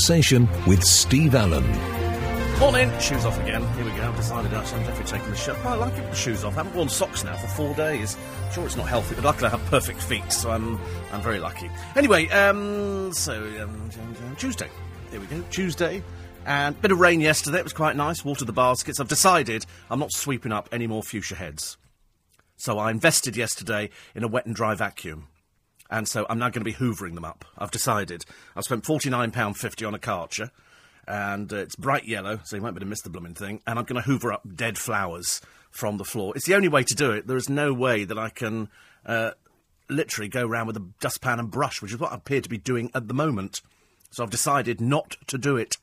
conversation with Steve Allen. Morning, shoes off again. Here we go. I've decided actually I'm definitely taking the shirt. Quite like it with the shoes off. I haven't worn socks now for four days. Sure, it's not healthy, but luckily I have perfect feet, so I'm I'm very lucky. Anyway, um, so um, Tuesday. Here we go. Tuesday. And bit of rain yesterday. It was quite nice. Watered the baskets. I've decided I'm not sweeping up any more fuchsia heads. So I invested yesterday in a wet and dry vacuum. And so I'm now going to be hoovering them up. I've decided. I've spent £49.50 on a Karcher and uh, it's bright yellow, so you won't be able to miss the blooming thing. And I'm going to hoover up dead flowers from the floor. It's the only way to do it. There is no way that I can uh, literally go around with a dustpan and brush, which is what I appear to be doing at the moment. So I've decided not to do it.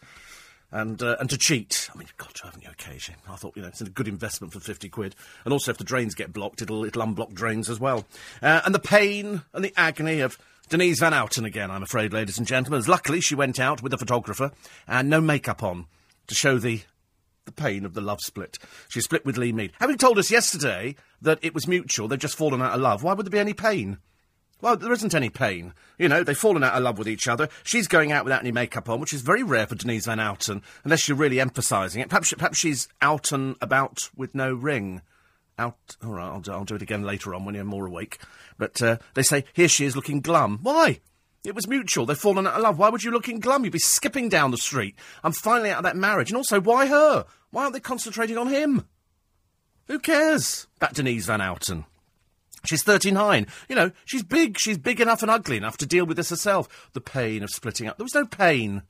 And uh, and to cheat. I mean, you've got to have on occasion. I thought, you know, it's a good investment for 50 quid. And also, if the drains get blocked, it'll, it'll unblock drains as well. Uh, and the pain and the agony of Denise Van Outen again, I'm afraid, ladies and gentlemen. As luckily, she went out with a photographer and no makeup on to show the the pain of the love split. She split with Lee Mead. Having told us yesterday that it was mutual, they'd just fallen out of love, why would there be any pain? Well, there isn't any pain. You know, they've fallen out of love with each other. She's going out without any makeup on, which is very rare for Denise Van Outen, unless you're really emphasising it. Perhaps, perhaps she's out and about with no ring. Out. All right, I'll do, I'll do it again later on when you're more awake. But uh, they say, here she is looking glum. Why? It was mutual. They've fallen out of love. Why would you looking glum? You'd be skipping down the street. I'm finally out of that marriage. And also, why her? Why aren't they concentrating on him? Who cares? That Denise Van Outen. She's 39. You know, she's big. She's big enough and ugly enough to deal with this herself. The pain of splitting up. There was no pain.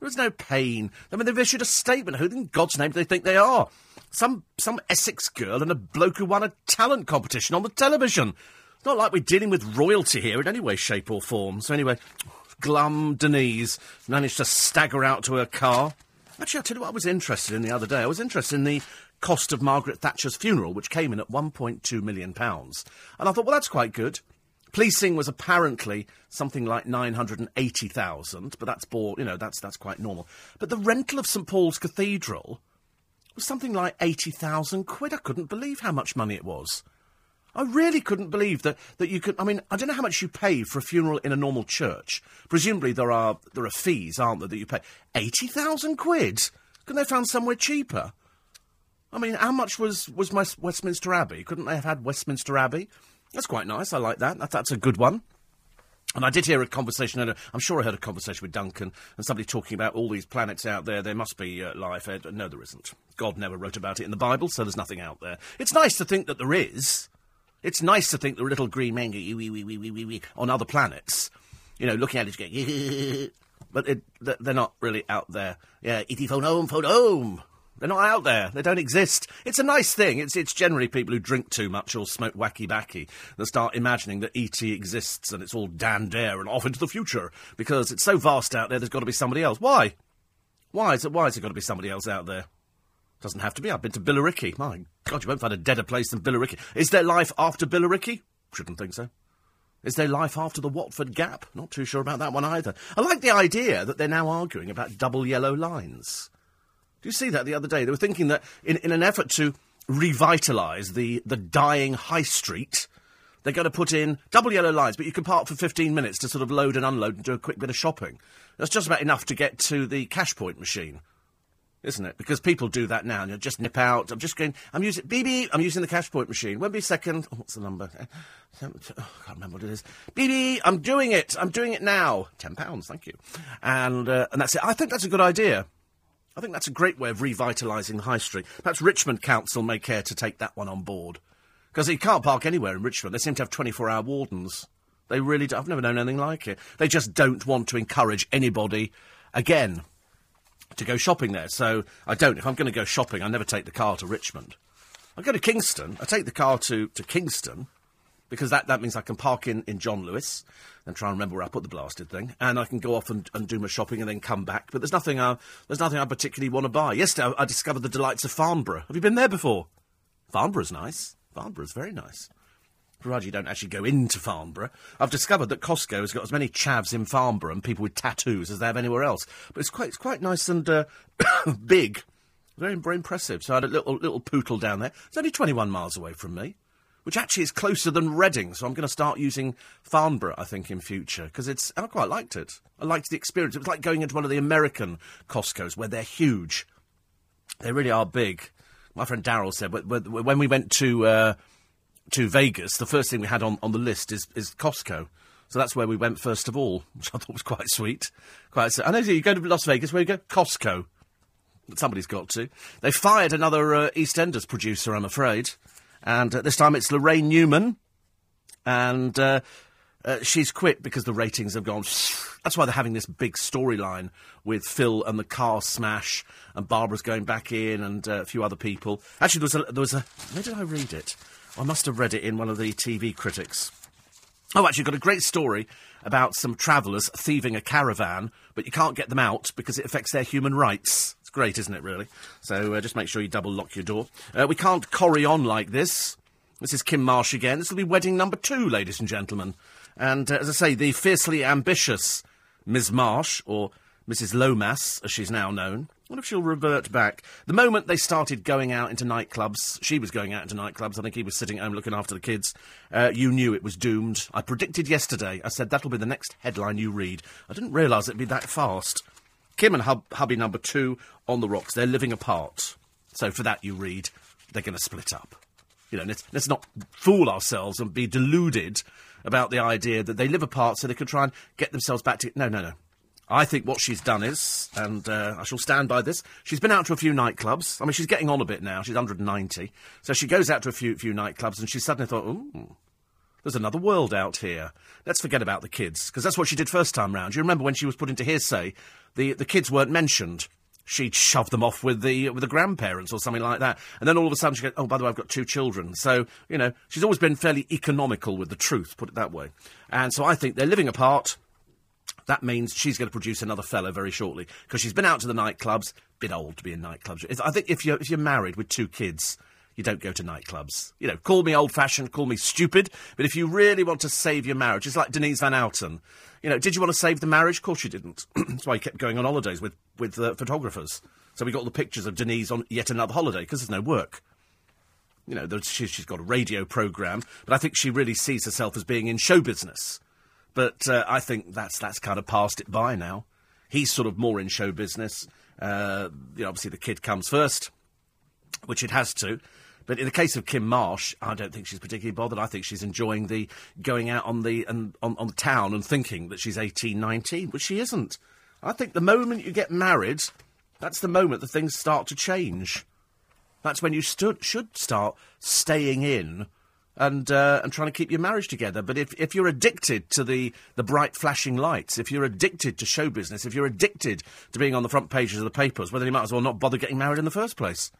There was no pain. I mean, they've issued a statement. Who in God's name do they think they are? Some some Essex girl and a bloke who won a talent competition on the television. It's not like we're dealing with royalty here in any way, shape, or form. So anyway, glum Denise managed to stagger out to her car. Actually, I'll tell you what I was interested in the other day. I was interested in the cost of Margaret Thatcher's funeral, which came in at £1.2 million. And I thought, well, that's quite good. Policing was apparently something like 980,000, but that's bought, you know, that's, that's quite normal. But the rental of St Paul's Cathedral was something like 80,000 quid. I couldn't believe how much money it was. I really couldn't believe that, that you could. I mean, I don't know how much you pay for a funeral in a normal church. Presumably there are there are fees, aren't there, that you pay? Eighty thousand quid. Couldn't they found somewhere cheaper? I mean, how much was was my Westminster Abbey? Couldn't they have had Westminster Abbey? That's quite nice. I like that. that that's a good one. And I did hear a conversation, and I'm sure I heard a conversation with Duncan and somebody talking about all these planets out there. There must be uh, life. Uh, no, there isn't. God never wrote about it in the Bible, so there's nothing out there. It's nice to think that there is. It's nice to think there are little green men on other planets. You know, looking at it going, but it, they're not really out there. Yeah, ET phone home, phone home. They're not out there. They don't exist. It's a nice thing. It's it's generally people who drink too much or smoke wacky backy that start imagining that ET exists and it's all Dan Dare and off into the future because it's so vast out there. There's got to be somebody else. Why? Why is it? Why is it got to be somebody else out there? Doesn't have to be. I've been to Billericay. My God, you won't find a deader place than Billericay. Is there life after Billericay? Shouldn't think so. Is there life after the Watford Gap? Not too sure about that one either. I like the idea that they're now arguing about double yellow lines. Do you see that the other day? They were thinking that in, in an effort to revitalise the, the dying high street, they're going to put in double yellow lines, but you can park for 15 minutes to sort of load and unload and do a quick bit of shopping. That's just about enough to get to the cash point machine isn't it? Because people do that now, and you just nip out. I'm just going. I'm using BB. I'm using the cash point machine. Won't be a second. Oh, what's the number? Oh, I can't remember what it is. BB. I'm doing it. I'm doing it now. Ten pounds. Thank you. And uh, and that's it. I think that's a good idea. I think that's a great way of revitalising the high street. Perhaps Richmond Council may care to take that one on board because you can't park anywhere in Richmond. They seem to have 24-hour wardens. They really do. I've never known anything like it. They just don't want to encourage anybody again to go shopping there. So I don't. If I'm going to go shopping, I never take the car to Richmond. I go to Kingston. I take the car to, to Kingston because that, that means I can park in, in John Lewis and try and remember where I put the blasted thing, and I can go off and, and do my shopping and then come back. But there's nothing I, there's nothing I particularly want to buy. Yesterday I, I discovered the delights of Farnborough. Have you been there before? Farnborough's nice. Farnborough's very nice provided you don't actually go into Farnborough. I've discovered that Costco has got as many chavs in Farnborough and people with tattoos as they have anywhere else. But it's quite, it's quite nice and uh, big. Very, very impressive. So I had a little, little poodle down there. It's only 21 miles away from me. Which actually is closer than Reading. So I'm going to start using Farnborough, I think, in future because it's. I quite liked it. I liked the experience. It was like going into one of the American Costco's where they're huge. They really are big. My friend Daryl said when we went to uh, to Vegas, the first thing we had on, on the list is, is Costco. So that's where we went first of all, which I thought was quite sweet. Quite. I know you go to Las Vegas, where you go Costco. Somebody's got to. They fired another uh, EastEnders producer, I'm afraid, and uh, this time it's Lorraine Newman, and uh, uh, she's quit because the ratings have gone. That's why they're having this big storyline with Phil and the car smash, and Barbara's going back in, and uh, a few other people. Actually, there was a, there was a. Where did I read it? I must have read it in one of the TV critics. Oh, actually, got a great story about some travellers thieving a caravan, but you can't get them out because it affects their human rights. Great, isn't it, really? So uh, just make sure you double lock your door. Uh, we can't carry on like this. This is Kim Marsh again. This will be wedding number two, ladies and gentlemen. And uh, as I say, the fiercely ambitious Ms. Marsh, or Mrs. Lomas, as she's now known, what if she'll revert back? The moment they started going out into nightclubs, she was going out into nightclubs, I think he was sitting home looking after the kids, uh, you knew it was doomed. I predicted yesterday, I said that'll be the next headline you read. I didn't realise it'd be that fast. Kim and hub- hubby number two on the rocks, they're living apart. So for that you read, they're going to split up. You know, let's, let's not fool ourselves and be deluded about the idea that they live apart so they can try and get themselves back to. No, no, no. I think what she's done is, and uh, I shall stand by this, she's been out to a few nightclubs. I mean, she's getting on a bit now. She's 190. So she goes out to a few, few nightclubs and she suddenly thought, ooh, there's another world out here. Let's forget about the kids, because that's what she did first time round. You remember when she was put into Hear'Say, the, the kids weren't mentioned. She'd shove them off with the with the grandparents or something like that, and then all of a sudden she goes, "Oh, by the way, I've got two children." So you know, she's always been fairly economical with the truth, put it that way. And so I think they're living apart that means she's going to produce another fellow very shortly because she's been out to the nightclubs. Bit old to be in nightclubs. I think if you're if you're married with two kids, you don't go to nightclubs. You know, call me old fashioned, call me stupid, but if you really want to save your marriage, it's like Denise Van Outen. You know, did you want to save the marriage? Of course you didn't. That's why you kept going on holidays with with uh, photographers. So we got all the pictures of Denise on yet another holiday because there's no work. You know, she's got a radio program, but I think she really sees herself as being in show business. But uh, I think that's that's kind of passed it by now. He's sort of more in show business. Uh, you know, obviously the kid comes first, which it has to. But in the case of Kim Marsh, I don't think she's particularly bothered. I think she's enjoying the going out on the and on, on the town and thinking that she's 18, 19, but she isn't. I think the moment you get married, that's the moment that things start to change. That's when you stood, should start staying in and uh, and trying to keep your marriage together. But if, if you're addicted to the, the bright flashing lights, if you're addicted to show business, if you're addicted to being on the front pages of the papers, well, then you might as well not bother getting married in the first place.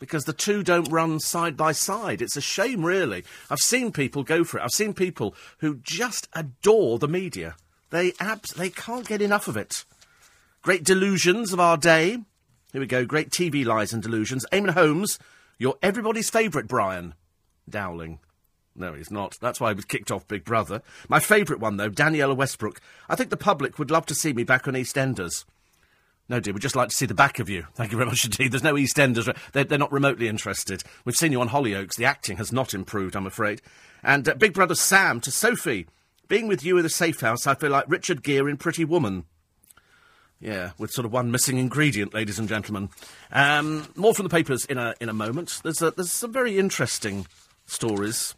Because the two don't run side by side. It's a shame, really. I've seen people go for it. I've seen people who just adore the media. They abs- they can't get enough of it. Great delusions of our day. Here we go. Great TV lies and delusions. Eamonn Holmes, you're everybody's favourite, Brian. Dowling. No, he's not. That's why he was kicked off Big Brother. My favourite one, though, Danniella Westbrook. I think the public would love to see me back on EastEnders. No, dear, we'd just like to see the back of you. Thank you very much indeed. There's no EastEnders. They're, they're not remotely interested. We've seen you on Hollyoaks. The acting has not improved, I'm afraid. And uh, Big Brother Sam to Sophie. Being with you in the safe house, I feel like Richard Gere in Pretty Woman. Yeah, with sort of one missing ingredient, ladies and gentlemen. Um, more from the papers in a in a moment. There's a, there's some very interesting stories.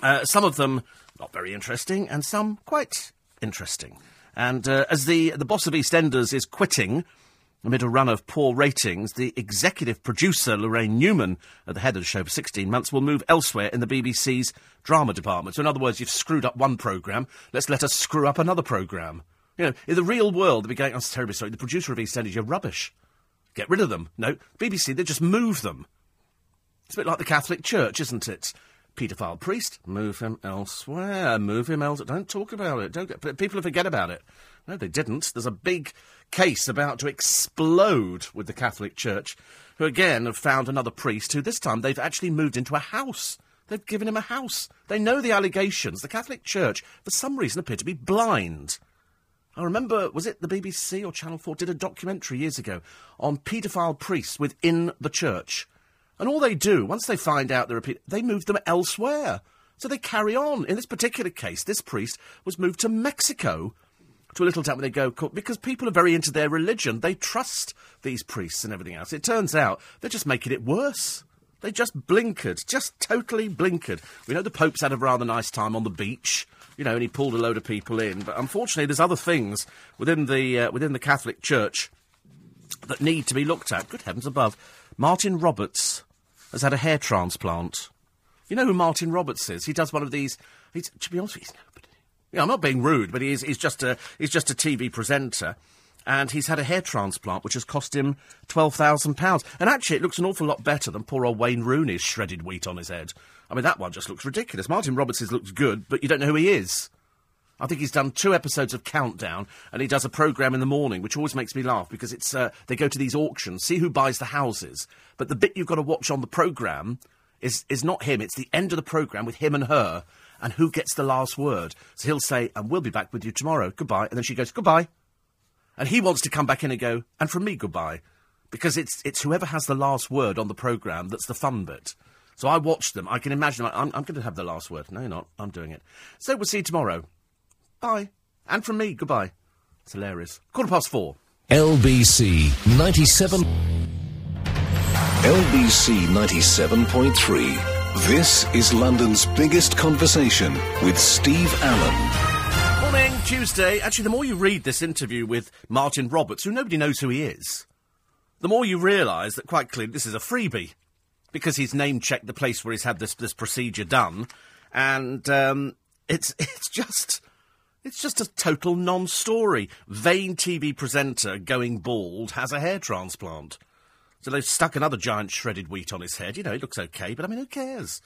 Uh, some of them not very interesting, and some quite interesting. And uh, as the the boss of EastEnders is quitting amid a run of poor ratings, the executive producer Lorraine Newman, at the head of the show for 16 months, will move elsewhere in the BBC's drama department. So, in other words, you've screwed up one programme. Let's let us screw up another programme. You know, in the real world, they'd be going, "I'm oh, terribly sorry. The producer of EastEnders, you're rubbish. Get rid of them." No, BBC, they just move them. It's a bit like the Catholic Church, isn't it? Paedophile priest, move him elsewhere, move him elsewhere. Don't talk about it. Don't people forget about it. No, they didn't. There's a big case about to explode with the Catholic Church, who again have found another priest who this time they've actually moved into a house. They've given him a house. They know the allegations. The Catholic Church, for some reason, appear to be blind. I remember, was it the BBC or Channel 4 did a documentary years ago on paedophile priests within the church And all they do, once they find out the repeat, they move them elsewhere. So they carry on. In this particular case, this priest was moved to Mexico to a little town where they go because people are very into their religion. They trust these priests and everything else. It turns out they're just making it worse. They just blinkered, just totally blinkered. We know the Pope's had a rather nice time on the beach, you know, and he pulled a load of people in. But unfortunately, there's other things within the uh, within the Catholic Church that need to be looked at. Good heavens above! Martin Roberts has had a hair transplant. You know who Martin Roberts is? He does one of these. He's, to be honest, he's nobody. Yeah, I'm not being rude, but he's, he's just a he's just a TV presenter and he's had a hair transplant which has cost him £12,000. And actually, it looks an awful lot better than poor old Wayne Rooney's shredded wheat on his head. I mean, that one just looks ridiculous. Martin Roberts' looks good, but you don't know who he is. I think he's done two episodes of Countdown, and he does a programme in the morning, which always makes me laugh because it's uh, they go to these auctions, see who buys the houses. But the bit you've got to watch on the programme is is not him; it's the end of the programme with him and her, and who gets the last word. So he'll say, "And we'll be back with you tomorrow. Goodbye," and then she goes, "Goodbye." And he wants to come back in and go, and from me, goodbye. Because it's, it's whoever has the last word on the programme that's the fun bit. So I watch them. I can imagine I'm, I'm going to have the last word. No, you're not. I'm doing it. So we'll see you tomorrow. Bye. And from me, goodbye. It's hilarious. Quarter past four. LBC 97. LBC 97.3. This is London's biggest conversation with Steve Allen. Morning, Tuesday. Actually, the more you read this interview with Martin Roberts, who nobody knows who he is, the more you realise that quite clearly this is a freebie. Because he's name checked the place where he's had this, this procedure done. And um, it's, it's just. It's just a total non story. Vain TV presenter going bald has a hair transplant. So they've stuck another giant shredded wheat on his head. You know, it looks okay, but I mean, who cares?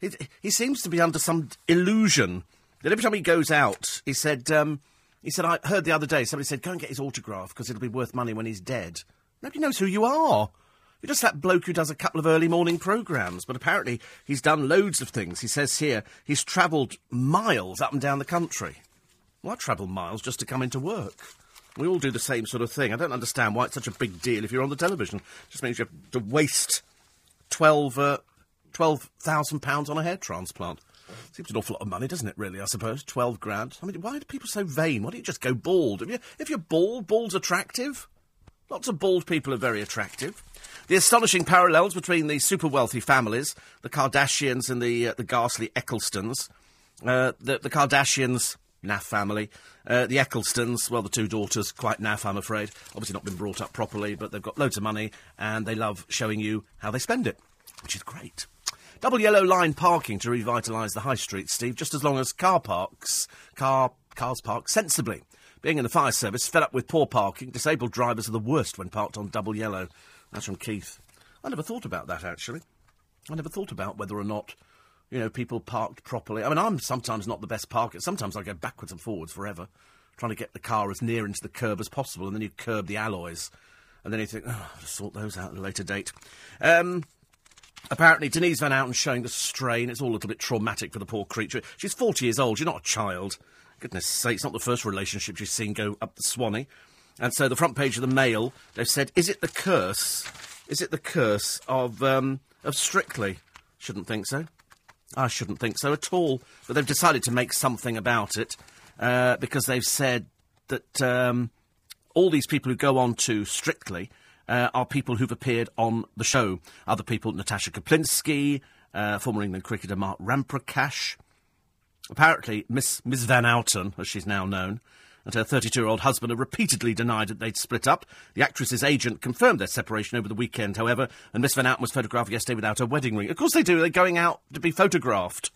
It, he seems to be under some illusion that every time he goes out, he said, um, he said, I heard the other day, somebody said, go and get his autograph because it'll be worth money when he's dead. Nobody knows who you are. You're just that bloke who does a couple of early morning programmes, but apparently he's done loads of things. He says here he's travelled miles up and down the country. I travel miles just to come into work. We all do the same sort of thing. I don't understand why it's such a big deal if you're on the television. It just means you have to waste 12, uh, £12,000 on a hair transplant. Seems an awful lot of money, doesn't it, really, I suppose? Twelve grand. I mean, why are people so vain? Why don't you just go bald? If, you, if you're bald, bald's attractive. Lots of bald people are very attractive. The astonishing parallels between the super wealthy families, the Kardashians and the, uh, the ghastly Ecclestones. Uh, the, the Kardashians, naff family. Uh, the Ecclestones, well, the two daughters, quite naff, I'm afraid. Obviously not been brought up properly, but they've got loads of money and they love showing you how they spend it, which is great. Double yellow line parking to revitalise the high street, Steve, just as long as car parks, car, cars park sensibly. Being in the fire service, fed up with poor parking, disabled drivers are the worst when parked on double yellow. That's from Keith. I never thought about that, actually. I never thought about whether or not, you know, people parked properly. I mean, I'm sometimes not the best parker. Sometimes I go backwards and forwards forever, trying to get the car as near into the curb as possible, and then you curb the alloys. And then you think, oh, I'll just sort those out at a later date. Um, Apparently, Denise Van Outen showing the strain. It's all a little bit traumatic for the poor creature. She's 40 years old. You're not a child. Goodness sake, it's not the first relationship she's seen go up the Swanee. And so the front page of the Mail, they've said, is it the curse? Is it the curse of, um, of Strictly? Shouldn't think so. I shouldn't think so at all. But they've decided to make something about it uh, because they've said that um, all these people who go on to Strictly uh, are people who've appeared on the show. Other people, Natasha Kaplinsky, uh, former England cricketer Mark Ramprakash. Apparently, Miss, Miss Van Outen, as she's now known, and her 32 year old husband have repeatedly denied that they'd split up. The actress's agent confirmed their separation over the weekend, however, and Miss Van Outen was photographed yesterday without her wedding ring. Of course they do, they're going out to be photographed.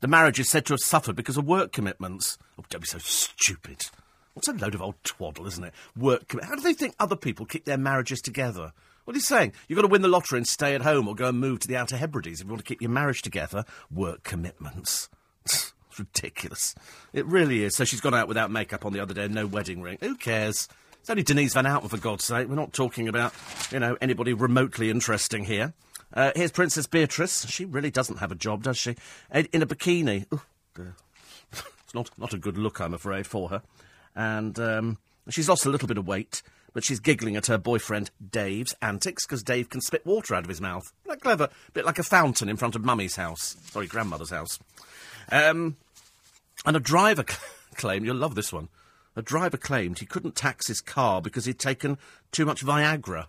The marriage is said to have suffered because of work commitments. Oh, don't be so stupid. What's a load of old twaddle, isn't it? Work. Commitments. How do they think other people keep their marriages together? What are you saying? You've got to win the lottery and stay at home or go and move to the Outer Hebrides if you want to keep your marriage together. Work commitments. ridiculous. It really is. So she's gone out without makeup on the other day no wedding ring. Who cares? It's only Denise Van Outen, for God's sake. We're not talking about, you know, anybody remotely interesting here. Uh, here's Princess Beatrice. She really doesn't have a job, does she? In a bikini. Ooh, it's not, not a good look, I'm afraid, for her and um, she's lost a little bit of weight. but she's giggling at her boyfriend Dave's antics because Dave can spit water out of his mouth. Isn't that clever? bit like a fountain in front of Mummy's house. Sorry, grandmother's house. Um, and a driver claimed, you'll love this one, a driver claimed he couldn't tax his car because he'd taken too much Viagra.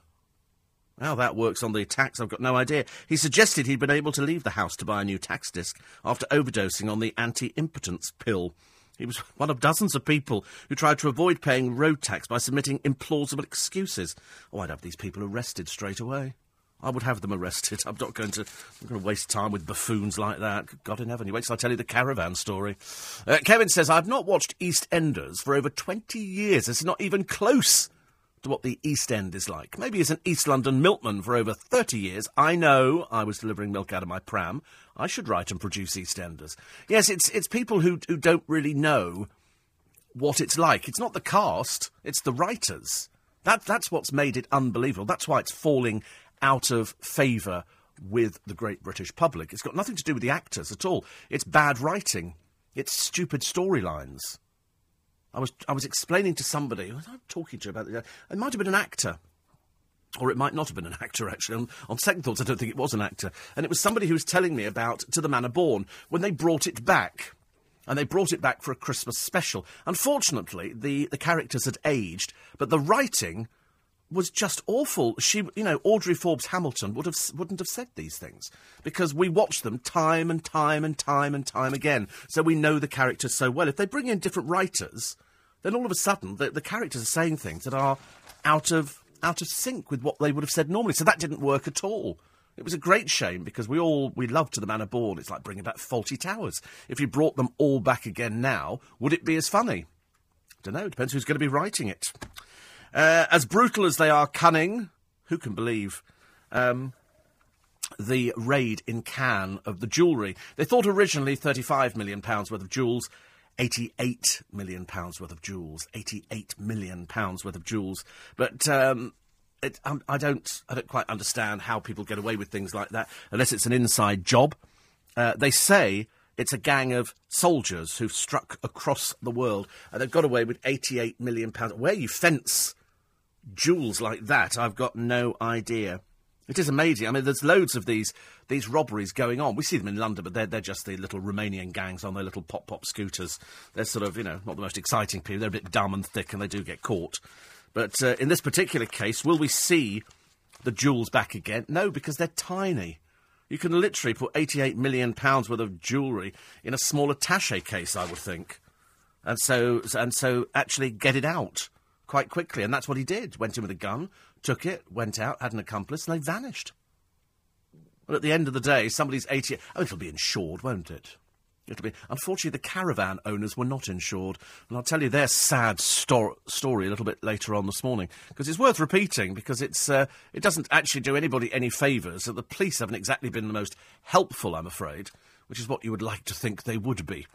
How that works on the tax, I've got no idea. He suggested he'd been able to leave the house to buy a new tax disc after overdosing on the anti-impotence pill. He was one of dozens of people who tried to avoid paying road tax by submitting implausible excuses. Oh, I'd have these people arrested straight away. I would have them arrested. I'm not going to, I'm going to waste time with buffoons like that. God in heaven, you wait till I tell you the caravan story. Uh, Kevin says, I've not watched EastEnders for over 20 years. It's not even close to what the East End is like. Maybe as an East London milkman for over 30 years, I know I was delivering milk out of my pram. I should write and produce EastEnders. Yes, it's, it's people who, who don't really know what it's like. It's not the cast, it's the writers. That, that's what's made it unbelievable. That's why it's falling out of favour with the great British public. It's got nothing to do with the actors at all. It's bad writing. It's stupid storylines. I was I was explaining to somebody. I'm talking to about it. It might have been an actor. Or it might not have been an actor, actually. On, on, second thoughts, I don't think it was an actor. And it was somebody who was telling me about To the Manor Born when they brought it back. And they brought it back for a Christmas special. Unfortunately, the, the characters had aged, but the writing was just awful. She, you know, Audrey Forbes Hamilton would have wouldn't have said these things because we watch them time and time and time and time again, so we know the characters so well. If they bring in different writers, then all of a sudden the, the characters are saying things that are out of out of sync with what they would have said normally. So that didn't work at all. It was a great shame because we all we love to the manor born. It's like bringing back Fawlty Towers. If you brought them all back again now, would it be as funny? I Don't know. Depends who's going to be writing it. Uh, as brutal as they are cunning, who can believe? Um, the raid in Cannes of the jewellery. They thought originally £35 million worth of jewels, £88 million worth of jewels, £88 million worth of jewels. But um, it, um, I, don't, I don't quite understand how people get away with things like that unless it's an inside job. Uh, they say it's a gang of soldiers who've struck across the world and they've got away with £88 million. Where you fence jewels like that, I've got no idea. It is amazing. I mean, there's loads of these these robberies going on. We see them in London, but they're they're just the little Romanian gangs on their little pop pop scooters. They're sort of you know not the most exciting people. They're a bit dumb and thick, and they do get caught. But uh, in this particular case, will we see the jewels back again? No, because they're tiny. You can literally put 88 million pounds worth of jewellery in a small attaché case, I would think, and so and so actually get it out quite quickly, and that's what he did. Went in with a gun, took it, went out, had an accomplice, and they vanished. But at the end of the day, somebody's 80. Oh, it'll be insured, won't it? It'll be. Unfortunately, the caravan owners were not insured, and I'll tell you their sad sto- story a little bit later on this morning because it's worth repeating because it's uh, it doesn't actually do anybody any favours. That the police haven't exactly been the most helpful, I'm afraid, which is what you would like to think they would be.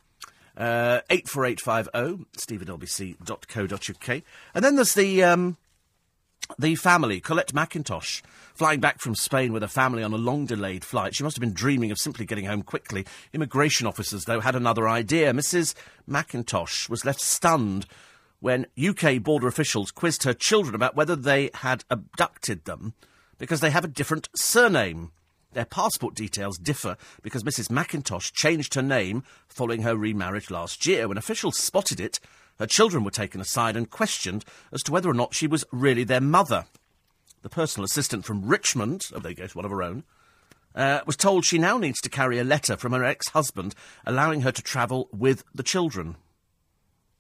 Uh, 84850, steve at lbc.co.uk. And then there's the, um, the family, Colette McIntosh, flying back from Spain with her family on a long delayed flight. She must have been dreaming of simply getting home quickly. Immigration officers, though, had another idea. Mrs. McIntosh was left stunned when UK border officials quizzed her children about whether they had abducted them because they have a different surname. Their passport details differ because Mrs. McIntosh changed her name following her remarriage last year. When officials spotted it, her children were taken aside and questioned as to whether or not she was really their mother. The personal assistant from Richmond, oh, there you go, one of her own, uh, was told she now needs to carry a letter from her ex husband allowing her to travel with the children.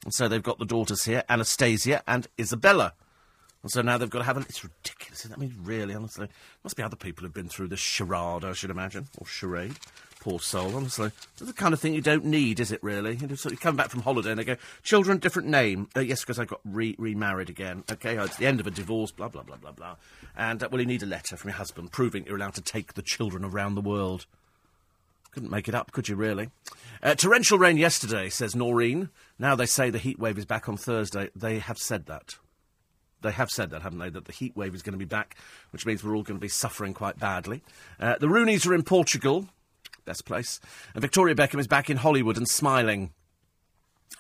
And so they've got the daughters here, Anastasia and Isabella. And so now they've got to have a. It's ridiculous. I mean, really, honestly. Must be other people who've been through this charade, I should imagine. Or charade. Poor soul, honestly. It's the kind of thing you don't need, is it, really? You, know, you come back from holiday and they go, children, different name. Uh, yes, because I got re- remarried again. Okay, oh, it's the end of a divorce, blah, blah, blah, blah, blah. And, uh, well, you need a letter from your husband proving you're allowed to take the children around the world. Couldn't make it up, could you, really? Uh, torrential rain yesterday, says Noreen. Now they say the heat wave is back on Thursday. They have said that. They have said that, haven't they? That the heat wave is going to be back, which means we're all going to be suffering quite badly. Uh, the Rooneys are in Portugal, best place, and Victoria Beckham is back in Hollywood and smiling.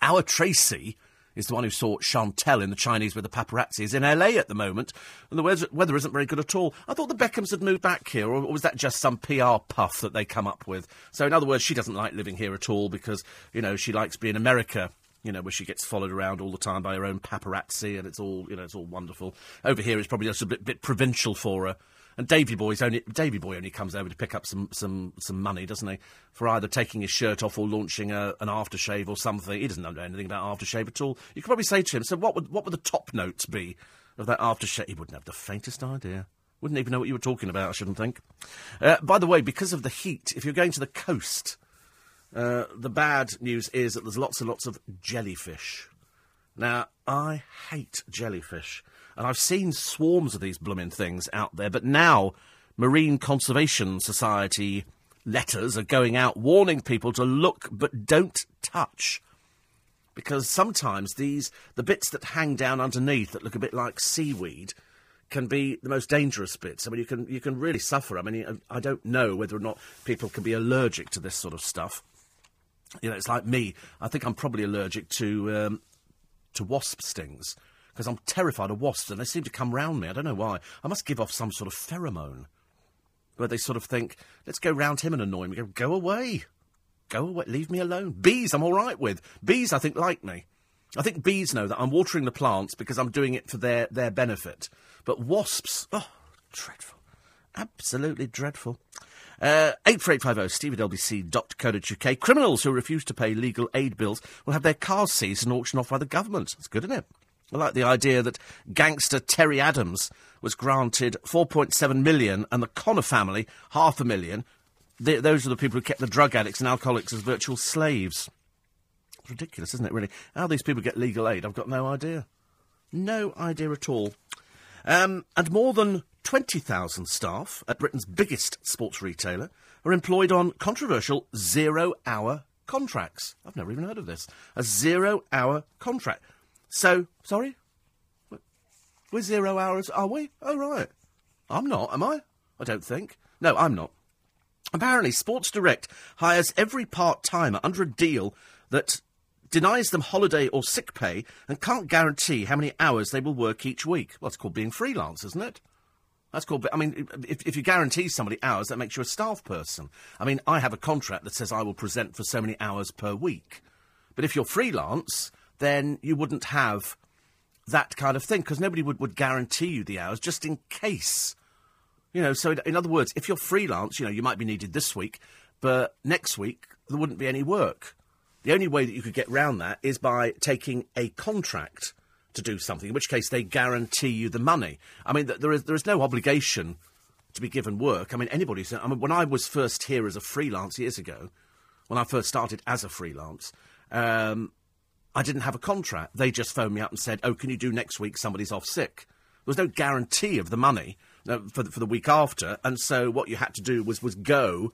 Our Tracy is the one who saw Chantel in the Chinese with the paparazzi, is in LA at the moment, and the weather, weather isn't very good at all. I thought the Beckhams had moved back here, or was that just some PR puff that they come up with? So, in other words, she doesn't like living here at all because, you know, she likes being America you know, where she gets followed around all the time by her own paparazzi, and it's all, you know, it's all wonderful. Over here, it's probably just a bit, bit provincial for her. And Davy Boy's only Davy Boy only comes over to pick up some some some money, doesn't he? For either taking his shirt off or launching a, an aftershave or something. He doesn't know anything about aftershave at all. You could probably say to him, "So what would what would the top notes be of that aftershave?" He wouldn't have the faintest idea. Wouldn't even know what you were talking about. I shouldn't think. Uh, by the way, because of the heat, if you're going to the coast, uh, the bad news is that there's lots and lots of jellyfish. Now, I hate jellyfish. And I've seen swarms of these blooming things out there, but now Marine Conservation Society letters are going out warning people to look but don't touch. Because sometimes these the bits that hang down underneath that look a bit like seaweed can be the most dangerous bits. I mean, you can you can really suffer. I mean, I don't know whether or not people can be allergic to this sort of stuff. You know, it's like me. I think I'm probably allergic to um, to wasp stings because I'm terrified of wasps and they seem to come round me. I don't know why. I must give off some sort of pheromone where they sort of think, let's go round him and annoy him. Go, go away. Go away. Leave me alone. Bees, I'm all right with. Bees, I think, like me. I think bees know that I'm watering the plants because I'm doing it for their, their benefit. But wasps, oh, dreadful. Absolutely dreadful. Uh, 84850 steve at lbc.co.uk. Criminals who refuse to pay legal aid bills will have their cars seized and auctioned off by the government. That's good, isn't it? I like the idea that gangster Terry Adams was granted 4.7 million and the Connor family half a million. those are the people who kept the drug addicts and alcoholics as virtual slaves. It's ridiculous, isn't it, really? How these people get legal aid, I've got no idea. No idea at all. Um, and more than 20,000 staff at Britain's biggest sports retailer are employed on controversial zero hour contracts. I've never even heard of this. A zero hour contract. So, sorry? We're zero hours, are we? Oh, right. I'm not, am I? I don't think. No, I'm not. Apparently, Sports Direct hires every part timer under a deal that denies them holiday or sick pay and can't guarantee how many hours they will work each week. Well, it's called being freelance, isn't it? That's called. I mean, if, if you guarantee somebody hours, that makes you a staff person. I mean, I have a contract that says I will present for so many hours per week. But if you're freelance, then you wouldn't have that kind of thing because nobody would, would guarantee you the hours just in case. You know, so in, in other words, if you're freelance, you know, you might be needed this week, but next week there wouldn't be any work. The only way that you could get round that is by taking a contract to do something, in which case they guarantee you the money. I mean, there is, there is no obligation to be given work. I mean, anybody. I mean, when I was first here as a freelance years ago, when I first started as a freelance, um, I didn't have a contract. They just phoned me up and said, "Oh, can you do next week? Somebody's off sick." There was no guarantee of the money uh, for the, for the week after, and so what you had to do was was go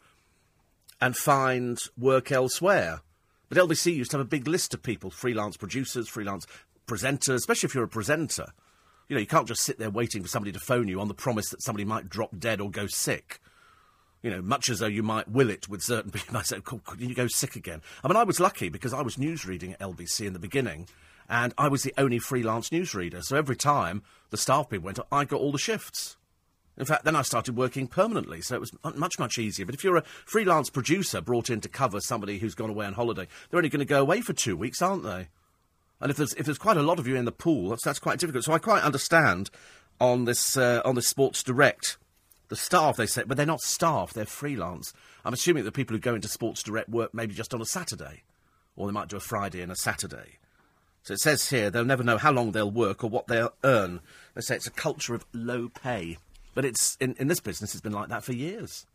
and find work elsewhere. But LBC used to have a big list of people: freelance producers, freelance presenters, especially if you're a presenter. You know, you can't just sit there waiting for somebody to phone you on the promise that somebody might drop dead or go sick you know, much as though you might will it with certain people. I said, could you go sick again? I mean, I was lucky because I was news reading at LBC in the beginning, and I was the only freelance newsreader. So every time the staff people went, I got all the shifts. In fact, then I started working permanently, so it was much, much easier. But if you're a freelance producer brought in to cover somebody who's gone away on holiday, they're only going to go away for two weeks, aren't they? And if there's if there's quite a lot of you in the pool, that's that's quite difficult. So I quite understand on this uh, on this Sports Direct the staff, they say, but they're not staff, they're freelance. I'm assuming that people who go into Sports Direct work maybe just on a Saturday, or they might do a Friday and a Saturday. So it says here they'll never know how long they'll work or what they'll earn. They say it's a culture of low pay. But it's in, in this business, it's been like that for years.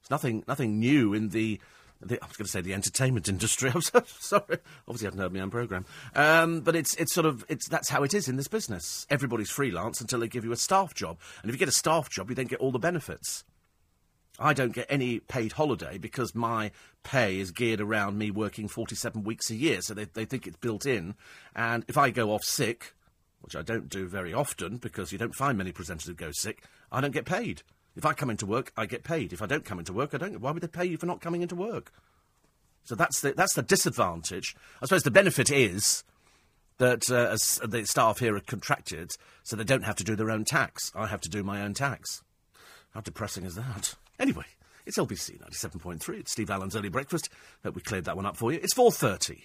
It's nothing, nothing new in the the, I was going to say the entertainment industry. I'm so sorry. Obviously, I haven't heard my own program. Um, but it's it's sort of it's that's how it is in this business. Everybody's freelance until they give you a staff job, and if you get a staff job, you then get all the benefits. I don't get any paid holiday because my pay is geared around me working 47 weeks a year, so they, they think it's built in. And if I go off sick, which I don't do very often because you don't find many presenters who go sick, I don't get paid. If I come into work, I get paid. If I don't come into work, I don't. Why would they pay you for not coming into work? So that's the that's the disadvantage. I suppose the benefit is that uh, the staff here are contracted, so they don't have to do their own tax. I have to do my own tax. How depressing is that? Anyway, it's LBC 97.3. It's Steve Allen's Early Breakfast. Hope we cleared that one up for you. It's 4.30.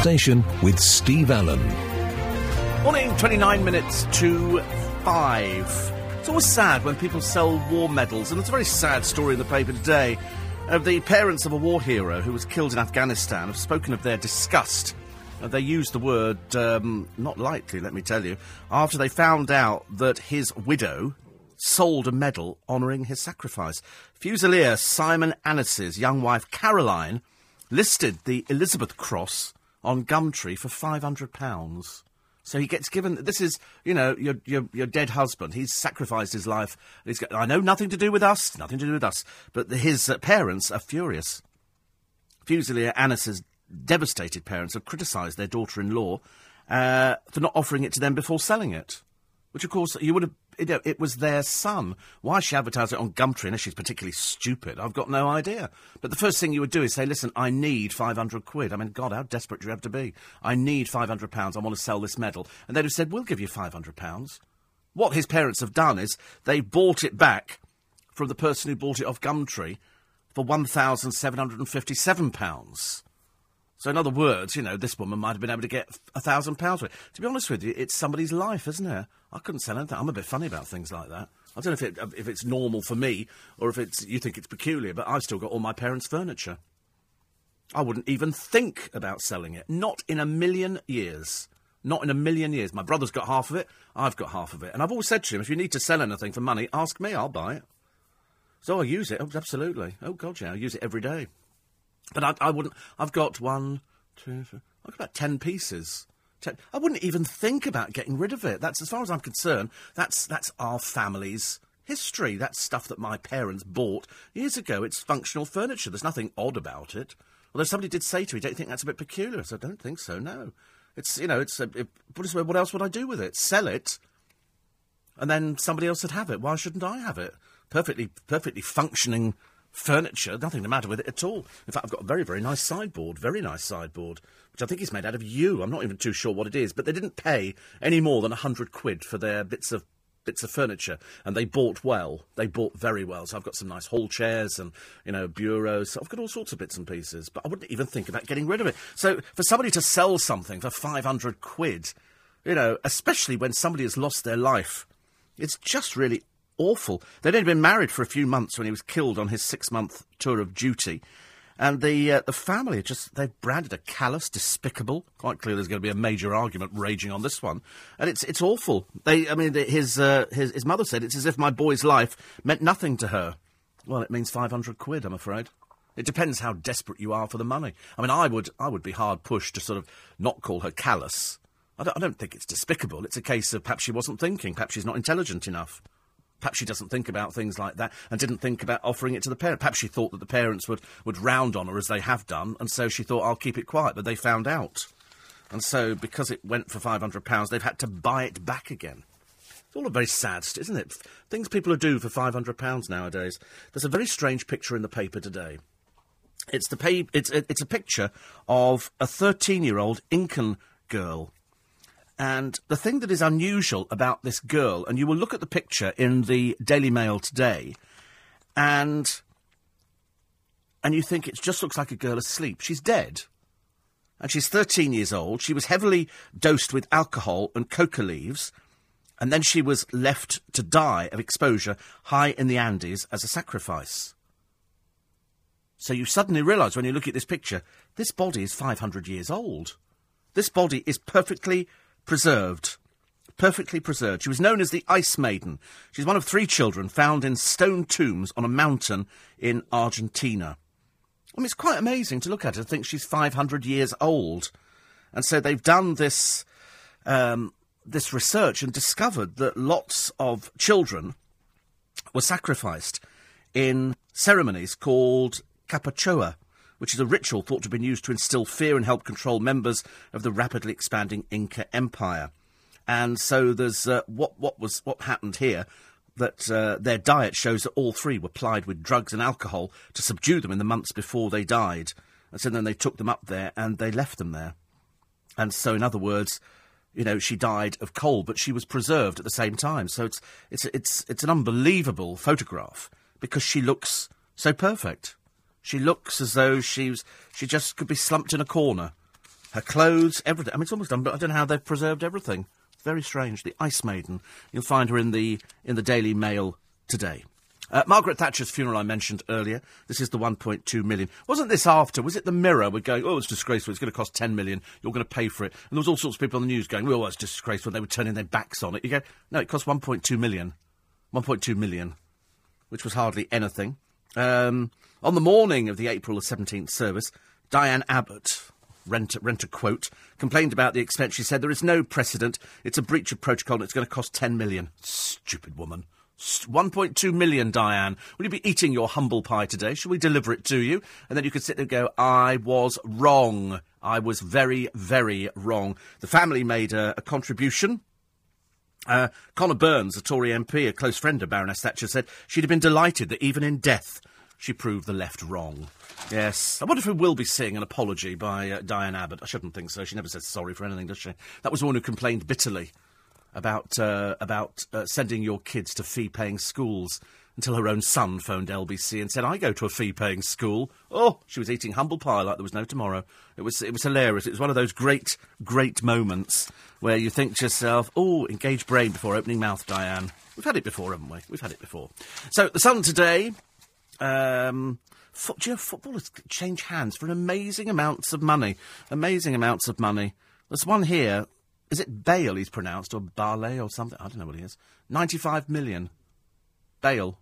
Station with Steve Allen. Morning, 29 minutes to 5. It's always sad when people sell war medals, and it's a very sad story in the paper today. Uh, the parents of a war hero who was killed in Afghanistan have spoken of their disgust. Uh, they used the word um, not lightly, let me tell you, after they found out that his widow sold a medal honouring his sacrifice. Fusilier Simon Annis's young wife Caroline listed the Elizabeth Cross on Gumtree for £500. So he gets given. This is, you know, your your your dead husband. He's sacrificed his life. He's got, I know nothing to do with us. Nothing to do with us. But his uh, parents are furious. Fusilier Annis's devastated parents have criticised their daughter-in-law uh, for not offering it to them before selling it. Which, of course, you would have it, it, was their son. Why she advertised it on Gumtree unless she's particularly stupid, I've got no idea. But the first thing you would do is say, listen, I need 500 quid. I mean, God, how desperate do you have to be? I need 500 pounds. I want to sell this medal. And they'd have said, we'll give you 500 pounds. What his parents have done is they bought it back from the person who bought it off Gumtree for £1,757. So, in other words, you know, this woman might have been able to get a thousand pounds for it. To be honest with you, it's somebody's life, isn't it? I couldn't sell anything. I'm a bit funny about things like that. I don't know if, it, uh, if it's normal for me or if it's you think it's peculiar, but I've still got all my parents' furniture. I wouldn't even think about selling it. Not in a million years. Not in a million years. My brother's got half of it. I've got half of it. And I've always said to him, if you need to sell anything for money, ask me. I'll buy it. So I use it. Oh, absolutely. Oh, God, yeah. I use it every day. But I, I wouldn't. I've got one, two, three, I've got about ten pieces. Ten, I wouldn't even think about getting rid of it. That's as far as I'm concerned. That's that's our family's history. That's stuff that my parents bought years ago. It's functional furniture. There's nothing odd about it. Although somebody did say to me, "Don't you think that's a bit peculiar?" I said, "I don't think so. No, it's you know, it's a, it, what else would I do with it? Sell it, and then somebody else would have it. Why shouldn't I have it? Perfectly, perfectly functioning." Furniture, nothing the matter with it at all. In fact, I've got a very, very nice sideboard, very nice sideboard, which I think is made out of yew. I'm not even too sure what it is, but they didn't pay any more than a hundred quid for their bits of bits of furniture, and they bought well. They bought very well. So I've got some nice hall chairs and you know bureaus. So I've got all sorts of bits and pieces, but I wouldn't even think about getting rid of it. So for somebody to sell something for five hundred quid, you know, especially when somebody has lost their life, it's just really awful. They'd only been married for a few months when he was killed on his six month tour of duty. And the uh, the family just they've branded a callous, despicable. Quite clear, there's going to be a major argument raging on this one, and it's it's awful. They, I mean, his uh, his his mother said it's as if my boy's life meant nothing to her. Well, it means five hundred quid, I'm afraid. It depends how desperate you are for the money. I mean, I would I would be hard pushed to sort of not call her callous. I don't, I don't think it's despicable. It's a case of perhaps she wasn't thinking, perhaps she's not intelligent enough. Perhaps she doesn't think about things like that and didn't think about offering it to the parents. Perhaps she thought that the parents would, would round on her as they have done, and so she thought, I'll keep it quiet, but they found out. And so, because it went for £500, they've had to buy it back again. It's all a very sad, isn't it? Things people do for £500 nowadays. There's a very strange picture in the paper today. It's, the pay, it's, it's a picture of a 13 year old Incan girl and the thing that is unusual about this girl, and you will look at the picture in the Daily Mail today, and and you think it just looks like a girl asleep. She's dead. And she's 13 years old. She was heavily dosed with alcohol and coca leaves, and then she was left to die of exposure high in the Andes as a sacrifice. So you suddenly realise when you look at this picture, this body is 500 years old. This body is perfectly preserved. Perfectly preserved. She was known as the Ice Maiden. She's one of three children found in stone tombs on a mountain in Argentina. I mean, it's quite amazing to look at her, and think she's 500 years old. And so they've done this, um, this research and discovered that lots of children were sacrificed in ceremonies called capacocha which is a ritual thought to have been used to instill fear and help control members of the rapidly expanding Inca Empire. And so there's uh, what what was what happened here that uh, their diet shows that all three were plied with drugs and alcohol to subdue them in the months before they died. And so then they took them up there and they left them there. And so, in other words, you know, she died of cold, but she was preserved at the same time. So it's it's it's it's an unbelievable photograph because she looks so perfect. She looks as though she's she just could be slumped in a corner. Her clothes, everything. I mean, it's almost done, but I don't know how they've preserved everything. Very strange. The Ice Maiden. You'll find her in the in the Daily Mail today. Uh, Margaret Thatcher's funeral I mentioned earlier. This is the 1.2 million. Wasn't this after? Was it the Mirror? We're going, oh, it's disgraceful. It's going to cost 10 million. You're going to pay for it. And there was all sorts of people on the news going, well, it's disgraceful. They were turning their backs on it. You go, no, it cost 1.2 million. 1.2 million, which was hardly anything. Um, on the morning of the April 17th service, Diane Abbott, rent, rent a quote, complained about the expense. She said, there is no precedent. It's a breach of protocol and it's going to cost 10 million. Stupid woman. 1.2 million, Diane. Will you be eating your humble pie today? Shall we deliver it to you? And then you could sit there and go, I was wrong. I was very, very wrong. The family made a, a contribution. Uh, Conor Burns, a Tory MP, a close friend of Baroness Thatcher, said she'd have been delighted that even in death she proved the left wrong. Yes. I wonder if we will be seeing an apology by uh, Diane Abbott. I shouldn't think so. She never says sorry for anything, does she? That was the one who complained bitterly about uh, about uh, sending your kids to fee-paying schools until her own son phoned LBC and said, "I go to a fee-paying school." Oh, she was eating humble pie like there was no tomorrow. It was it was hilarious. It was one of those great great moments where you think to yourself, "Oh, engage brain before opening mouth, Diane." We've had it before, haven't we? We've had it before. So the Sun today. Um, foot, do you know, football has changed hands for an amazing amounts of money. Amazing amounts of money. There's one here is it Bale he's pronounced, or Barley, or something? I don't know what he is. 95 million. Bale.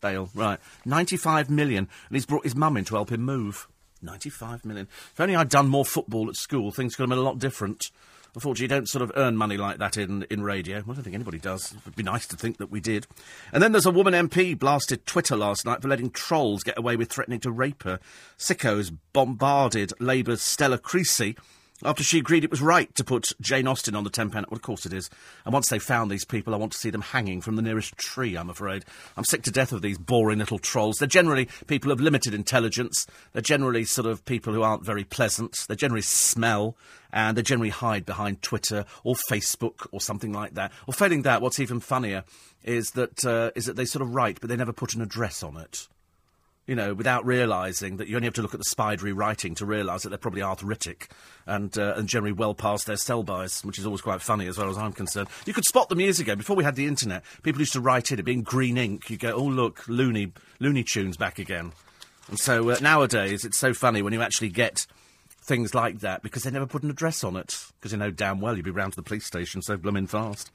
Bale, right. 95 million. And he's brought his mum in to help him move. 95 million. If only I'd done more football at school, things could have been a lot different. Unfortunately, you don't sort of earn money like that in, in radio. Well, I don't think anybody does. It would be nice to think that we did. And then there's a woman MP blasted Twitter last night for letting trolls get away with threatening to rape her. Sickos bombarded Labour's Stella Creasy after she agreed it was right to put Jane Austen on the 10 pound. Well, of course it is. And once they've found these people, I want to see them hanging from the nearest tree, I'm afraid. I'm sick to death of these boring little trolls. They're generally people of limited intelligence. They're generally sort of people who aren't very pleasant. They generally smell. And they generally hide behind Twitter or Facebook or something like that. Or failing that, what's even funnier is that, uh, is that they sort of write, but they never put an address on it you know, without realising that you only have to look at the spidery writing to realise that they're probably arthritic and uh, and generally well past their sell-bys, which is always quite funny as far as I'm concerned. You could spot them years ago, before we had the internet. People used to write in it being green ink. You go, oh look, Looney Looney Tunes back again. And so uh, nowadays, it's so funny when you actually get things like that because they never put an address on it. Because you know damn well you'd be round to the police station so blooming fast.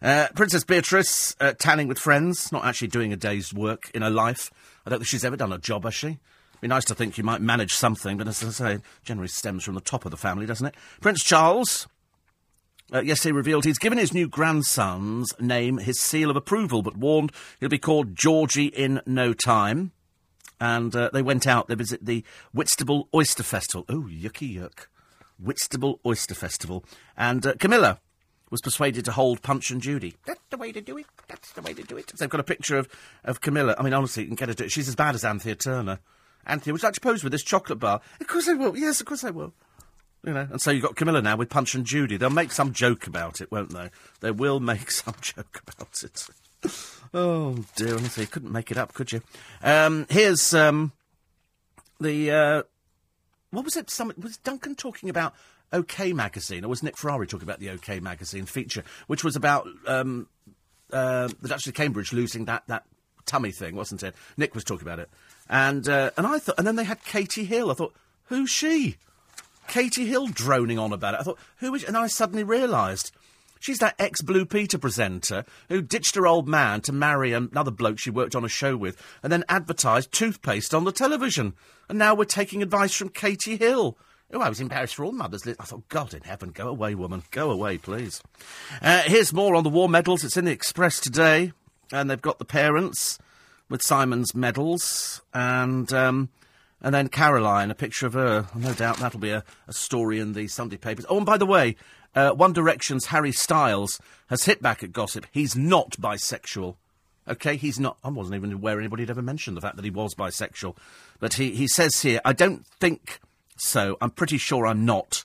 Uh, Princess Beatrice uh, tanning with friends, not actually doing a day's work in her life. I don't think she's ever done a job, has she? It'd Be nice to think you might manage something, but as I say, generally stems from the top of the family, doesn't it? Prince Charles. Uh, yesterday revealed he's given his new grandson's name his seal of approval, but warned he'll be called Georgie in no time. And uh, they went out, they visit the Whitstable Oyster Festival. Oh, yucky yuck. Whitstable Oyster Festival. And uh, Camilla was persuaded to hold Punch and Judy. That's the way to do it. That's the way to do it. So they've got a picture of, of Camilla. I mean, honestly, you can get her to She's as bad as Anthea Turner. Anthea, would you like to pose with this chocolate bar? Of course I will. Yes, of course I will. You know, and so you've got Camilla now with Punch and Judy. They'll make some joke about it, won't they? They will make some joke about it. oh dear, honestly, you couldn't make it up, could you? Um, here's um, the uh, what was it? Some was Duncan talking about OK Magazine, or was Nick Ferrari talking about the OK Magazine feature, which was about um, uh, the Duchess of Cambridge losing that, that tummy thing, wasn't it? Nick was talking about it, and uh, and I thought, and then they had Katy Hill. I thought, who's she? Katy Hill droning on about it. I thought, who is? And I suddenly realised. She's that ex Blue Peter presenter who ditched her old man to marry another bloke she worked on a show with and then advertised toothpaste on the television. And now we're taking advice from Katy Hill. Oh, I was in Paris for all mothers. I thought, God in heaven, go away, woman. Go away, please. Uh, here's more on the war medals. It's in the Express today. And they've got the parents with Simon's medals. And, um, and then Caroline, a picture of her. No doubt that'll be a, a story in the Sunday papers. Oh, and by the way, uh, One Direction's Harry Styles has hit back at gossip. He's not bisexual. Okay, he's not. I wasn't even aware anybody had ever mentioned the fact that he was bisexual. But he, he says here, I don't think so I'm pretty sure I'm not.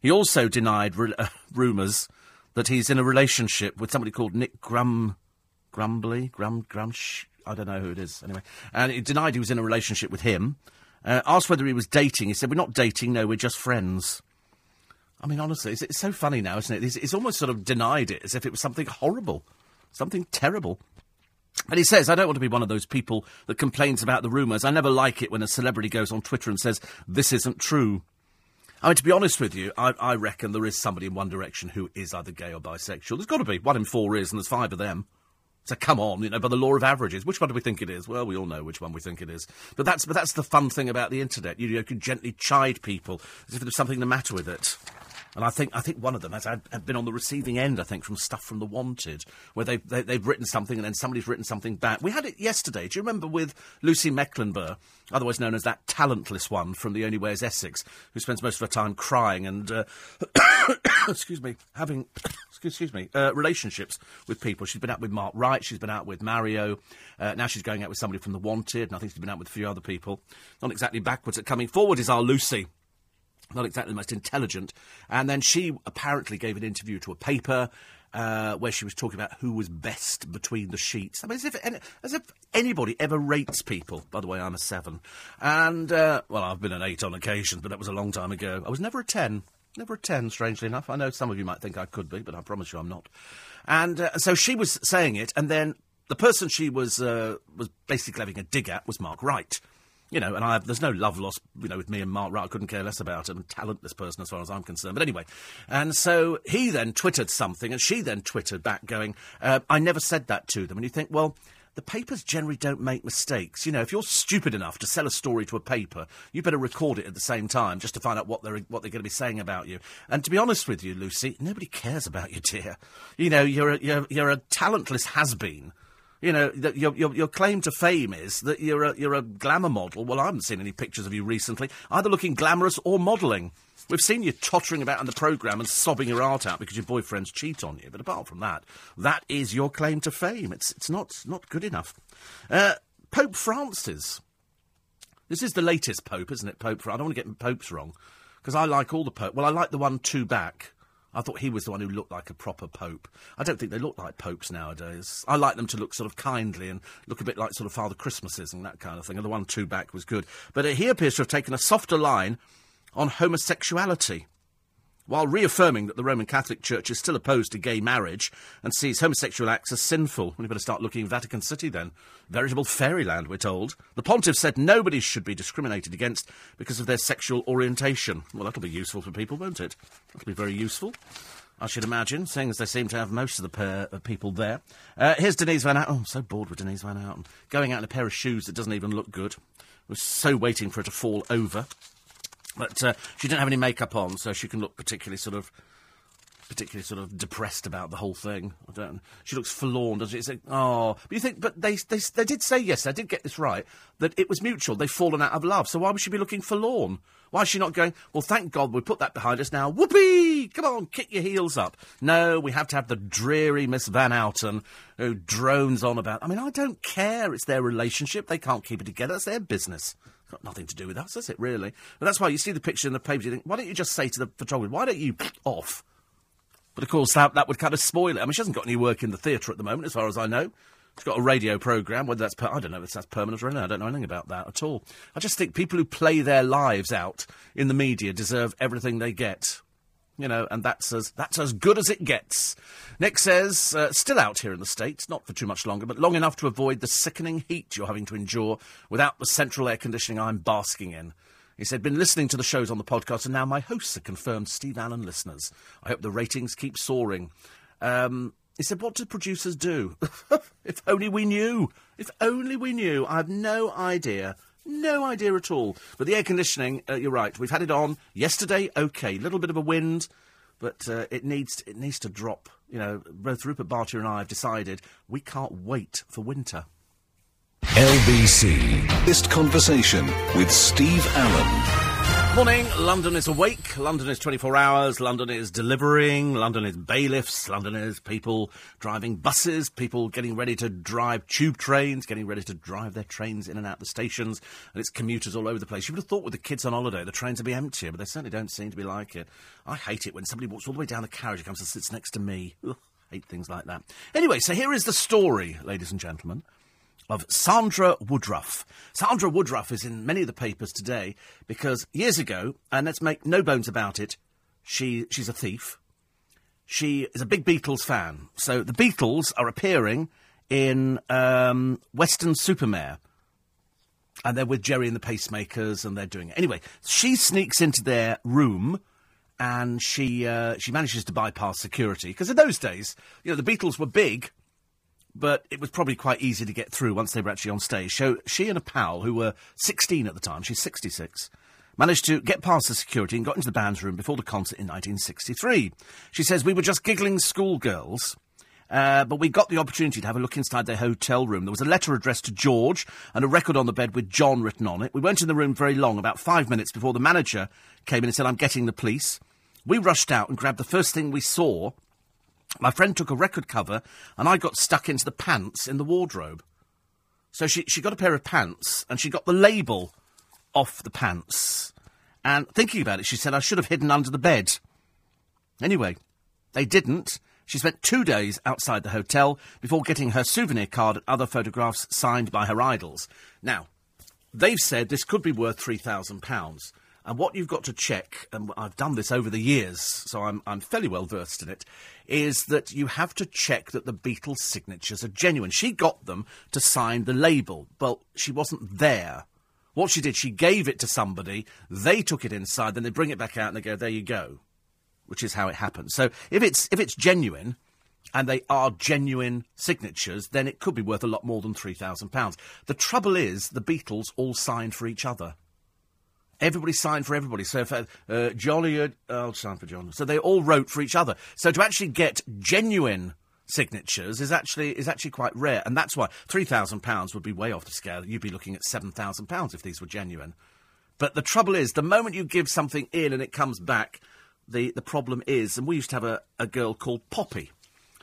He also denied uh, rumours that he's in a relationship with somebody called Nick Grum, Grumbly, Grum, Grumsh, I don't know who it is anyway. And he denied he was in a relationship with him. Uh, asked whether he was dating. He said, "We're not dating. No, we're just friends." I mean, honestly, it's, it's so funny now, isn't it? It's, it's almost sort of denied it as if it was something horrible, something terrible. And he says, I don't want to be one of those people that complains about the rumours. I never like it when a celebrity goes on Twitter and says, this isn't true. I mean, to be honest with you, I, I reckon there is somebody in One Direction who is either gay or bisexual. There's got to be. One in four is, and there's five of them. So come on, you know, by the law of averages, which one do we think it is? Well, we all know which one we think it is. But that's but that's the fun thing about the internet. You, you can gently chide people as if there's something the matter with it. And I think I think one of them has have been on the receiving end. I think from stuff from the Wanted, where they've they, they have written something and then somebody's written something back. We had it yesterday. Do you remember with Lucy Mecklenburgh, otherwise known as that talentless one from The Only Way Is Essex, who spends most of her time crying and uh, excuse me having excuse me uh, relationships with people. She's been out with Mark Wright. She's been out with Mario. Uh, now she's going out with somebody from The Wanted. And I think she's been out with a few other people. Not exactly backwards at coming forward is our Lucy not exactly the most intelligent. And then she apparently gave an interview to a paper uh, where she was talking about who was best between the sheets. I mean, as if, as if anybody ever rates people. By the way, I'm a seven. And, uh, well, I've been an eight on occasion, but that was a long time ago. I was never a ten. Never a ten, strangely enough. I know some of you might think I could be, but I promise you I'm not. And uh, so she was saying it, and then the person she was uh, was basically having a dig at was Mark Wright you know, and I have, there's no love lost, you know, with me and Mark Wright. I couldn't care less about him. Talentless person as far as I'm concerned. But anyway, and so he then twittered something, and she then twittered back, going, uh, "I never said that to them." And you think, well. The papers generally don't make mistakes. You know, if you're stupid enough to sell a story to a paper, you better record it at the same time just to find out what they're what they're going to be saying about you. And to be honest with you, Lucy, nobody cares about you, dear. You know, you're a, you're, you're a talentless has been you know, your, your, your claim to fame is that you're a, you're a glamour model. Well, I haven't seen any pictures of you recently, either looking glamorous or modelling. We've seen you tottering about in the programme and sobbing your heart out because your boyfriends cheat on you. But apart from that, that is your claim to fame. It's, it's not, not good enough. Uh, Pope Francis. This is the latest Pope, isn't it? Pope. I don't want to get popes wrong because I like all the Pope. Well, I like the one two back. I thought he was the one who looked like a proper pope. I don't think they look like popes nowadays. I like them to look sort of kindly and look a bit like sort of Father Christmases and that kind of thing. And the one two back was good. But he appears to have taken a softer line on homosexuality while reaffirming that the Roman Catholic Church is still opposed to gay marriage and sees homosexual acts as sinful. You better start looking in Vatican City then. Veritable fairyland, we're told. The pontiff said nobody should be discriminated against because of their sexual orientation. Well, that'll be useful for people, won't it? That'll be very useful. I should imagine, seeing as they seem to have most of the pair of people there. Uh, here's Denise Van Outen. Oh, I'm so bored with Denise Van Outen. Going out in a pair of shoes that doesn't even look good. We're so waiting for it to fall over. But uh, she didn't have any makeup on, so she can look particularly sort of particularly sort of depressed about the whole thing. I don't. She looks forlorn, doesn't she? It's like, oh, but you think, but they, they they did say yes. I did get this right that it was mutual. They've fallen out of love. So why would she be looking forlorn? Why is she not going? Well, thank God we put that behind us now. Whoopee! Come on, kick your heels up. No, we have to have the dreary Miss Van Outen who drones on about. I mean, I don't care. It's their relationship. They can't keep it together. It's their business got nothing to do with us, does it, really? But that's why you see the picture in the paper, you think, why don't you just say to the photographer, why don't you off? But of course, that, that would kind of spoil it. I mean, she hasn't got any work in the theatre at the moment, as far as I know. She's got a radio programme, whether that's, per- I don't know if that's permanent or anything. I don't know anything about that at all. I just think people who play their lives out in the media deserve everything they get. You know, and that's as, that's as good as it gets. Nick says, uh, still out here in the States, not for too much longer, but long enough to avoid the sickening heat you're having to endure without the central air conditioning I'm basking in. He said, been listening to the shows on the podcast, and now my hosts are confirmed Steve Allen listeners. I hope the ratings keep soaring. Um, he said, what do producers do? if only we knew. If only we knew. I have no idea. No idea at all. But the air conditioning, uh, you're right. We've had it on yesterday. Okay, little bit of a wind, but uh, it needs it needs to drop you know, both Rupert Barty and I have decided we can't wait for winter. LBC. This conversation with Steve Allen. Morning, London is awake, London is 24 hours, London is delivering, London is bailiffs, London is people driving buses, people getting ready to drive tube trains, getting ready to drive their trains in and out the stations, and it's commuters all over the place. You would have thought with the kids on holiday the trains would be emptier, but they certainly don't seem to be like it. I hate it when somebody walks all the way down the carriage and comes and sits next to me. Ugh, hate things like that. Anyway, so here is the story, ladies and gentlemen of Sandra Woodruff. Sandra Woodruff is in many of the papers today because years ago, and let's make no bones about it, she, she's a thief. She is a big Beatles fan. So the Beatles are appearing in um, Weston-super-Mare. And they're with Gerry and the Pacemakers, and they're doing it. Anyway, she sneaks into their room and she uh, she manages to bypass security because in those days, you know, the Beatles were big, but it was probably quite easy to get through once they were actually on stage. So she and a pal, who were 16 at the time, she's 66, managed to get past the security and got into the band's room before the concert in 1963. She says, We were just giggling schoolgirls. Uh, but we got the opportunity to have a look inside their hotel room. There was a letter addressed to George and a record on the bed with John written on it. We weren't in the room very long, about five minutes before the manager came in and said, I'm getting the police. We rushed out and grabbed the first thing we saw, my friend took a record cover, and I got stuck into the pants in the wardrobe. So she, she got a pair of pants, and she got the label off the pants. And thinking about it, she said, I should have hidden under the bed. Anyway, they didn't. She spent two days outside the hotel before getting her souvenir card and other photographs signed by her idols. Now, they've said this could be worth £3,000. And what you've got to check, and I've done this over the years, so I'm, I'm fairly well versed in it, is that you have to check that the Beatles' signatures are genuine. She got them to sign the label. Well, she wasn't there. What she did, she gave it to somebody, they took it inside, then they bring it back out and they go, there you go. Which is how it happens. So if it's, if it's genuine, and they are genuine signatures, then it could be worth a lot more than £3,000. The trouble is, the Beatles all signed for each other. Everybody signed for everybody. So if uh, uh, Johnny, uh, I'll sign for John. So they all wrote for each other. So to actually get genuine signatures is actually is actually quite rare, and that's why three thousand pounds would be way off the scale. You'd be looking at seven thousand pounds if these were genuine. But the trouble is, the moment you give something in and it comes back, the, the problem is, and we used to have a, a girl called Poppy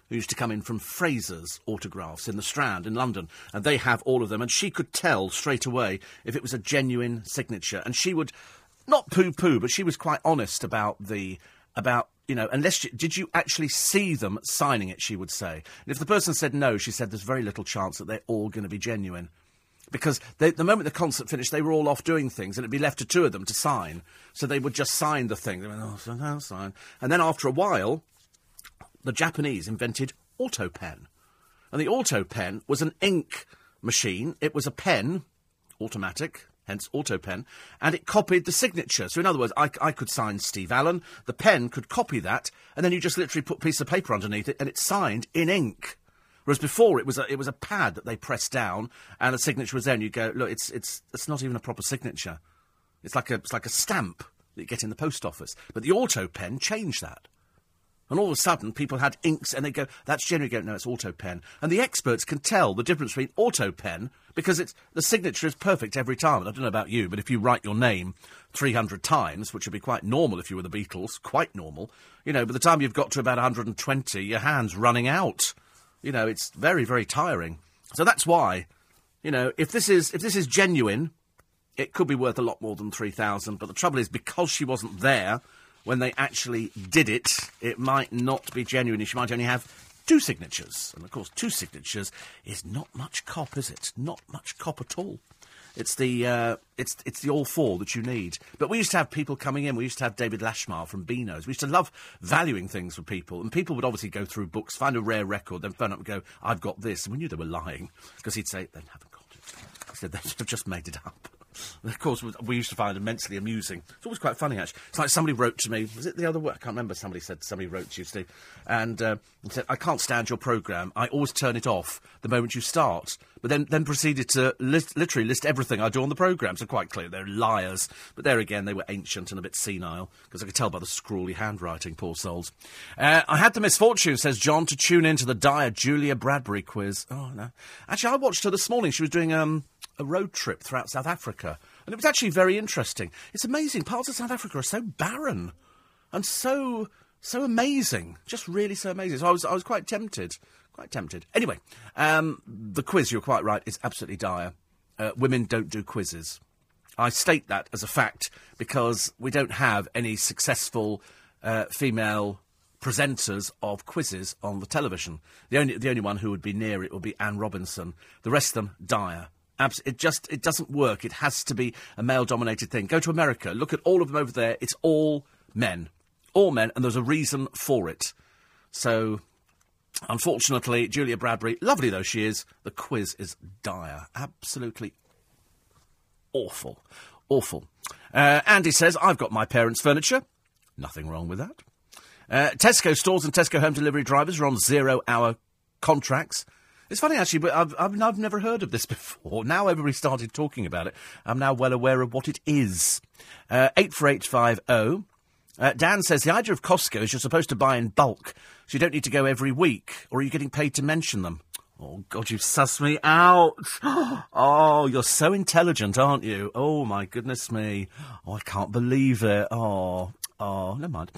who used to come in from Fraser's autographs in the Strand in London, and they have all of them, and she could tell straight away if it was a genuine signature, and she would not poo-poo, but she was quite honest about the about you know, unless you, did you actually see them signing it? She would say, and if the person said no, she said there's very little chance that they're all going to be genuine. Because they, the moment the concert finished, they were all off doing things, and it'd be left to two of them to sign. So they would just sign the thing. They went, oh, sign. And then after a while, the Japanese invented auto pen. And the auto pen was an ink machine. It was a pen, automatic, hence auto pen, and it copied the signature. So in other words, I, I could sign Steve Allen, the pen could copy that, and then you just literally put a piece of paper underneath it, and it's signed in ink. Whereas before it was a, it was a pad that they pressed down, and the signature was there, and you go, look, it's, it's, it's not even a proper signature. It's like a, it's like a stamp that you get in the post office. But the auto pen changed that. And all of a sudden, people had inks, and they go, that's generally go, no, it's auto pen. And the experts can tell the difference between auto pen, because it's, the signature is perfect every time. And I don't know about you, but if you write your name 300 times, which would be quite normal if you were the Beatles, quite normal, you know, by the time you've got to about 120, your hand's running out. You know, it's very, very tiring. So that's why, you know, if this is, if this is genuine, it could be worth a lot more than 3,000. But the trouble is, because she wasn't there, when they actually did it, it might not be genuine. She might only have two signatures. And of course, two signatures is not much cop, is it? Not much cop at all. It's the uh, it's it's the all four that you need. But we used to have people coming in. We used to have David Lashmar from Beano's. We used to love valuing things for people, and people would obviously go through books, find a rare record, then phone up and go, "I've got this," and we knew they were lying because he'd say, "They haven't got it." He said, "They've just made it up." Of course, we used to find it immensely amusing. It's always quite funny, actually. It's like somebody wrote to me, was it the other week? I can't remember. Somebody said, somebody wrote to you, Steve, and, uh, said, I can't stand your programme. I always turn it off the moment you start. But then, then proceeded to list, literally list everything I do on the programme. So quite clear, they're liars. But there again, they were ancient and a bit senile, because I could tell by the scrawly handwriting, poor souls. Uh, I had the misfortune, says John, to tune into the dire Julia Bradbury quiz. Oh, no. Actually, I watched her this morning. She was doing um, a road trip throughout South Africa And it was actually very interesting. It's amazing. Parts of South Africa are so barren and so so amazing. Just really so amazing. So I was I was quite tempted. Quite tempted. Anyway, um, the quiz, you're quite right, is absolutely dire. Uh, women don't do quizzes. I state that as a fact because we don't have any successful uh, female presenters of quizzes on the television. The only the only one who would be near it would be Anne Robinson. The rest of them dire. Abs- it just it doesn't work. It has to be a male dominated thing. Go to America. Look at all of them over there. It's all men, all men, and there's a reason for it. So. Unfortunately, Julia Bradbury, lovely though she is, the quiz is dire. Absolutely awful. Awful. Uh, Andy says, I've got my parents' furniture. Nothing wrong with that. Uh, Tesco stores and Tesco home delivery drivers are on zero hour contracts. It's funny actually, but I've, I've, I've never heard of this before. Now everybody started talking about it. I'm now well aware of what it is. Uh, 84850. Uh, Dan says the idea of Costco is you're supposed to buy in bulk, so you don't need to go every week, or are you getting paid to mention them? Oh, God, you've sussed me out. Oh, you're so intelligent, aren't you? Oh, my goodness me. Oh, I can't believe it. Oh, oh, never mind.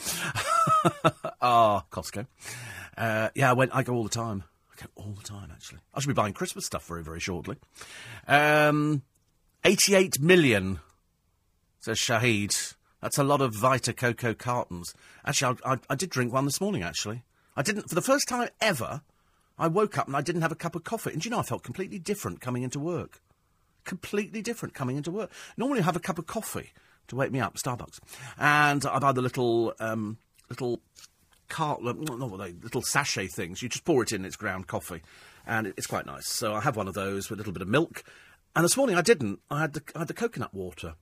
oh, Costco. Uh, yeah, I went, I go all the time. All the time, actually. I should be buying Christmas stuff very, very shortly. Um, 88 million, says Shahid. That's a lot of Vita Coco cartons. Actually, I, I, I did drink one this morning, actually. I didn't, for the first time ever, I woke up and I didn't have a cup of coffee. And you know, I felt completely different coming into work. Completely different coming into work. Normally, I have a cup of coffee to wake me up, Starbucks, and I buy the little um, little cart, they, little sachet things. You just pour it in, it's ground coffee, and it's quite nice. So I have one of those with a little bit of milk. And this morning I didn't. I had the, I had the coconut water.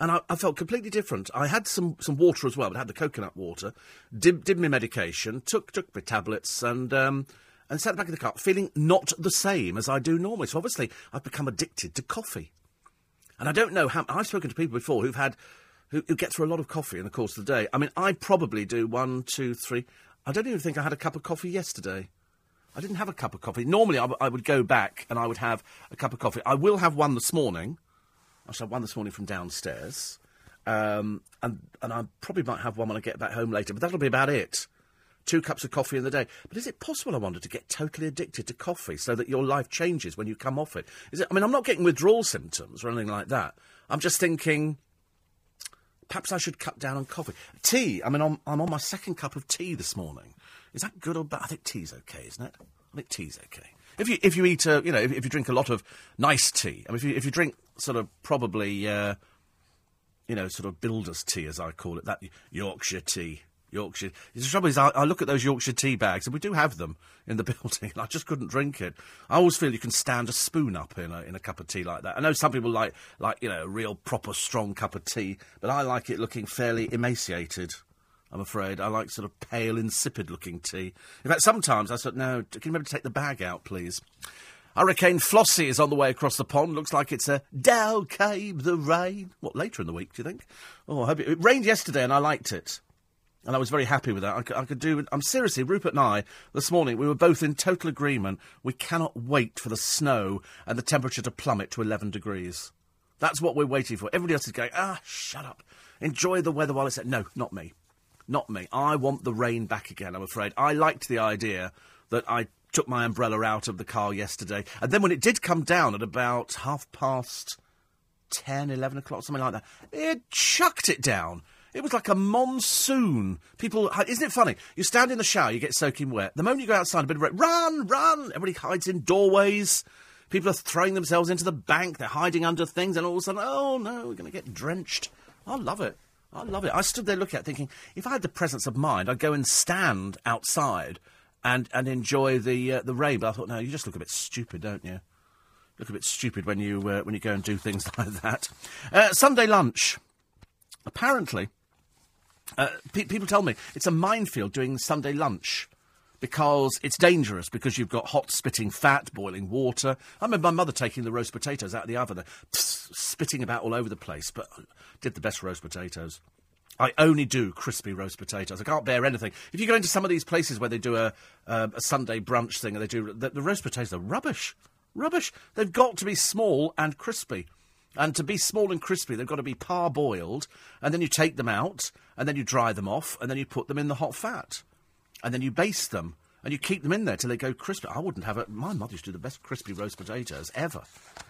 And I, I, felt completely different. I had some, some water as well, but I had the coconut water. Did, did my medication, took took my tablets, and um, and sat back in the car, feeling not the same as I do normally. So obviously, I've become addicted to coffee. And I don't know how. I've spoken to people before who've had, who, who get through a lot of coffee in the course of the day. I mean, I probably do one, two, three. I don't even think I had a cup of coffee yesterday. I didn't have a cup of coffee. Normally, I, w- I would go back and I would have a cup of coffee. I will have one this morning. I shall have one this morning from downstairs. Um, and, and I probably might have one when I get back home later, but that'll be about it two cups of coffee in the day. But is it possible, I wonder, to get totally addicted to coffee so that your life changes when you come off it? Is it? I mean, I'm not getting withdrawal symptoms or anything like that. I'm just thinking. Perhaps I should cut down on coffee. Tea. I mean, I'm, I'm on my second cup of tea this morning. Is that good or bad? I think tea's okay, isn't it? I think tea's okay. If you if you eat a, you know if, if you drink a lot of nice tea, I mean if you if you drink sort of probably uh, you know sort of builder's tea as I call it that Yorkshire tea, Yorkshire. The trouble is, I, I, look at those Yorkshire tea bags, and we do have them in the building, I just couldn't drink it. I always feel you can stand a spoon up in a, in a cup of tea like that. I know some people like, like, you know, a real proper strong cup of tea, but I like it looking fairly emaciated. I'm afraid. I like sort of pale, insipid looking tea. In fact, sometimes I said, no, can you maybe take the bag out, please? Hurricane Flossie is on the way across the pond. Looks like it's a Dow came the rain. What, later in the week, do you think? Oh, I hope it, it rained yesterday and I liked it and I was very happy with that. I could, I could, do. I'm seriously, Rupert and I this morning we were both in total agreement. We cannot wait for the snow and the temperature to plummet to 11 degrees. That's what we're waiting for. Everybody else is going. Ah, shut up. Enjoy the weather while it's at. No, not me, not me. I want the rain back again. I'm afraid. I liked the idea that I took my umbrella out of the car yesterday, and then when it did come down at about half past 10, 11 o'clock, something like that, it chucked it down. It was like a monsoon. People, isn't it funny? You stand in the shower, you get soaking wet. The moment you go outside, a bit of rain, run, run. Everybody hides in doorways. People are throwing themselves into the bank. They're hiding under things, and all of a sudden, oh no, we're going to get drenched. I love it. I love it. I stood there looking at it, thinking, if I had the presence of mind, I'd go and stand outside and and enjoy the uh, the rain. But I thought, no, you just look a bit stupid, don't you? Look a bit stupid when you uh, when you go and do things like that. Uh, Sunday lunch. Apparently, uh, pe- people tell me it's a minefield doing Sunday lunch because it's dangerous because you've got hot spitting fat, boiling water. I remember my mother taking the roast potatoes out of the oven, pss, spitting about all over the place, but did the best roast potatoes. I only do crispy roast potatoes. I can't bear anything. If you go into some of these places where they do a, uh, a Sunday brunch thing and they do the, the roast potatoes are rubbish, rubbish. They've got to be small and crispy. And to be small and crispy, they've got to be parboiled, and then you take them out, and then you dry them off, and then you put them in the hot fat. And then you baste them, and you keep them in there till they go crispy. I wouldn't have it. My mother used to do the best crispy roast potatoes ever.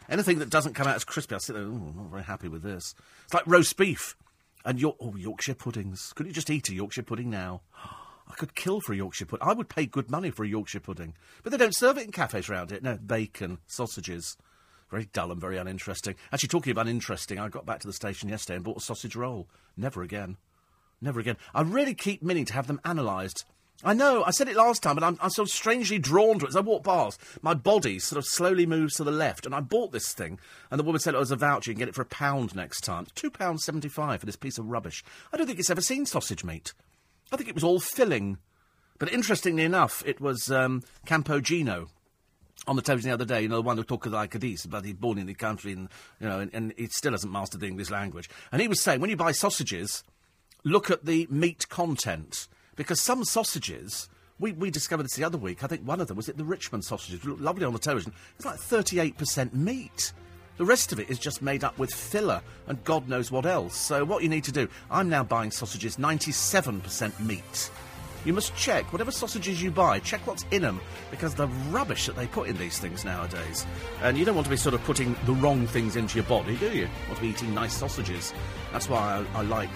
Anything that doesn't come out as crispy, I sit there, oh, I'm not very happy with this. It's like roast beef. And York, oh, Yorkshire puddings. Could you just eat a Yorkshire pudding now? I could kill for a Yorkshire pudding. I would pay good money for a Yorkshire pudding. But they don't serve it in cafes around it. No, bacon, sausages. Very dull and very uninteresting. Actually, talking of uninteresting, I got back to the station yesterday and bought a sausage roll. Never again. Never again. I really keep meaning to have them analysed. I know, I said it last time, but I'm, I'm sort of strangely drawn to it. As I walk past, my body sort of slowly moves to the left, and I bought this thing, and the woman said it was a voucher, you can get it for a pound next time. £2.75 for this piece of rubbish. I don't think it's ever seen sausage meat. I think it was all filling. But interestingly enough, it was um, Campogino on the television the other day, you know, the one who talked like this, but he's born in the country and, you know, and, and he still hasn't mastered the English language. And he was saying, when you buy sausages, look at the meat content. Because some sausages, we, we discovered this the other week, I think one of them was it the Richmond sausages, lovely on the television. It's like 38% meat. The rest of it is just made up with filler and God knows what else. So what you need to do, I'm now buying sausages 97% meat. You must check whatever sausages you buy, check what's in them, because the rubbish that they put in these things nowadays. And you don't want to be sort of putting the wrong things into your body, do you? you want to be eating nice sausages. That's why I, I like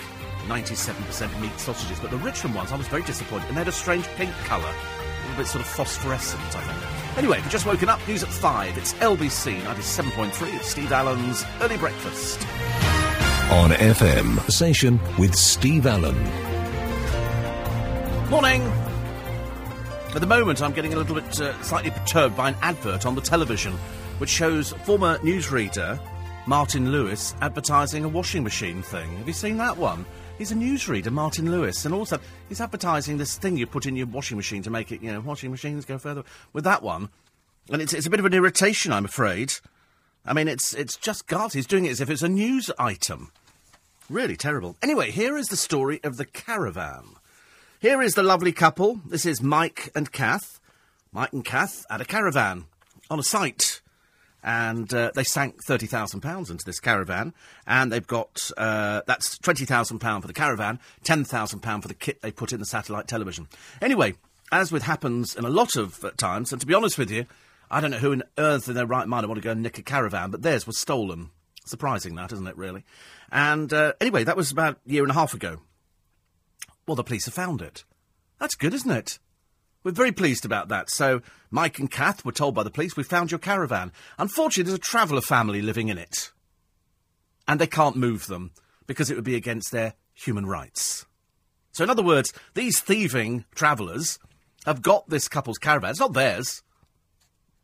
97% meat sausages. But the Richmond ones, I was very disappointed. And they had a strange pink colour, a little bit sort of phosphorescent, I think. Anyway, you've just woken up, news at 5. It's LBC 97.3. It's Steve Allen's Early Breakfast. On FM, station with Steve Allen. Morning. At the moment, I'm getting a little bit uh, slightly perturbed by an advert on the television, which shows former newsreader Martyn Lewis advertising a washing machine thing. Have you seen that one? He's a newsreader, Martyn Lewis, and also he's advertising this thing you put in your washing machine to make it, you know, washing machines go further. With that one, and it's, it's a bit of an irritation, I'm afraid. I mean, it's it's just guards. He's doing it as if it's a news item. Really terrible. Anyway, here is the story of the caravan. Here is the lovely couple. This is Mike and Kath. Mike and Kath at a caravan on a site. And uh, they sank £30,000 into this caravan. And they've got, uh, that's £20,000 for the caravan, £10,000 for the kit they put in the satellite television. Anyway, as with happens in a lot of uh, times, and to be honest with you, I don't know who on earth in their right mind would want to go and nick a caravan, but theirs was stolen. Surprising that, isn't it, really? And uh, anyway, that was about a year and a half ago. Well, the police have found it. That's good, isn't it? We're very pleased about that. So, Mike and Kath were told by the police, we found your caravan. Unfortunately, there's a traveller family living in it. And they can't move them because it would be against their human rights. So, in other words, these thieving travellers have got this couple's caravan. It's not theirs.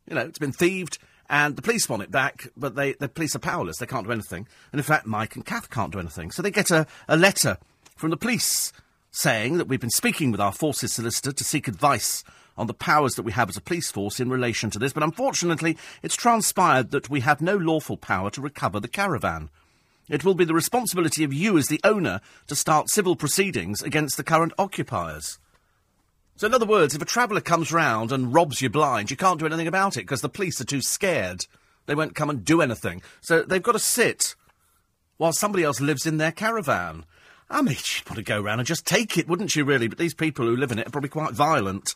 You know, it's been thieved, and the police want it back, but they, the police are powerless. They can't do anything. And in fact, Mike and Kath can't do anything. So they get a, a letter from the police saying that we've been speaking with our forces solicitor to seek advice on the powers that we have as a police force in relation to this, but unfortunately it's transpired that we have no lawful power to recover the caravan. It will be the responsibility of you as the owner to start civil proceedings against the current occupiers. So, in other words, if a traveller comes round and robs you blind, you can't do anything about it because the police are too scared. They won't come and do anything. So they've got to sit while somebody else lives in their caravan. I mean, she'd want to go round and just take it, wouldn't she, really? But these people who live in it are probably quite violent.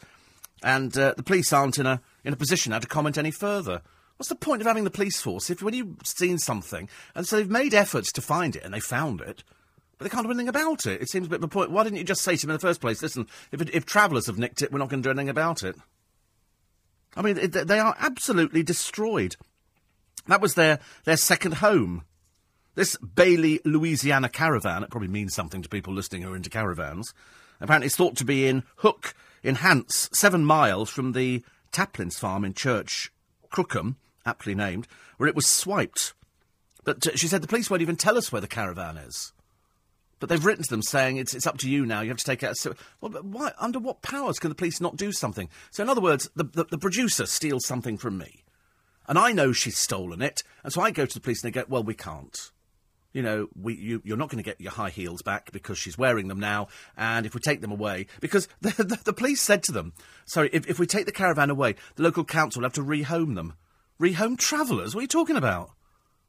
And uh, the police aren't in a, in a position now to comment any further. What's the point of having the police force if when you've seen something, and so they've made efforts to find it, and they found it, but they can't do anything about it? It seems a bit of a point. Why didn't you just say to them in the first place, listen, if, if travellers have nicked it, we're not going to do anything about it? I mean, it, they are absolutely destroyed. That was their, their second home. This Bailey, Louisiana caravan, it probably means something to people listening who are into caravans, apparently it's thought to be in Hook, in Hants, seven miles from the Taplins farm in Church Crookham, aptly named, where it was swiped. But uh, she said the police won't even tell us where the caravan is. But they've written to them saying it's, it's up to you now. You have to take it. So, well, why? Under what powers can the police not do something? So, in other words, the, the, the producer steals something from me, and I know she's stolen it, and so I go to the police and they go, "Well, we can't." You know, we, you, you're not going to get your high heels back because she's wearing them now. And if we take them away, because the, the, the police said to them, sorry, if, if we take the caravan away, the local council will have to rehome them. Rehome travellers? What are you talking about?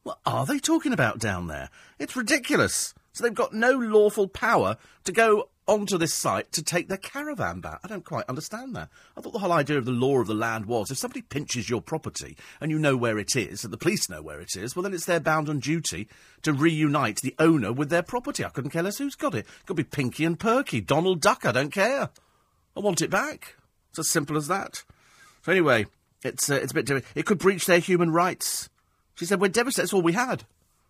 What are they talking about down there? It's ridiculous. So they've got no lawful power to go onto this site to take their caravan back. I don't quite understand that. I thought the whole idea of the law of the land was if somebody pinches your property and you know where it is, and the police know where it is, well, then it's their bound and duty to reunite the owner with their property. I couldn't care less who's got it. It could be Pinky and Perky, Donald Duck, I don't care. I want it back. It's as simple as that. So anyway, it's, uh, it's a bit different. It could breach their human rights. She said, we're devastated. That's all we had.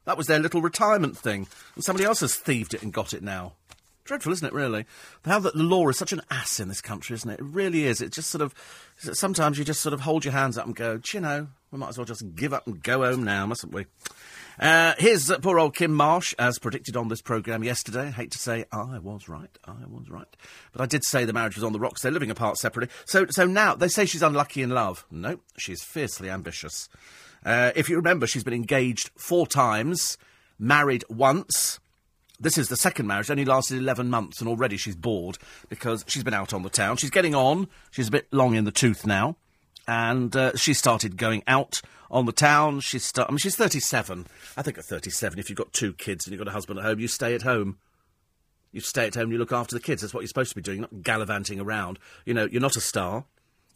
That was their little retirement thing. And somebody else has thieved it and got it now. Dreadful, isn't it, really? How that the law is such an ass in this country, isn't it? It really is. It just sort of. Sometimes you just sort of hold your hands up and go, do you know, we might as well just give up and go home now, mustn't we? Uh, here's uh, poor old Kim Marsh, as predicted on this programme yesterday. I hate to say I was right, I was right. But I did say the marriage was on the rocks. They're living apart separately. So, so now, they say she's unlucky in love. No, she's fiercely ambitious. Uh, if you remember, she's been engaged four times, married once. This is the second marriage, only lasted 11 months, and already she's bored because she's been out on the town. She's getting on. She's a bit long in the tooth now. And uh, she started going out on the town. She's start- I mean, she's 37. I think at 37, if you've got two kids and you've got a husband at home, you stay at home. You stay at home you look after the kids. That's what you're supposed to be doing, not gallivanting around. You know, you're not a star.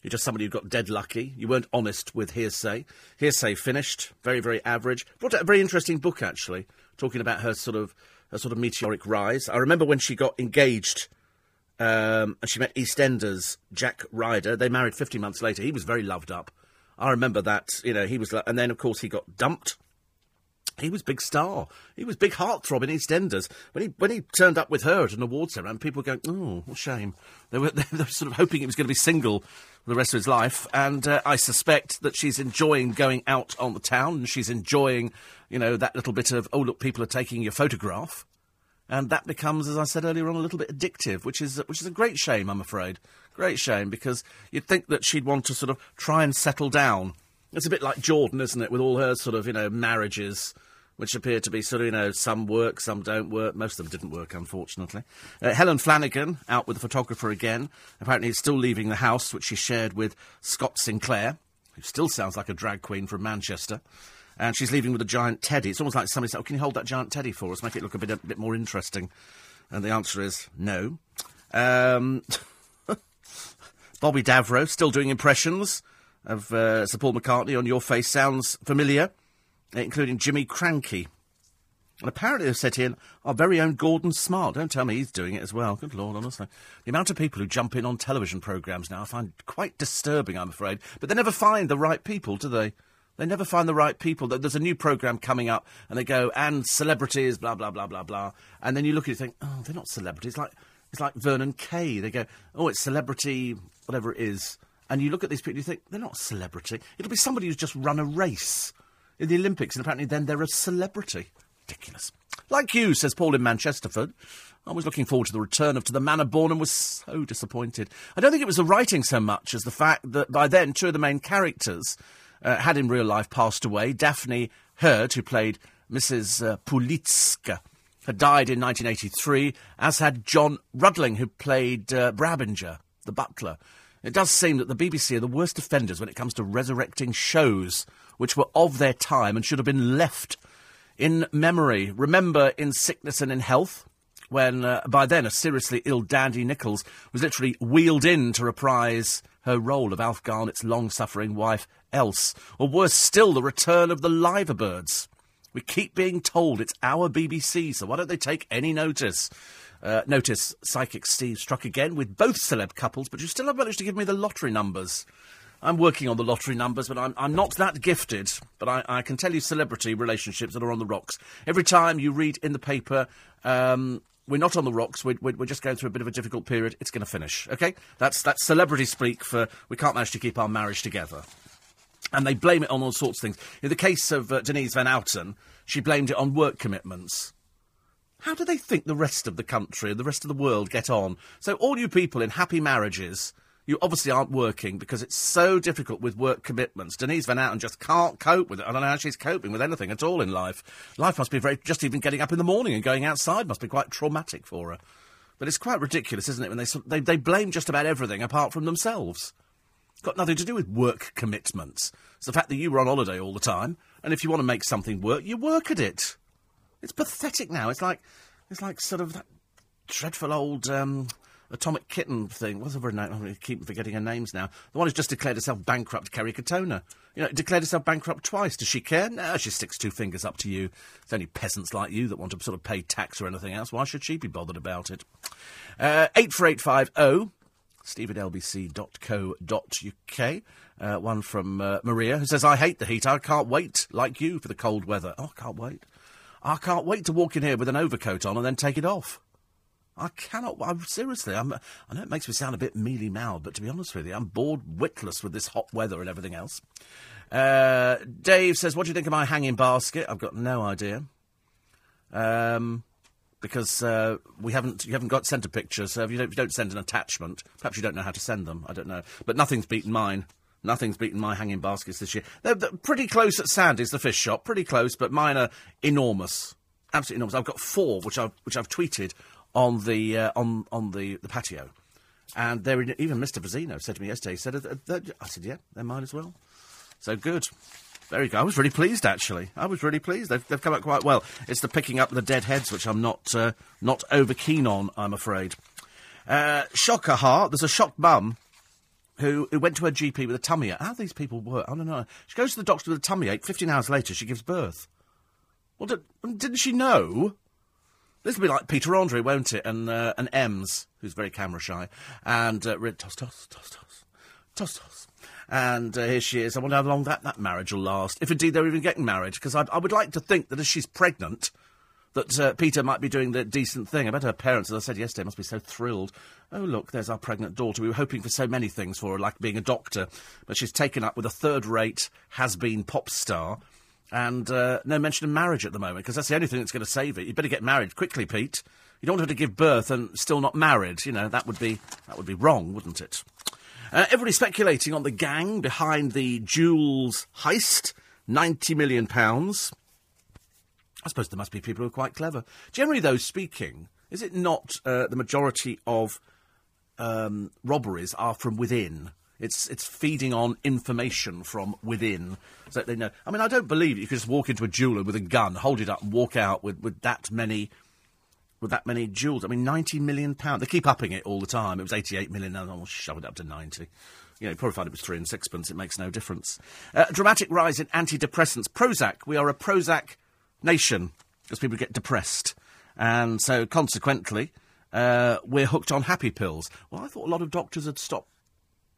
You're just somebody who got dead lucky. You weren't honest with Hear'Say. Hear'Say finished. Very, very average. Brought out a very interesting book, actually, talking about her sort of her sort of meteoric rise. I remember when she got engaged um, and she met EastEnders Jack Ryder. They married 50 months later. He was very loved up. I remember that, you know, he was, and then of course he got dumped. He was big star. He was big heartthrob in EastEnders. When he when he turned up with her at an awards ceremony, people were going, "Oh, what shame." They were, they were sort of hoping he was going to be single for the rest of his life. And uh, I suspect that she's enjoying going out on the town, and she's enjoying, you know, that little bit of, "Oh, look, people are taking your photograph," and that becomes, as I said earlier on, a little bit addictive, which is which is a great shame, I'm afraid. Great shame because you'd think that she'd want to sort of try and settle down. It's a bit like Jordan, isn't it, with all her sort of, you know, marriages which appear to be sort of, you know, some work, some don't work. Most of them didn't work, unfortunately. Uh, Helen Flanagan, out with the photographer again. Apparently, is still leaving the house, which she shared with Scott Sinclair, who still sounds like a drag queen from Manchester. And she's leaving with a giant teddy. It's almost like somebody said, oh, can you hold that giant teddy for us? Make it look a bit, a bit more interesting. And the answer is no. Um, Bobby Davro, still doing impressions of uh, Sir Paul McCartney on Your Face Sounds Familiar including Jimmy Krankie. And apparently they've set in our very own Gordon Smart. Don't tell me he's doing it as well. Good Lord, honestly. The amount of people who jump in on television programmes now I find quite disturbing, I'm afraid. But they never find the right people, do they? They never find the right people. There's a new programme coming up, and they go, and celebrities, blah, blah, blah, blah, blah. And then you look at it and think, oh, they're not celebrities. Like, it's like Vernon Kay. They go, oh, it's celebrity, whatever it is. And you look at these people you think, they're not a celebrity. It'll be somebody who's just run a race in the Olympics, and apparently then they're a celebrity. Ridiculous. Like you, says Paul in Manchesterford. I was looking forward to the return of To the Manor Born and was so disappointed. I don't think it was the writing so much as the fact that by then two of the main characters uh, had in real life passed away. Daphne Heard, who played Mrs. Uh, Pulitska, had died in 1983, as had John Rudling, who played uh, Brabinger, the butler. It does seem that the BBC are the worst offenders when it comes to resurrecting shows which were of their time and should have been left in memory. Remember in sickness and in health? When uh, by then a seriously ill Dandy Nichols was literally wheeled in to reprise her role of Alf Garnett's long suffering wife, Else. Or worse still, the return of the Liverbirds. We keep being told it's our BBC, so why don't they take any notice? Uh, notice Psychic Steve struck again with both celeb couples, but you still have managed to give me the lottery numbers. I'm working on the lottery numbers, but I'm, I'm not that gifted. But I, I can tell you celebrity relationships that are on the rocks. Every time you read in the paper, um, we're not on the rocks. We're, we're, just going through a bit of a difficult period. It's going to finish. Okay, that's that's celebrity speak for we can't manage to keep our marriage together, and they blame it on all sorts of things. In the case of uh, Denise Van Outen, she blamed it on work commitments. How do they think the rest of the country and the rest of the world get on? So all you people in happy marriages you obviously aren't working because it's so difficult with work commitments. Denise Van Outen just can't cope with it. I don't know how she's coping with anything at all in life. Life must be very, just even getting up in the morning and going outside must be quite traumatic for her. But it's quite ridiculous, isn't it, when they, they, they blame just about everything apart from themselves. It's got nothing to do with work commitments. It's the fact that you were on holiday all the time And if you want to make something work, you work at it. It's pathetic now. It's like, it's like sort of that dreadful old um, atomic kitten thing. What's her name? I keep forgetting her names now. The one who's just declared herself bankrupt, Kerry Katona. You know, declared herself bankrupt twice. Does she care? No, she sticks two fingers up to you. It's only peasants like you that want to sort of pay tax or anything else. Why should she be bothered about it? Uh, 84850 steve at lbc.co.uk. Uh, one from uh, Maria who says, I hate the heat. I can't wait, like you, for the cold weather. Oh, I can't wait. I can't wait to walk in here with an overcoat on and then take it off. I cannot. I'm, seriously, I'm, I know it makes me sound a bit mealy mouthed, but to be honest with you, I'm bored witless with this hot weather and everything else. Uh, Dave says, What do you think of my hanging basket? I've got no idea. Um, because uh, we haven't you haven't got sent a picture. So if you, don't, if you don't send an attachment, perhaps you don't know how to send them. I don't know, but nothing's beaten mine. Nothing's beaten my hanging baskets this year. They're, they're pretty close at Sandy's, the fish shop, pretty close, but mine are enormous, absolutely enormous. I've got four, which I've which I've tweeted on the uh, on on the, the patio, and they're in, even Mr. Vazino said to me yesterday. He said, uh, "I said, yeah, they're mine as well." So good. Very good. I was really pleased, actually. I was really pleased. They've, they've come out quite well. It's the picking up the dead heads, which I'm not uh, not over keen on. I'm afraid. Uh, shocker heart. There's a shocked mum who, who went to her GP with a tummy ache. How these people work? I don't know. She goes to the doctor with a tummy ache. Fifteen hours later, she gives birth. Well, did, didn't she know? This will be like Peter Andre, won't it? And uh, and Ems, who's very camera shy, and uh, toss, toss. And uh, here she is. I wonder how long that, that marriage will last, if indeed they're even getting married. Because I, I would like to think that as she's pregnant, that uh, Peter might be doing the decent thing. I bet her parents, as I said yesterday, must be so thrilled. Oh, look, there's our pregnant daughter. We were hoping for so many things for her, like being a doctor, but she's taken up with a third-rate has-been pop star. And uh, no mention of marriage at the moment, because that's the only thing that's going to save it. You better get married quickly, Pete. You don't want her to give birth and still not married. You know that would be that would be wrong, wouldn't it? Uh, everybody's speculating on the gang behind the Joules heist, £90 million. I suppose there must be people who are quite clever. Generally, though, speaking, is it not uh, the majority of um, robberies are from within? It's it's feeding on information from within, so that they know. I mean, I don't believe you could just walk into a jeweler with a gun, hold it up, and walk out with, with that many with that many jewels. I mean, 90 million pounds. They keep upping it all the time. It was 88 million, now they'll shove it up to 90. You know, probably find it was three and sixpence. It makes no difference. Uh, dramatic rise in antidepressants. Prozac. We are a Prozac nation because people get depressed. And so, consequently, uh, we're hooked on happy pills. Well, I thought a lot of doctors had stopped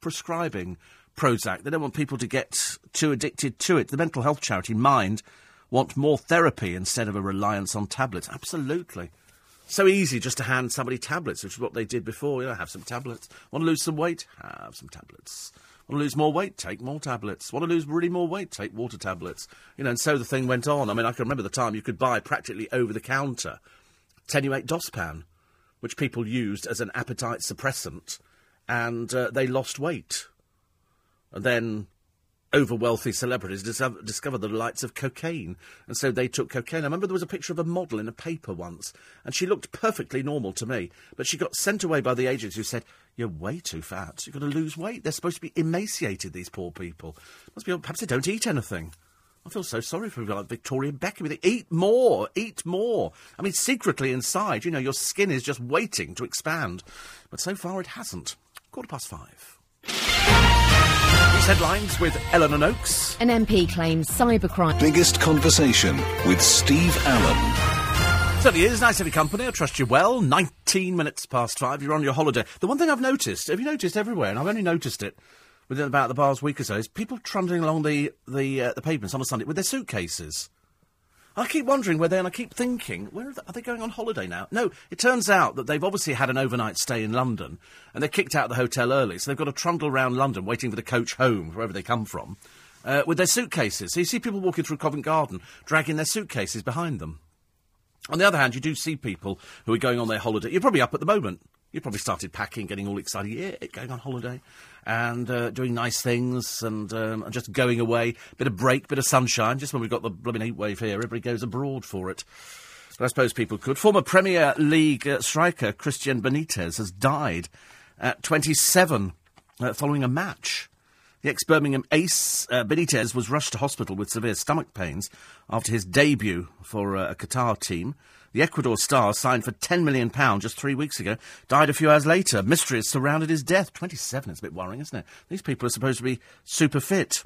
prescribing Prozac. They don't want people to get too addicted to it. The mental health charity Mind want more therapy instead of a reliance on tablets. Absolutely. So easy just to hand somebody tablets, which is what they did before. You know, have some tablets. Want to lose some weight? Have some tablets. Want to lose more weight? Take more tablets. Want to lose really more weight? Take water tablets. You know, and so the thing went on. I mean, I can remember the time you could buy practically over the counter Tenuate Dospan, which people used as an appetite suppressant, and uh, they lost weight. And then over wealthy celebrities dis- discovered the delights of cocaine, and so they took cocaine. I remember there was a picture of a model in a paper once, and she looked perfectly normal to me, but she got sent away by the agents who said, "You're way too fat. You've got to lose weight. They're supposed to be emaciated. These poor people must be. Perhaps they don't eat anything." I feel so sorry for people like Victoria Beckham. They eat more, eat more. I mean, secretly inside, you know, your skin is just waiting to expand. But so far it hasn't. Quarter past five. These headlines with Eleanor Noakes. An MP claims cybercrime. Biggest conversation with Steve Allen. Certainly is. Nice to have company. I trust you well. 19 minutes past five. You're on your holiday. The one thing I've noticed, have you noticed everywhere, and I've only noticed it within about the past week or so, is people trundling along the, the, uh, the pavements on a Sunday with their suitcases. I keep wondering where they are, and I keep thinking, where are they, are they, going on holiday now? No, it turns out that they've obviously had an overnight stay in London and they're kicked out of the hotel early, so they've got to trundle around London waiting for the coach home, wherever they come from, uh, with their suitcases. So you see people walking through Covent Garden dragging their suitcases behind them. On the other hand, you do see people who are going on their holiday. You're probably up at the moment. You probably started packing, getting all excited. Yeah, going on holiday and uh, doing nice things and, um, just going away. Bit of break, bit of sunshine. Just when we've got the blooming heat wave here, everybody goes abroad for it. But I suppose people could. Former Premier League uh, striker Christian Benitez has died at 27 uh, following a match. The ex Birmingham ace, uh, Benitez, was rushed to hospital with severe stomach pains after his debut for uh, a Qatar team. The Ecuador star, signed for £10 million just three weeks ago, died a few hours later. Mystery has surrounded his death. 27 is a bit worrying, isn't it? These people are supposed to be super fit.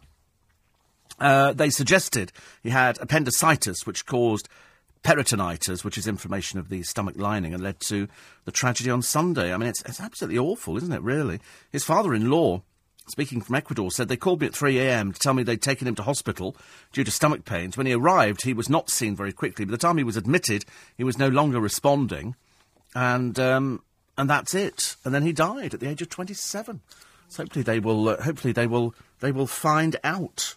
Uh, they suggested he had appendicitis, which caused peritonitis, which is inflammation of the stomach lining, and led to the tragedy on Sunday. I mean, it's, it's absolutely awful, isn't it, really? His father in law speaking from Ecuador, said they called me at 3 a.m. to tell me they'd taken him to hospital due to stomach pains. When he arrived, he was not seen very quickly. By the time he was admitted, he was no longer responding, and um, and that's it. And then he died at the age of 27. So hopefully they will. Uh, hopefully they will. They will find out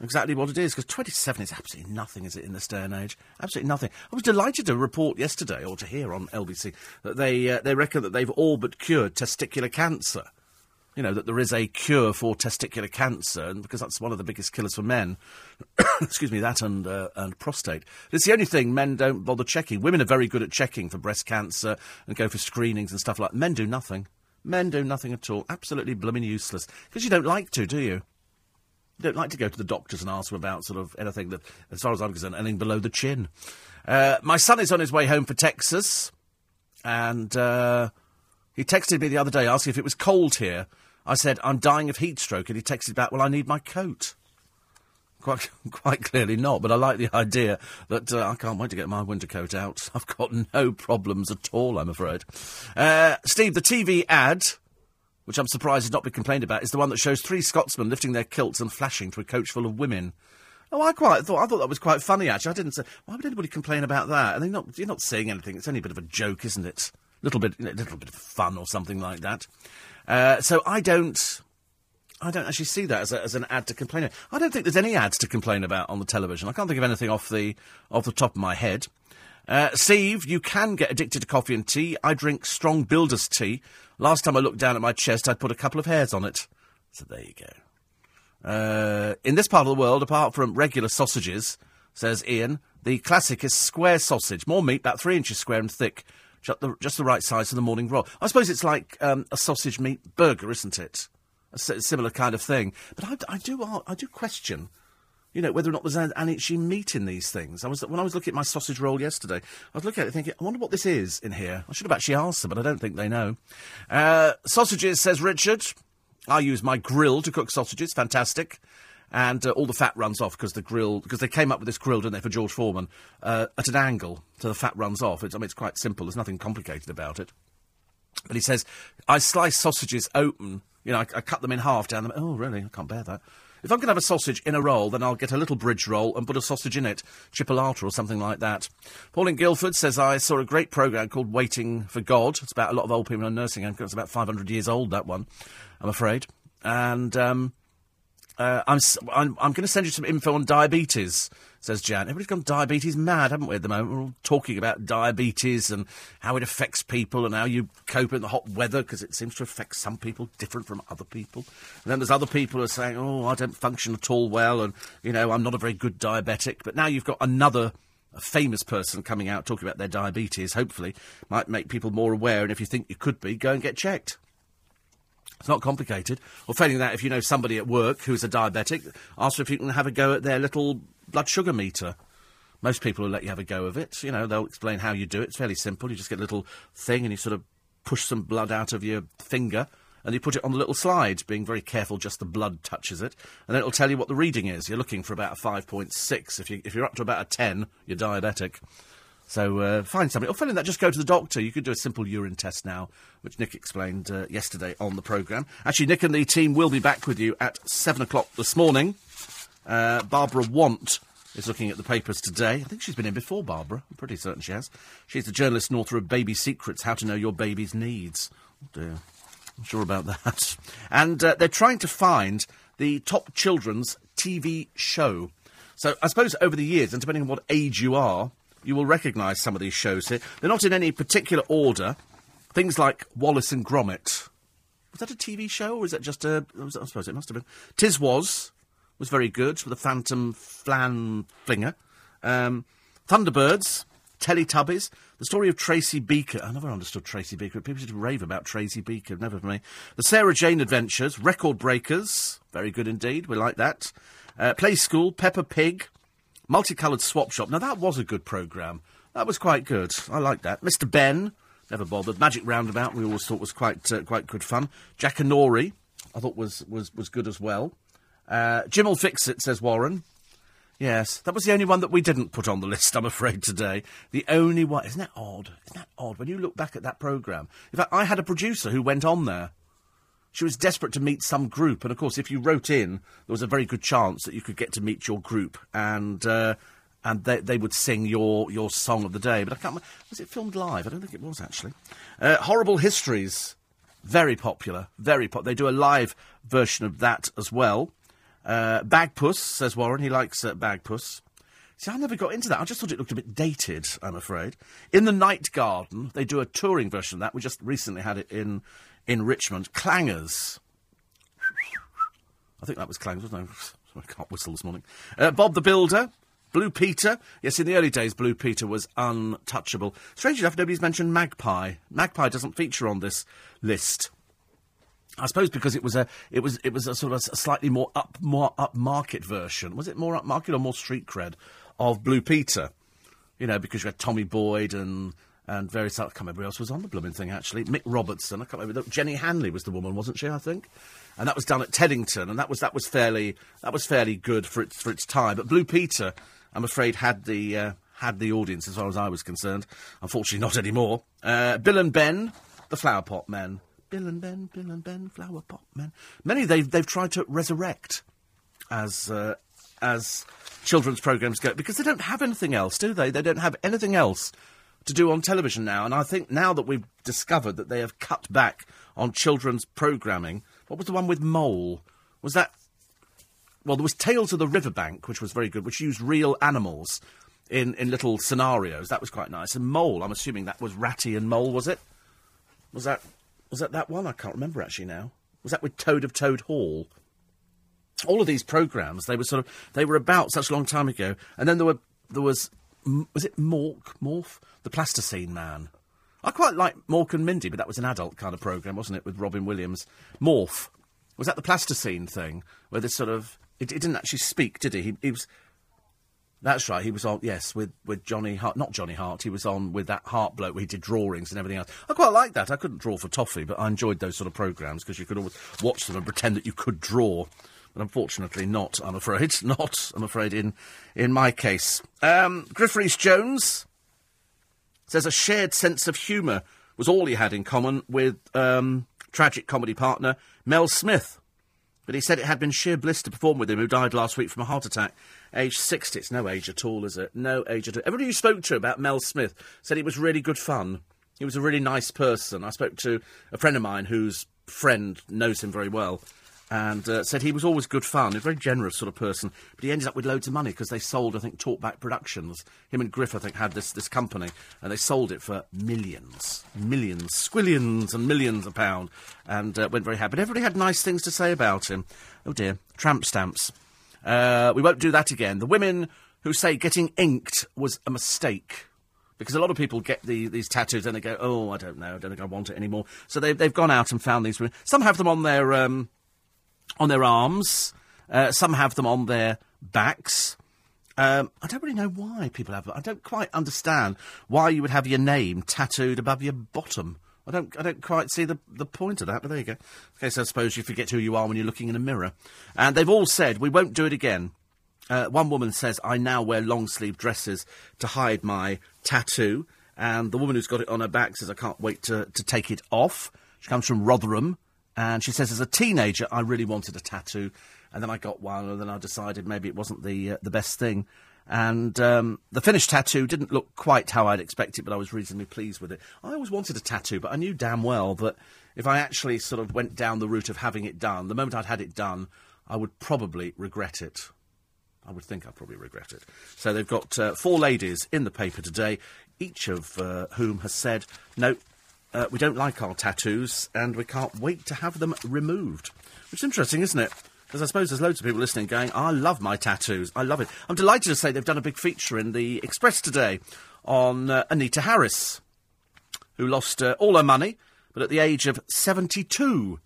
exactly what it is because 27 is absolutely nothing, is it, in this day and age? Absolutely nothing. I was delighted to report yesterday, or to hear on LBC, that they uh, they reckon that they've all but cured testicular cancer you know, that there is a cure for testicular cancer, and because that's one of the biggest killers for men. excuse me, that and uh, and prostate. It's the only thing men don't bother checking. Women are very good at checking for breast cancer and go for screenings and stuff like. that. Men do nothing. Men do nothing at all. Absolutely blooming useless. Because you don't like to, do you? You don't like to go to the doctors and ask them about sort of anything that, as far as I'm concerned, anything below the chin. Uh, my son is on his way home for Texas, and uh, he texted me the other day asking if it was cold here. I said, I'm dying of heat stroke, and he texted back, Well, I need my coat. Quite, quite clearly not, but I like the idea that uh, I can't wait to get my winter coat out. I've got no problems at all, I'm afraid. Uh, Steve, the TV ad, which I'm surprised has not been complained about, is the one that shows three Scotsmen lifting their kilts and flashing to a coach full of women. Oh, I quite thought I thought that was quite funny. Actually, I didn't say. Why would anybody complain about that? And they're not, you're not saying anything. It's only a bit of a joke, isn't it? Little bit, a little bit of fun or something like that. Uh, so I don't. I don't actually see that as, a, as an ad to complain about. I don't think there's any ads to complain about on the television. I can't think of anything off the off the top of my head. Uh, Steve, you can get addicted to coffee and tea. I drink strong builder's tea. Last time I looked down at my chest, I'd put a couple of hairs on it. So there you go. Uh, in this part of the world, apart from regular sausages, says Ian, the classic is square sausage. More meat, about three inches square and thick, just the, just the right size for the morning roll. I suppose it's like um, a sausage meat burger, isn't it? A similar kind of thing. But I, I do I do question, you know, whether or not there's any actually meat in these things. I was when I was looking at my sausage roll yesterday, I was looking at it thinking, I wonder what this is in here. I should have actually asked them, but I don't think they know. Uh, sausages, says Richard. I use my grill to cook sausages. Fantastic and uh, all the fat runs off because the grill because they came up with this grill, didn't they, for George Foreman uh, at an angle, so the fat runs off. It's, I mean, it's quite simple. There's nothing complicated about it. But he says, I slice sausages open. You know, I, I cut them in half down them. Oh, really? I can't bear that. If I'm going to have a sausage in a roll, then I'll get a little bridge roll and put a sausage in it, chipolata or something like that. Pauline Guildford says, I saw a great programme called Waiting for God. It's about a lot of old people in a nursing home. It's about 500 years old, that one, I'm afraid. And um, uh, I'm, I'm, I'm going to send you some info on diabetes, says Jan. Everybody's gone diabetes mad, haven't we, at the moment? We're all talking about diabetes and how it affects people and how you cope in the hot weather because it seems to affect some people different from other people. And then there's other people who are saying, oh, I don't function at all well and, you know, I'm not a very good diabetic. But now you've got another famous person coming out talking about their diabetes, hopefully, might make people more aware. And if you think you could be, go and get checked. It's not complicated. Or failing that, if you know somebody at work who's a diabetic, ask if you can have a go at their little blood sugar meter. Most people will let you have a go of it. You know, they'll explain how you do it. It's fairly simple. You just get a little thing and you sort of push some blood out of your finger and you put it on the little slide, being very careful just the blood touches it, and it'll tell you what the reading is. You're looking for about a 5.6. If, you, if you're up to about a 10, you're diabetic. So uh, find somebody. Or failing that, just go to the doctor. You could do a simple urine test now, which Nick explained uh, yesterday on the programme. Actually, Nick and the team will be back with you at 7 o'clock this morning. Uh, Barbara Want is looking at the papers today. I think she's been in before, Barbara. I'm pretty certain she has. She's the journalist and author of Baby Secrets How to Know Your Baby's Needs. Oh dear. I'm sure about that. And uh, they're trying to find the top children's TV show. So I suppose over the years, and depending on what age you are, you will recognise some of these shows here. They're not in any particular order. Things like Wallace and Gromit. Was that a TV show, or is that just a? I suppose it must have been. Tiswas was very good with the Phantom Flan Flinger. Um, Thunderbirds, Teletubbies. The story of Tracy Beaker. I never understood Tracy Beaker. People to rave about Tracy Beaker. Never for me. The Sarah Jane Adventures. Record Breakers. Very good indeed. We like that. Uh, Play School. Peppa Pig. Multicoloured Swap Shop. Now, that was a good programme. That was quite good. I like that. Mr. Ben. Never bothered. Magic Roundabout. We always thought was quite uh, quite good fun. Jack and Jackanory. I thought was, was, was good as well. Uh, Jim'll Fix It, says Warren. Yes, that was the only one that we didn't put on the list, I'm afraid, today. The only one. Isn't that odd? Isn't that odd? When you look back at that programme. In fact, I had a producer who went on there. She was desperate to meet some group, and of course, if you wrote in, there was a very good chance that you could get to meet your group, and uh, and they, they would sing your, your song of the day. But I can't. Was it filmed live? I don't think it was, actually. Uh, Horrible Histories. Very popular. Very pop. They do a live version of that as well. Uh, Bagpuss, says Warren. He likes uh, Bagpuss. See, I never got into that. I just thought it looked a bit dated, I'm afraid. In the Night Garden, they do a touring version of that. We just recently had it in, in Richmond. Clangers. I think that was Clangers, wasn't it? I can't whistle this morning. Uh, Bob the Builder. Blue Peter. Yes, in the early days, Blue Peter was untouchable. Strange enough, nobody's mentioned Magpie. Magpie doesn't feature on this list. I suppose because it was a it was it was a sort of a slightly more up more upmarket version. Was it more upmarket or more street cred of Blue Peter? You know, because you had Tommy Boyd and and various I can't remember who else was on the blooming thing actually. Mick Robertson, I can't remember. Jenny Hanley was the woman, wasn't she? I think, and that was done at Teddington, and that was that was fairly that was fairly good for its for its time. But Blue Peter, I'm afraid, had the uh, had the audience as far as I was concerned. Unfortunately, not anymore. Uh, Bill and Ben, the Flower Pot Men. Bill and Ben, Bill and Ben, Flower Pot Men. Many they've they've tried to resurrect as uh, as children's programs go because they don't have anything else, do they? They don't have anything else to do on television now. And I think now that we've discovered that they have cut back on children's programming, what was the one with Mole? Was that well, there was Tales of the Riverbank, which was very good, which used real animals in, in little scenarios. That was quite nice. And Mole, I'm assuming that was Ratty and Mole, was it? Was that was that that one? I can't remember actually now. Was that with Toad of Toad Hall? All of these programs, they were sort of they were about such a long time ago, and then there were there was was it Mork Morph the Plasticine Man. I quite like Mork and Mindy, but that was an adult kind of program, wasn't it, with Robin Williams? Morph was that the Plasticine thing where this sort of it, it didn't actually speak, did he? he? He was that's right. He was on, yes, with, with Johnny Hart. Not Johnny Hart. He was on with that Hart bloke where he did drawings and everything else. I quite like that. I couldn't draw for toffee, but I enjoyed those sort of programmes because you could always watch them and pretend that you could draw. But unfortunately, not. I'm afraid not. I'm afraid in in my case. Um, Griff Rhys Jones says a shared sense of humour was all he had in common with um, tragic comedy partner Mel Smith. But he said it had been sheer bliss to perform with him, who died last week from a heart attack, age 60. It's no age at all, is it? No age at all. Everybody who spoke to about Mel Smith said it was really good fun. He was a really nice person. I spoke to a friend of mine whose friend knows him very well and uh, said he was always good fun, a very generous sort of person. But he ended up with loads of money because they sold, I think, Talkback Productions. Him and Griff, I think, had this, this company, and they sold it for millions, millions, squillions and millions of pounds, and uh, went very happy. But everybody had nice things to say about him. Oh dear, tramp stamps. Uh, we won't do that again. The women who say getting inked was a mistake. Because a lot of people get the, these tattoos and they go, oh, I don't know, I don't think I want it anymore. So they've, they've gone out and found these women. Some have them on their, um, on their arms. Uh, some have them on their backs. Um, I don't really know why people have them. I don't quite understand why you would have your name tattooed above your bottom. I don't, I don't quite see the, the point of that, but there you go. Okay, so I suppose you forget who you are when you're looking in a mirror. And they've all said, we won't do it again. Uh, one woman says, I now wear long sleeve dresses to hide my tattoo. And the woman who's got it on her back says, I can't wait to, to take it off. She comes from Rotherham. And she says, as a teenager, I really wanted a tattoo. And then I got one, and then I decided maybe it wasn't the, uh, the best thing. And um, the finished tattoo didn't look quite how I'd expected, but I was reasonably pleased with it. I always wanted a tattoo, but I knew damn well that if I actually sort of went down the route of having it done, the moment I'd had it done, I would probably regret it. I would think I'd probably regret it. So they've got uh, four ladies in the paper today, each of uh, whom has said, no, uh, we don't like our tattoos and we can't wait to have them removed. Which is interesting, isn't it? Because I suppose there's loads of people listening going, I love my tattoos. I love it. I'm delighted to say they've done a big feature in the Express today on uh, Anita Harris, who lost uh, all her money, but at the age of 72,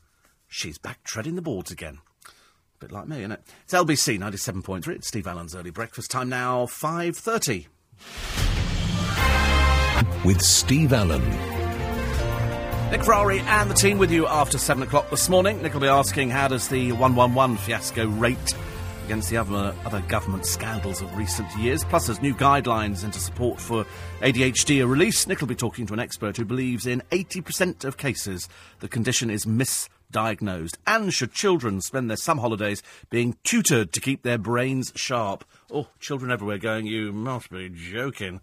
she's back treading the boards again. A bit like me, isn't it? It's LBC 97.3. It's Steve Allen's early breakfast time now, 5.30. With Steve Allen. Nick Ferrari and the team with you after 7 o'clock this morning. Nick will be asking how does the 111 fiasco rate against the other, other government scandals of recent years. Plus, there's new guidelines into support for ADHD are released. Nick will be talking to an expert who believes in 80% of cases the condition is misdiagnosed. And should children spend their summer holidays being tutored to keep their brains sharp? Oh, children everywhere going, you must be joking.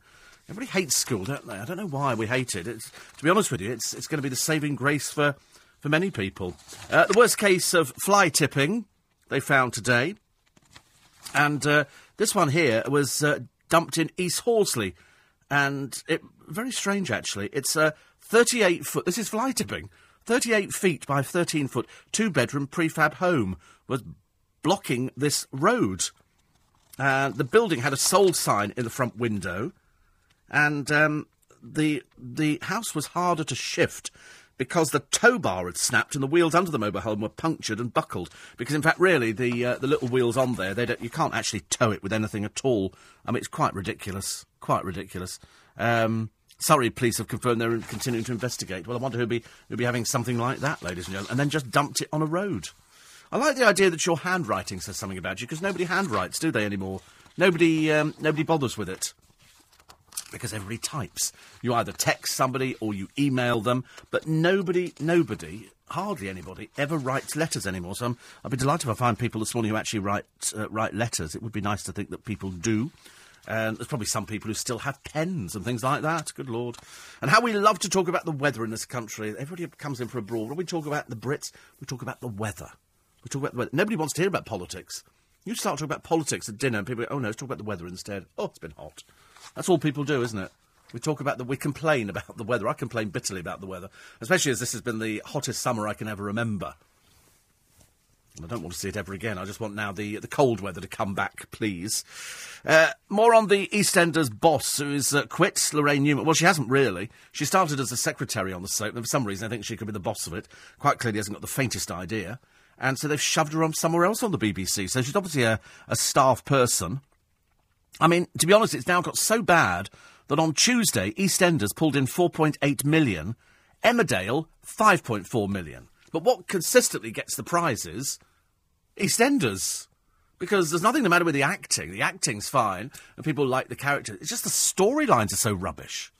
Everybody hates school, don't they? I don't know why we hate it. It's, to be honest with you, it's, it's going to be the saving grace for, for many people. Uh, the worst case of fly tipping they found today. And uh, this one here was uh, dumped in East Horsley. And it very strange, actually. It's a 38 foot, this is fly tipping, 38 feet by 13 foot, two bedroom prefab home was blocking this road. Uh, the building had a sold sign in the front window and um, the the house was harder to shift because the tow bar had snapped and the wheels under the mobile home were punctured and buckled. Because in fact, really, the uh, the little wheels on there, they you can't actually tow it with anything at all. I mean, it's quite ridiculous, quite ridiculous. Um, police have confirmed they're continuing to investigate. Well, I wonder who'd be who'd be having something like that, ladies and gentlemen, and then just dumped it on a road. I like the idea that your handwriting says something about you because nobody handwrites, do they anymore? Nobody um, nobody bothers with it because everybody types. You either text somebody or you email them, but nobody, nobody, hardly anybody ever writes letters anymore. So I'm, I'd be delighted if I find people this morning who actually write uh, write letters. It would be nice to think that people do. And there's probably some people who still have pens and things like that. Good lord! And how we love to talk about the weather in this country. Everybody comes in for a brawl. When we talk about the Brits, we talk about the weather. We talk about the weather. Nobody wants to hear about politics. You start talking about politics at dinner, and people go, "Oh no, let's talk about the weather instead." Oh, it's been hot. That's all people do, isn't it? We talk about the, we complain about the weather. I complain bitterly about the weather, especially as this has been the hottest summer I can ever remember. I don't want to see it ever again. I just want now the the cold weather to come back, please. Uh, more on the EastEnders boss who is uh, quit, Lorraine Newman. Well, she hasn't really. She started as a secretary on the soap, and for some reason I think she could be the boss of it. Quite clearly hasn't got the faintest idea. And so they've shoved her on somewhere else on the BBC. So she's obviously a, a staff person. I mean, to be honest, it's now got so bad that on Tuesday, EastEnders pulled in 4.8 million, Emmerdale 5.4 million. But what consistently gets the prizes? EastEnders. Because there's nothing the matter with the acting. The acting's fine, and people like the characters. It's just the storylines are so rubbish.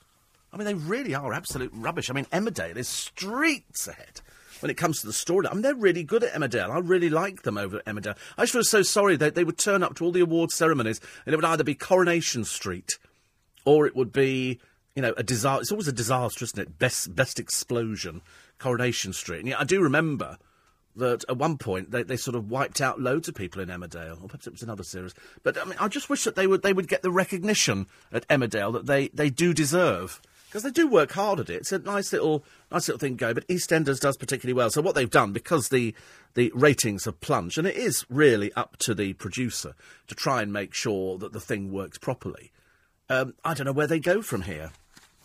I mean, they really are absolute rubbish. I mean, Emmerdale is streets ahead when it comes to the story. I mean, they're really good at Emmerdale. I really like them over at Emmerdale. I just feel so sorry that they would turn up to all the award ceremonies and it would either be Coronation Street or it would be, you know, a disaster. It's always a disaster, isn't it? Best, best explosion, Coronation Street. And yeah, I do remember that at one point they, they sort of wiped out loads of people in Emmerdale, or perhaps it was another series. But I mean, I just wish that they would they would get the recognition at Emmerdale that they, they do deserve because they do work hard at it. It's a nice little nice little thing go. But EastEnders does particularly well. So what they've done because the the ratings have plunged, and it is really up to the producer to try and make sure that the thing works properly. Um, I don't know where they go from here.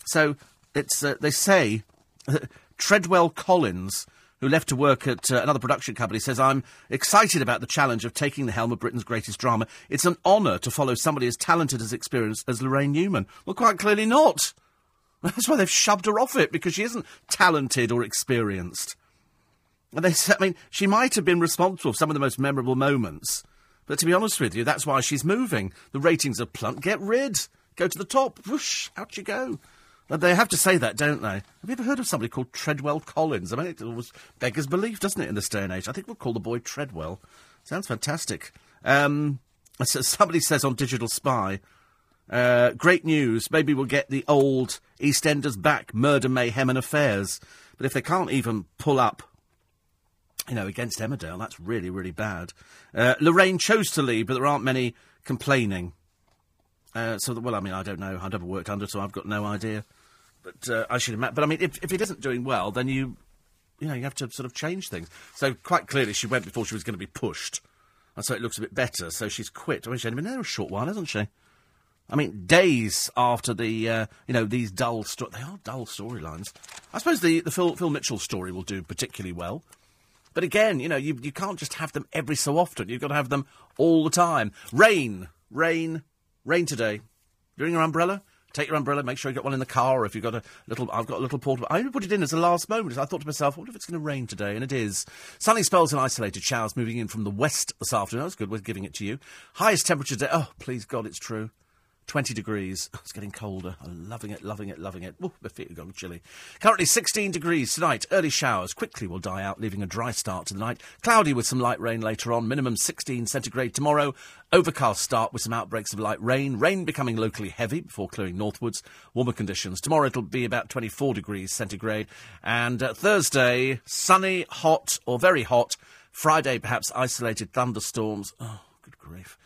So it's uh, they say Treadwell Collins. Who left to work at uh, another production company says, I'm excited about the challenge of taking the helm of Britain's greatest drama. It's an honour to follow somebody as talented as experienced as Lorraine Newman. Well, quite clearly not. That's why they've shoved her off it, because she isn't talented or experienced. And they I mean, she might have been responsible for some of the most memorable moments. But to be honest with you, that's why she's moving. The ratings are plump. Get rid. Go to the top. Whoosh, out you go. They have to say that, don't they? Have you ever heard of somebody called Treadwell Collins? I mean, it was beggars belief, doesn't it, in this day and age? I think we'll call the boy Treadwell. Sounds fantastic. Um, somebody says on Digital Spy, uh, great news. Maybe we'll get the old EastEnders back, murder, mayhem, and affairs. But if they can't even pull up, you know, against Emmerdale, that's really, really bad. Uh, Lorraine chose to leave, but there aren't many complaining. Uh, so, well, I mean, I don't know. I've never worked under, so I've got no idea. But uh, I should imagine. But I mean, if, if it isn't doing well, then you you know, you have to sort of change things. So quite clearly, she went before she was going to be pushed, and so it looks a bit better. So she's quit. I mean, she's only been there a short while, hasn't she? I mean, days after the, uh, you know, these dull sto- they are dull storylines. I suppose the the Phil Phil Mitchell story will do particularly well. But again, you know, you you can't just have them every so often. You've got to have them all the time. Rain, rain, rain today. Bring your umbrella. Take your umbrella. Make sure you got one in the car. Or if you've got a little, I've got a little portable. I only put it in as a last moment. I thought to myself, what if it's going to rain today? And it is. Sunny spells and isolated showers moving in from the west this afternoon. That's good. We're giving it to you. Highest temperature today. Oh, please God, it's true. 20 degrees. It's getting colder. I'm loving it, loving it, loving it. Ooh, my feet are going chilly. Currently 16 degrees tonight. Early showers quickly will die out, leaving a dry start to the night. Cloudy with some light rain later on. Minimum 16 centigrade tomorrow. Overcast start with some outbreaks of light rain. Rain becoming locally heavy before clearing northwards. Warmer conditions. Tomorrow it'll be about 24 degrees centigrade. And uh, Thursday, sunny, hot, or very hot. Friday, perhaps isolated thunderstorms. Oh, good grief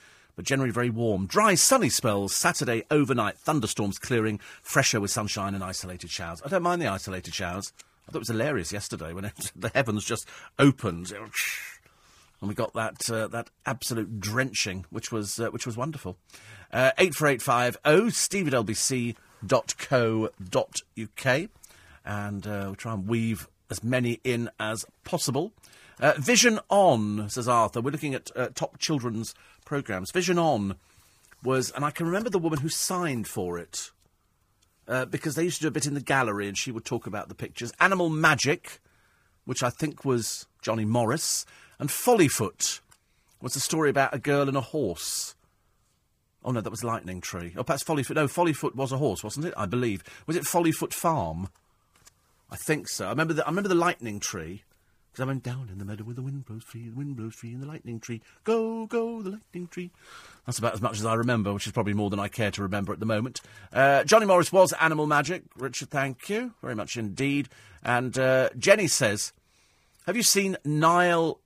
but generally very warm. Dry, sunny spells. Saturday overnight, thunderstorms clearing, fresher with sunshine and isolated showers. I don't mind the isolated showers. I thought it was hilarious yesterday when it, the heavens just opened. And we got that uh, that absolute drenching, which was uh, which was wonderful. Uh, eight four eight five oh steve at lbc.co.uk, and uh, we try and weave as many in as possible. Uh, Vision On, says Arthur. We're looking at uh, top children's programmes. Vision On was, and I can remember the woman who signed for it uh, because they used to do a bit in the gallery and she would talk about the pictures. Animal Magic, which I think was Johnny Morris, and Follyfoot was a story about a girl and a horse. Oh no, that was Lightning Tree. Oh, perhaps Follyfoot. No, Follyfoot was a horse, wasn't it? I believe. Was it Follyfoot Farm? I think so. I remember the, I remember the Lightning Tree. Because I went down in the meadow where the wind blows free, the wind blows free, and the lightning tree. Go, go, the lightning tree. That's about as much as I remember, which is probably more than I care to remember at the moment. Uh, Johnny Morris was Animal Magic. Richard, thank you very much indeed. And uh, Jenny says, Have you seen Nile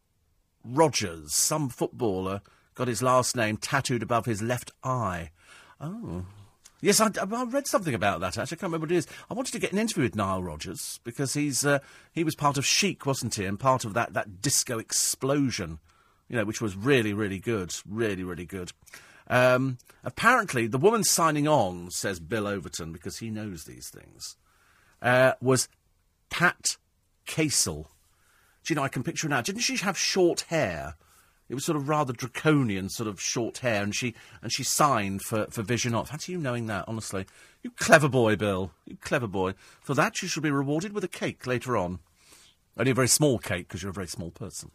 Rodgers, Some footballer got his last name tattooed above his left eye. Oh, Yes, I, I, read something about that. Actually, I can't remember what it is. I wanted to get an interview with Nile Rodgers because he's uh, he was part of Chic, wasn't he? And part of that that disco explosion, you know, which was really really good, really really good. Um, apparently, the woman signing on says Bill Overton because he knows these things. Uh, was Pat Castle. Do you know? I can picture her now. Didn't she have short hair? It was sort of rather draconian, sort of short hair, and she and she signed for, for Vision Off. Fancy you knowing that, honestly. You clever boy, Bill. You clever boy. For that, you shall be rewarded with a cake later on. Only a very small cake, because you're a very small person.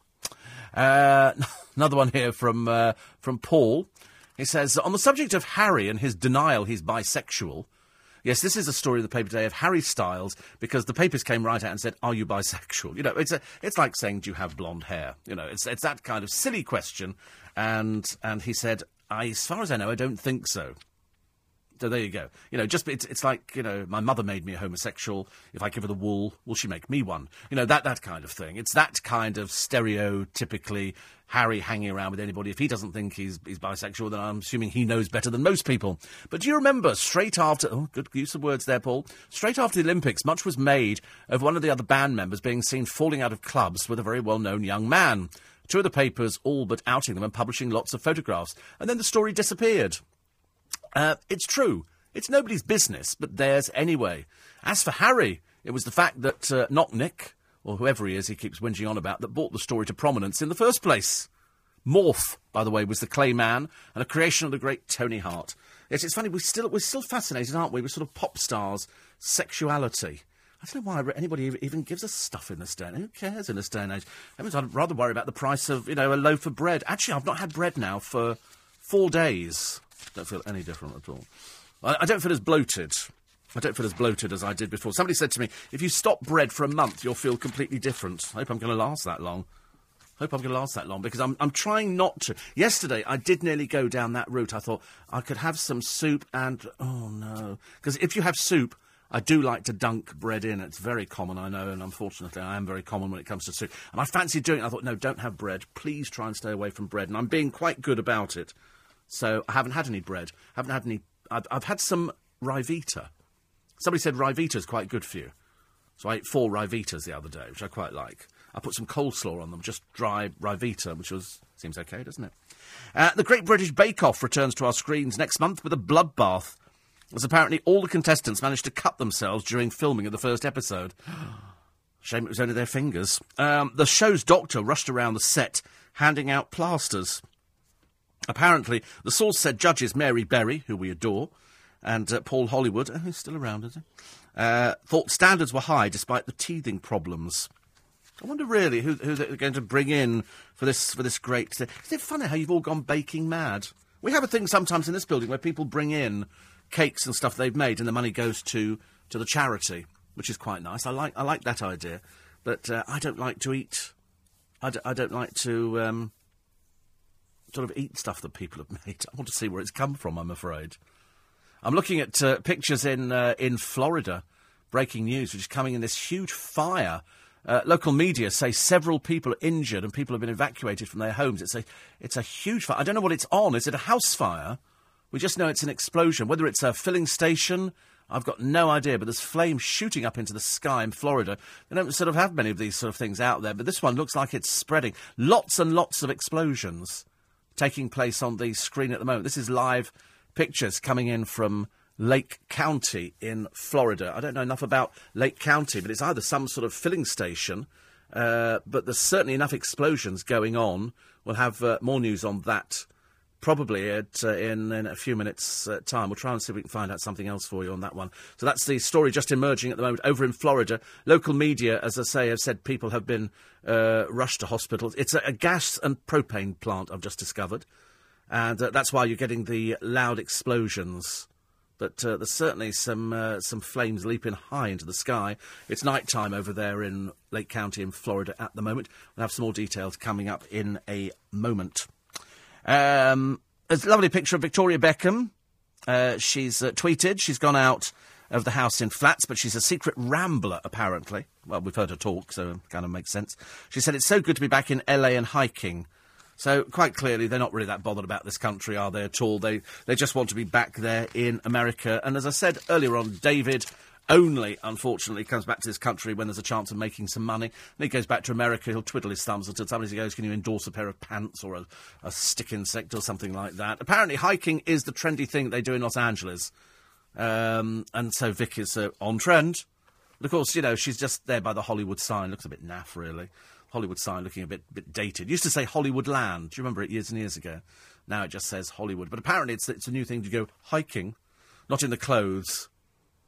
Uh, another one here from uh, from Paul. He says on the subject of Harry and his denial he's bisexual. Yes, this is a story of the paper today of Harry Styles because the papers came right out and said, "Are you bisexual?" You know, it's a, it's like saying, "Do you have blonde hair?" You know, it's it's that kind of silly question, and and he said, "I, as far as I know, I don't think so." So there you go. You know, just it's, it's like you know, my mother made me a homosexual. If I give her the wool, will she make me one? You know, that that kind of thing. It's that kind of stereotypically Harry hanging around with anybody. If he doesn't think he's he's bisexual, then I'm assuming he knows better than most people. But do you remember straight after? Oh, good use of words there, Paul. Straight after the Olympics, much was made of one of the other band members being seen falling out of clubs with a very well-known young man. Two of the papers all but outing them and publishing lots of photographs, and then the story disappeared. Uh, it's true. It's nobody's business, but theirs anyway. As for Harry, it was the fact that uh, not Nick, or whoever he is he keeps whinging on about, that brought the story to prominence in the first place. Morph, by the way, was the clay man and a creation of the great Tony Hart. Yes, it's funny, we're still, we're still fascinated, aren't we, with sort of pop stars' sexuality. I don't know why anybody even gives us stuff in this day. Who cares in this day and age? I mean, I'd rather worry about the price of, you know, a loaf of bread. Actually, I've not had bread now for four days. Don't feel any different at all. I, I don't feel as bloated. I don't feel as bloated as I did before. Somebody said to me, if you stop bread for a month, you'll feel completely different. I hope I'm going to last that long. Hope I'm going to last that long because I'm, I'm trying not to. Yesterday, I did nearly go down that route. I thought I could have some soup and. Oh, no. Because if you have soup, I do like to dunk bread in. It's very common, I know, and unfortunately, I am very common when it comes to soup. And I fancied doing it. I thought, no, don't have bread. Please try and stay away from bread. And I'm being quite good about it. So I haven't had any bread. Haven't had any. I've, I've had some Ryvita. Somebody said Ryvita is quite good for you. So I ate four Ryvitas the other day, which I quite like. I put some coleslaw on them, just dry Ryvita, which was seems okay, doesn't it? Uh, the Great British Bake Off returns to our screens next month with a bloodbath, as apparently all the contestants managed to cut themselves during filming of the first episode. Shame it was only their fingers. Um, the show's doctor rushed around the set handing out plasters. Apparently, the source said judges Mary Berry, who we adore, and uh, Paul Hollywood, oh, still around, is he? Uh, thought standards were high despite the teething problems. I wonder really who, who they're going to bring in for this for this great. Isn't it funny how you've all gone baking mad? We have a thing sometimes in this building where people bring in cakes and stuff they've made, and the money goes to to the charity, which is quite nice. I like I like that idea, but uh, I don't like to eat. I d- I don't like to um, sort of eat stuff that people have made. I want to see where it's come from. I'm afraid. I'm looking at uh, pictures in uh, in Florida. Breaking news, which is coming in this huge fire. Uh, local media say several people are injured and people have been evacuated from their homes. It's a it's a huge fire. I don't know what it's on. Is it a house fire? We just know it's an explosion. Whether it's a filling station, I've got no idea. But there's flames shooting up into the sky in Florida. They don't sort of have many of these sort of things out there, but this one looks like it's spreading. Lots and lots of explosions taking place on the screen at the moment. This is live pictures coming in from Lake County in Florida. I don't know enough about Lake County, but it's either some sort of filling station, uh, but there's certainly enough explosions going on. We'll have uh, more news on that probably at, uh, in, in a few minutes' uh, time. We'll try and see if we can find out something else for you on that one. So that's the story just emerging at the moment over in Florida. Local media, as I say, have said people have been uh, rushed to hospitals. It's a, a gas and propane plant I've just discovered and uh, that's why you're getting the loud explosions. But uh, there's certainly some uh, some flames leaping high into the sky. It's night time over there in Lake County in Florida at the moment. We'll have some more details coming up in a moment. Um, there's a lovely picture of Victoria Beckham. Uh, she's uh, tweeted. She's gone out of the house in flats, but she's a secret rambler, apparently. Well, we've heard her talk, so it kind of makes sense. She said, It's so good to be back in LA and hiking. So quite clearly, they're not really that bothered about this country, are they at all? They they just want to be back there in America. And as I said earlier on, David only, unfortunately, comes back to this country when there's a chance of making some money. Then he goes back to America, he'll twiddle his thumbs until somebody goes, Can you endorse a pair of pants or a, a stick insect or something like that? Apparently, hiking is the trendy thing they do in Los Angeles. Um, and so Vic is uh, on trend. But of course, you know, she's just there by the Hollywood sign. Looks a bit naff, really. Hollywood sign looking a bit bit dated. Used to say Hollywood Land. Do you remember it years and years ago? Now it just says Hollywood. But apparently it's it's a new thing to go hiking, not in the clothes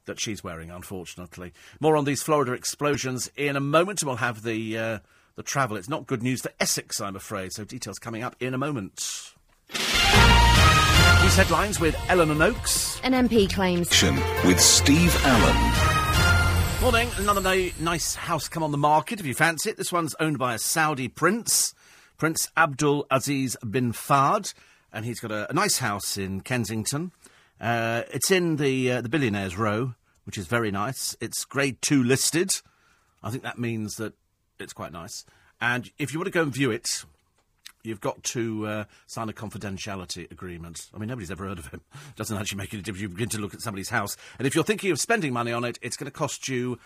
that she's wearing, unfortunately. More on these Florida explosions in a moment, and we'll have the uh, the travel. It's not good news for Essex, I'm afraid. So details coming up in a moment. These headlines with Eleanor Noakes. An MP claims. With Steve Allen. Morning. Another na- nice house come on the market if you fancy it. This one's owned by a Saudi prince, Prince Abdul Aziz bin Fahd, and he's got a, a nice house in Kensington. Uh, it's in the uh, the billionaires row, which is very nice. It's grade two listed. I think that means that it's quite nice. And if you want to go and view it, you've got to uh, sign a confidentiality agreement. I mean, nobody's ever heard of him. It doesn't actually make any difference. You begin to look at somebody's house, and if you're thinking of spending money on it, it's going to cost you.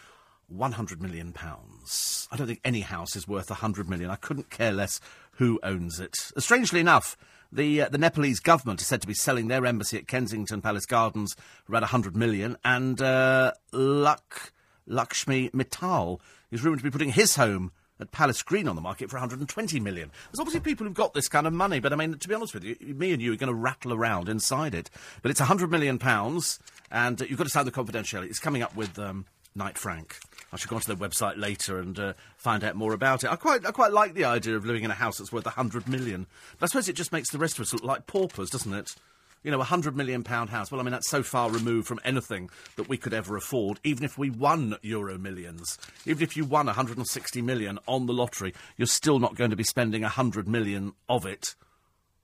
100 million pounds. I don't think any house is worth 100 million. I couldn't care less who owns it. Strangely enough, the uh, the Nepalese government is said to be selling their embassy at Kensington Palace Gardens for about 100 million, and uh, Luk, Lakshmi Mittal is rumoured to be putting his home at Palace Green on the market for 120 million. There's obviously people who've got this kind of money, but I mean, to be honest with you, me and you are going to rattle around inside it. But it's 100 million pounds, and uh, you've got to sign the confidentiality. It's coming up with um, Knight Frank. I should go onto their website later and uh, find out more about it. I quite, I quite like the idea of living in a house that's worth 100 million. But I suppose it just makes the rest of us look like paupers, doesn't it? you know, a hundred million pound house. Well, I mean, that's so far removed from anything that we could ever afford. Even if we won Euro millions, even if you won 160 million on the lottery, you're still not going to be spending 100 million of it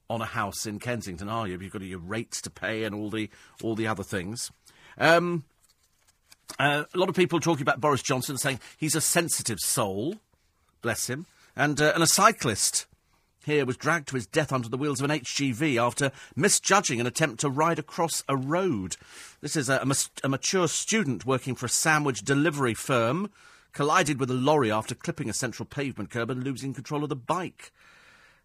on a house in Kensington, are you? You've got your rates to pay and all the all the other things. Um, uh, a lot of people talking about Boris Johnson saying he's a sensitive soul, bless him, and uh, and a cyclist here was dragged to his death under the wheels of an HGV after misjudging an attempt to ride across a road. This is a, a, a mature student working for a sandwich delivery firm collided with a lorry after clipping a central pavement curb and losing control of the bike.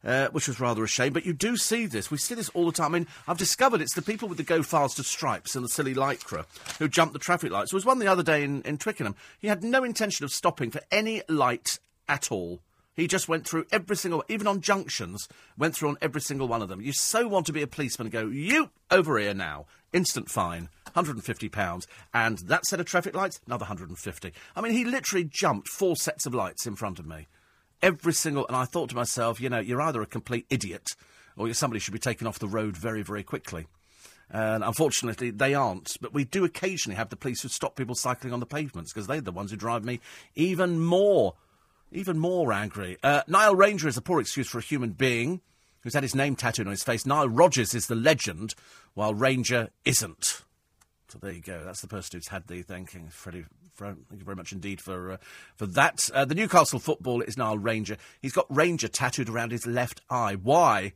Uh, which was rather a shame, but you do see this. We see this all the time. I mean, I've discovered it's the people with the go faster stripes and the silly lycra who jump the traffic lights. There was one the other day in, in Twickenham. He had no intention of stopping for any light at all. He just went through every single, even on junctions, went through on every single one of them. You so want to be a policeman and go, you over here now, instant fine. £150. And that set of traffic lights, another 150 I mean, he literally jumped four sets of lights in front of me. Every single. And I thought to myself, you know, you're either a complete idiot or somebody should be taken off the road very, very quickly. And unfortunately, they aren't. But we do occasionally have the police who stop people cycling on the pavements because they're the ones who drive me even more, even more angry. Uh, Nile Ranger is a poor excuse for a human being who's had his name tattooed on his face. Nile Rodgers is the legend, while Ranger isn't. So there you go. That's the person who's had the thanking Freddie. Thank you very much indeed for uh, for that. Uh, the Newcastle footballer is now Ranger. He's got Ranger tattooed around his left eye. Why,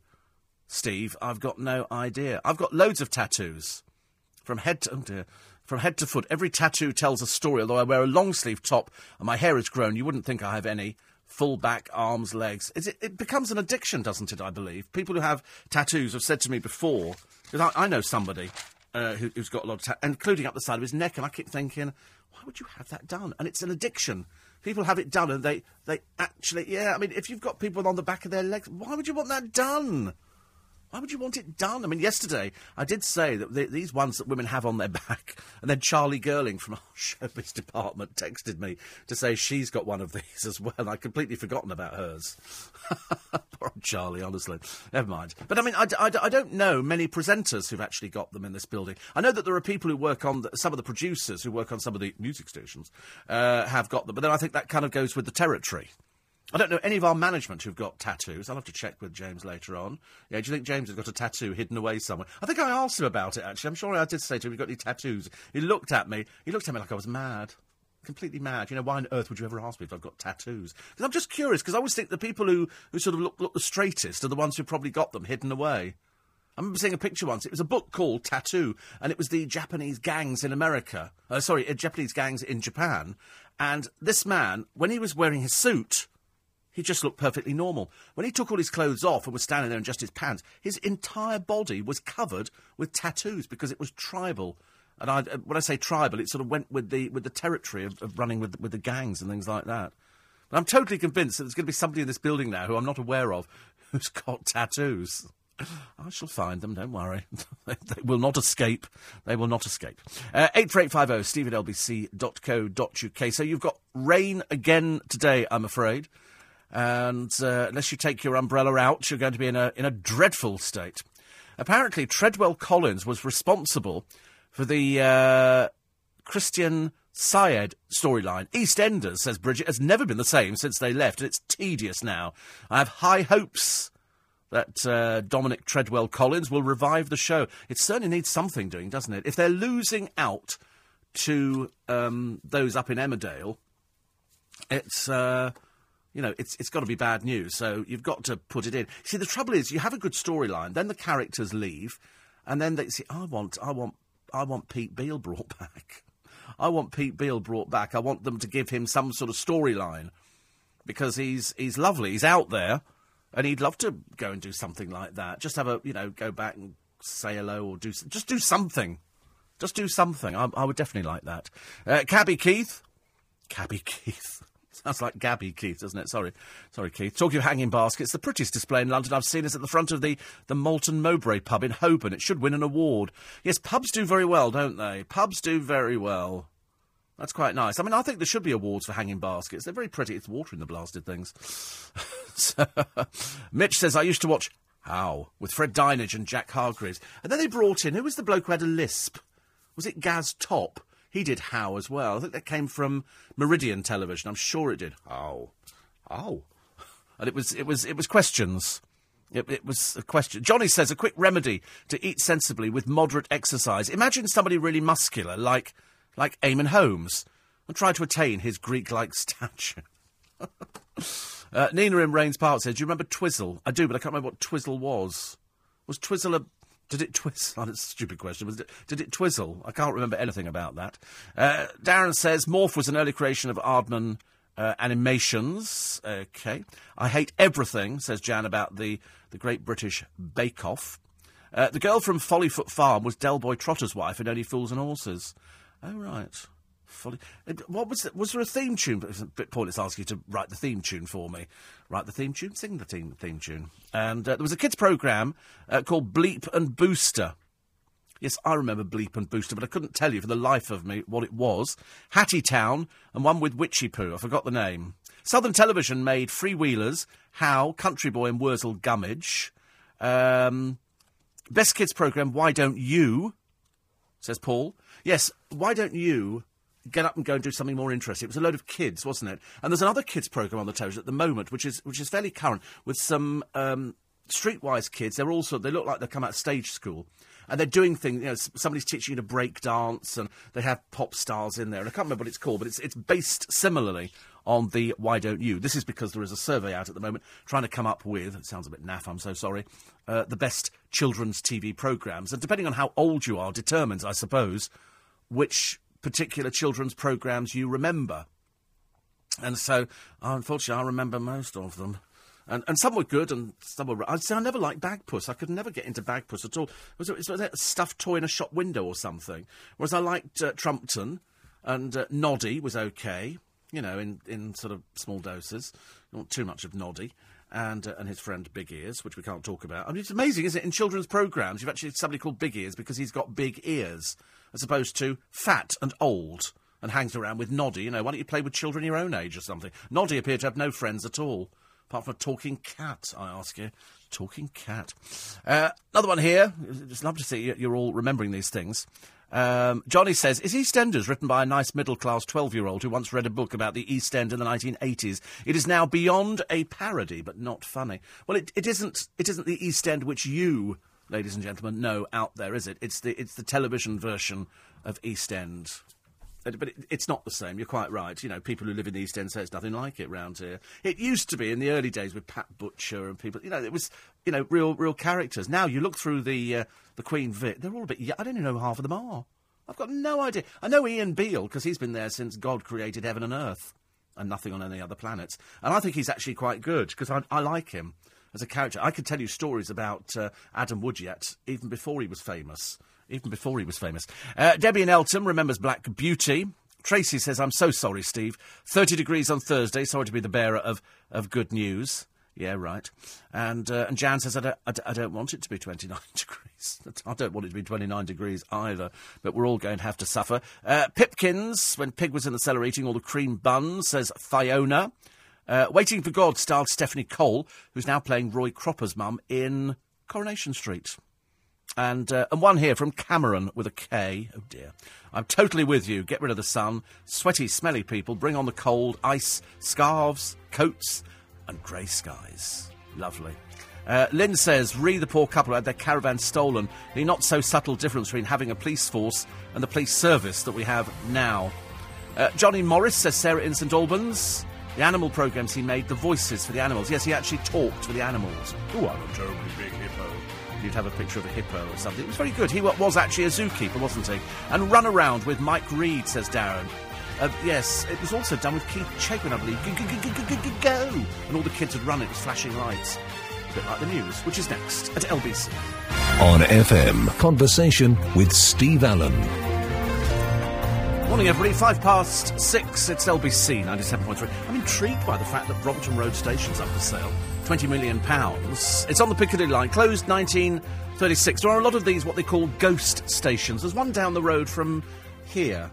Steve? I've got no idea. I've got loads of tattoos from head to oh dear, from head to foot. Every tattoo tells a story. Although I wear a long sleeve top and my hair is grown, you wouldn't think I have any. Full back, arms, legs. It, it becomes an addiction, doesn't it? I believe people who have tattoos have said to me before because I, I know somebody uh, who, has got a lot of, tattoos, including up the side of his neck. And I keep thinking, why would you have that done? And it's an addiction. People have it done, and they they actually, yeah. I mean, if you've got people on the back of their legs, why would you want that done? Why would you want it done? I mean, yesterday I did say that the, these ones that women have on their back, and then Charlie Girling from our showbiz department texted me to say she's got one of these as well. I'd completely forgotten about hers. Poor Charlie, honestly. Never mind. But I mean, I, I, I, don't know many presenters who've actually got them in this building. I know that there are people who work on, the, some of the producers who work on some of the music stations uh, have got them, but then I think that kind of goes with the territory. I don't know any of our management who've got tattoos. I'll have to check with James later on. Yeah, do you think James has got a tattoo hidden away somewhere? I think I asked him about it, actually. I'm sure I did say to him, you got any tattoos? He looked at me. He looked at me like I was mad. Completely mad. You know, why on earth would you ever ask me if I've got tattoos? Because I'm just curious, because I always think the people who, who sort of look, look the straightest are the ones who probably got them hidden away. I remember seeing a picture once. It was a book called Tattoo, and it was the Japanese gangs in America. Uh, sorry, uh, Japanese gangs in Japan. And this man, when he was wearing his suit, he just looked perfectly normal. When he took all his clothes off and was standing there in just his pants, his entire body was covered with tattoos because it was tribal. And I, uh, when I say tribal, it sort of went with the with the territory of, of running with with the gangs and things like that. But I'm totally convinced that there's going to be somebody in this building now who I'm not aware of who's got tattoos. I shall find them, don't worry. they, will not escape. They will not escape. Uh, 84850 steve at lbc.co.uk. So you've got rain again today, I'm afraid and uh, unless you take your umbrella out, you're going to be in a, in a dreadful state. Apparently, Treadwell Collins was responsible for the uh, Christian Syed storyline. EastEnders, says Bridget, has never been the same since they left, and it's tedious now. I have high hopes that uh, Dominic Treadwell Collins will revive the show. It certainly needs something doing, doesn't it? If they're losing out to um, those up in Emmerdale, it's. Uh, you know, it's it's got to be bad news. So you've got to put it in. See, the trouble is, you have a good storyline, then the characters leave, and then they say, "I want, I want, I want Pete Beale brought back. I want Pete Beale brought back. I want them to give him some sort of storyline because he's he's lovely. He's out there, and he'd love to go and do something like that. Just have a, you know, go back and say hello or do just do something. Just do something. I, I would definitely like that. Uh, Cabby Keith, Cabby Keith. Sounds like Gabby Keith, doesn't it? Sorry, sorry, Keith. Talking of hanging baskets, the prettiest display in London I've seen is at the front of the the Melton Mowbray pub in Holborn. It should win an award. Yes, pubs do very well, don't they? Pubs do very well. That's quite nice. I mean, I think there should be awards for hanging baskets. They're very pretty. It's water in the blasted things. so, Mitch says, I used to watch How with Fred Dinenage and Jack Hargreaves. And then they brought in, who was the bloke who had a lisp? Was it Gaz Top? He did How as well. I think that came from Meridian Television. I'm sure it did. How? How? And it was it was it was questions. It, it, was a question. Johnny says a quick remedy to eat sensibly with moderate exercise. Imagine somebody really muscular, like like Eamonn Holmes, and try to attain his Greek-like stature. uh, Nina in Raynes Park says, "Do you remember Twizzle?" I do, but I can't remember what Twizzle was. Was Twizzle a Did it twizzle? That's a stupid question. Was it, did it twizzle? I can't remember anything about that. Uh, Darren says Morph was an early creation of Aardman uh, Animations. Okay. I hate everything, says Jan, about the, the Great British Bake Off. Uh, the girl from Follyfoot Farm was Delboy Trotter's wife in Only Fools and Horses. Oh, right. Folly. uh, What was it? Was there a theme tune? It's a bit pointless asking you to write the theme tune for me. Write the theme tune, sing the theme, theme tune. And uh, there was a kids' programme uh, called Bleep and Booster. Yes, I remember Bleep and Booster, but I couldn't tell you for the life of me what it was. Hattie Town, and one with Witchy Poo. I forgot the name. Southern Television made Freewheelers, How, Country Boy and Wurzel Gummidge. Um, best kids programme, Why Don't You? Says Paul. Yes, why don't you get up and go and do something more interesting? It was a load of kids, wasn't it? And there's another kids programme on the television at the moment, which is which is fairly current, with some um, streetwise kids. They're also they look like they come out of stage school, and they're doing things. You know, somebody's teaching you to break dance, and they have pop stars in there. And I can't remember what it's called, but it's it's based similarly on the Why Don't You? This is because there is a survey out at the moment trying to come up with. It sounds a bit naff. I'm so sorry. Uh, the best children's TV programmes, and depending on how old you are, determines, I suppose, which particular children's programmes you remember. And so, unfortunately, I remember most of them. And, and some were good, and some were. I'd say I never liked Bagpuss. I could never get into Bagpuss at all. Was it, was it a stuffed toy in a shop window or something? Whereas I liked uh, Trumpton, and uh, Noddy was okay. You know, in, in sort of small doses. Not too much of Noddy. And, uh, and his friend Big Ears, which we can't talk about. I mean, it's amazing, isn't it? In children's programmes, you've actually somebody called Big Ears because he's got big ears, as opposed to fat and old and hangs around with Noddy. You know, why don't you play with children your own age or something? Noddy appeared to have no friends at all, apart from a talking cat, I ask you. Talking cat. Uh, another one here. Just love to see you- you're all remembering these things. Um, Johnny says, Is EastEnders written by a nice middle class 12 year old who once read a book about the East End in the 1980s? It is now beyond a parody, but not funny. Well, it, it, isn't, it isn't the East End which you, ladies and gentlemen, no, out there, is it? It's the, it's the television version of East End. But it, it's not the same. You're quite right. You know, people who live in the East End say it's nothing like it round here. It used to be in the early days with Pat Butcher and people. You know, it was you know real real characters. Now you look through the uh, the Queen Vic. They're all a bit. I don't even know who half of them are. I've got no idea. I know Ian Beale because he's been there since God created heaven and earth, and nothing on any other planets. And I think he's actually quite good because I, I like him as a character. I could tell you stories about uh, Adam Woodyatt even before he was famous. Even before he was famous. Uh, Debbie and Elton remembers Black Beauty. Tracy says, I'm so sorry, Steve. 30 degrees on Thursday. Sorry to be the bearer of, of good news. Yeah, right. And uh, and Jan says, I don't, I, don't, don't want it to be 29 degrees. I don't want it to be 29 degrees either. But we're all going to have to suffer. Uh, Pipkins, when Pig was in the cellar eating all the cream buns, says Fiona. Uh, Waiting for God starred Stephanie Cole, who's now playing Roy Cropper's mum in Coronation Street. And uh, and one here from Cameron with a K. Oh dear. I'm totally with you. Get rid of the sun. Sweaty, smelly people. Bring on the cold. Ice, scarves, coats, and grey skies. Lovely. Uh, Lynn says, re the poor couple had their caravan stolen. The not so subtle difference between having a police force and the police service that we have now. Uh, Johnny Morris says Sarah in St Albans. The animal programmes he made, the voices for the animals. Yes, he actually talked for the animals. Oh, I'm a terribly big hippo. You'd have a picture of a hippo or something. It was very good. He was actually a zookeeper, wasn't he? And Run Around with Mike Reid, says Darren. Uh, yes, it was also done with Keith Chapin, I believe. Go, go, go, go, go, go, go. And all the kids would run it with flashing lights. A bit like the news, which is next at LBC. On FM, conversation with Steve Allen. Morning, everybody. Five past six. It's LBC 97.3. Intrigued by the fact that Brompton Road Station's up for sale. £20 million. It's on the Piccadilly line. Closed 1936. There are a lot of these, what they call ghost stations. There's one down the road from here.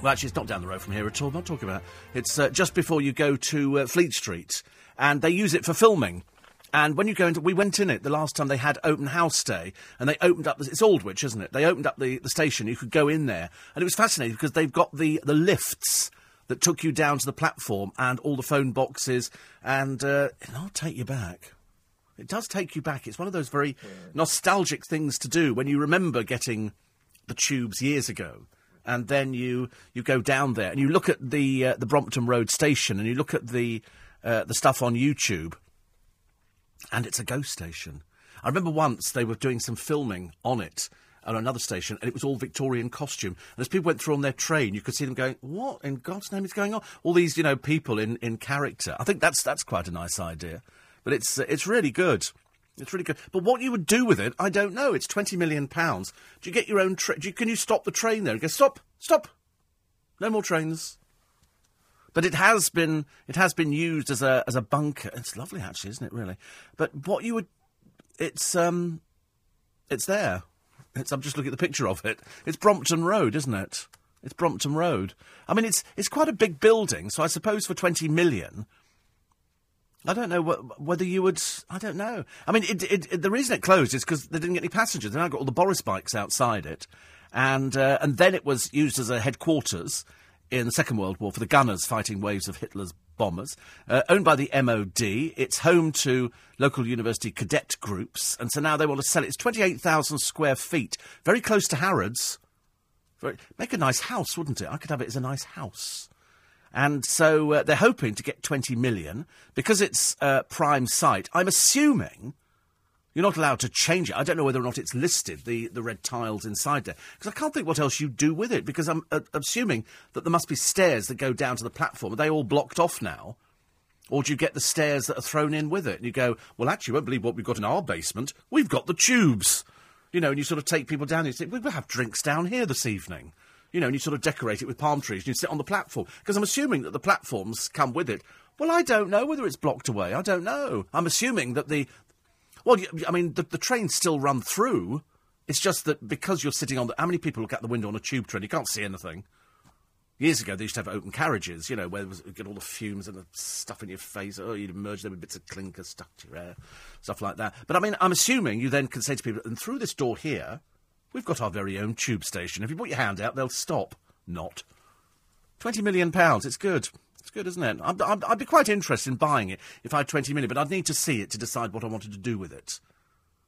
Well, actually, it's not down the road from here at all. I'm not talking about. it. It's uh, just before you go to uh, Fleet Street, and they use it for filming. And when you go into, we went in it the last time they had open house day, and they opened up. The, it's Aldwych, isn't it? They opened up the, the station. You could go in there, and it was fascinating because they've got the the lifts that took you down to the platform and all the phone boxes, and uh, it'll take you back. It does take you back. It's one of those very nostalgic things to do when you remember getting the tubes years ago. And then you, you go down there and you look at the uh, the Brompton Road station and you look at the uh, the stuff on YouTube, and it's a ghost station. I remember once they were doing some filming on it on another station, and it was all Victorian costume. And as people went through on their train, you could see them going, "What in God's name is going on?" All these, you know, people in, in character. I think that's that's quite a nice idea, but it's uh, it's really good. It's really good. But what you would do with it, I don't know. It's twenty million pounds. Do you get your own train? Can you stop the train there and go stop, stop? No more trains. But it has been it has been used as a as a bunker. It's lovely, actually, isn't it? Really. But what you would, it's um, it's there. It's, I'm just looking at the picture of it. It's Brompton Road, isn't it? It's Brompton Road. I mean, it's it's quite a big building, so I suppose for 20 million. I don't know wh- whether you would. I don't know. I mean, it, it, it, the reason it closed is because they didn't get any passengers. They now got all the Boris bikes outside it, and uh, and then it was used as a headquarters in the Second World War for the gunners fighting waves of Hitler's bombers. Uh, owned by the MOD, it's home to local university cadet groups, and so now they want to sell it. It's 28,000 square feet, very close to Harrods. Very, make a nice house, wouldn't it? I could have it as a nice house. And so uh, they're hoping to get 20 million because it's a prime site. I'm assuming you're not allowed to change it. I don't know whether or not it's listed, the, the red tiles inside there. Because I can't think what else you'd do with it, because I'm uh, assuming that there must be stairs that go down to the platform. Are they all blocked off now? Or do you get the stairs that are thrown in with it? And you go, well, actually, you won't believe what we've got in our basement. We've got the tubes. You know, and you sort of take people down and you say, we'll have drinks down here this evening. You know, and you sort of decorate it with palm trees and you sit on the platform. Because I'm assuming that the platforms come with it. Well, I don't know whether it's blocked away. I don't know. I'm assuming that the, well, I mean, the, the trains still run through. It's just that because you're sitting on the. How many people look out the window on a tube train? You can't see anything. Years ago, they used to have open carriages, you know, where you get all the fumes and the stuff in your face. Oh, you'd merge them with bits of clinker stuck to your hair, stuff like that. But I mean, I'm assuming you then can say to people, and through this door here, we've got our very own tube station. If you put your hand out, they'll stop. Not. Twenty million pounds. It's good. It's good, isn't it? I'd, I'd, I'd, be quite interested in buying it if I had 20 million, but I'd need to see it to decide what I wanted to do with it.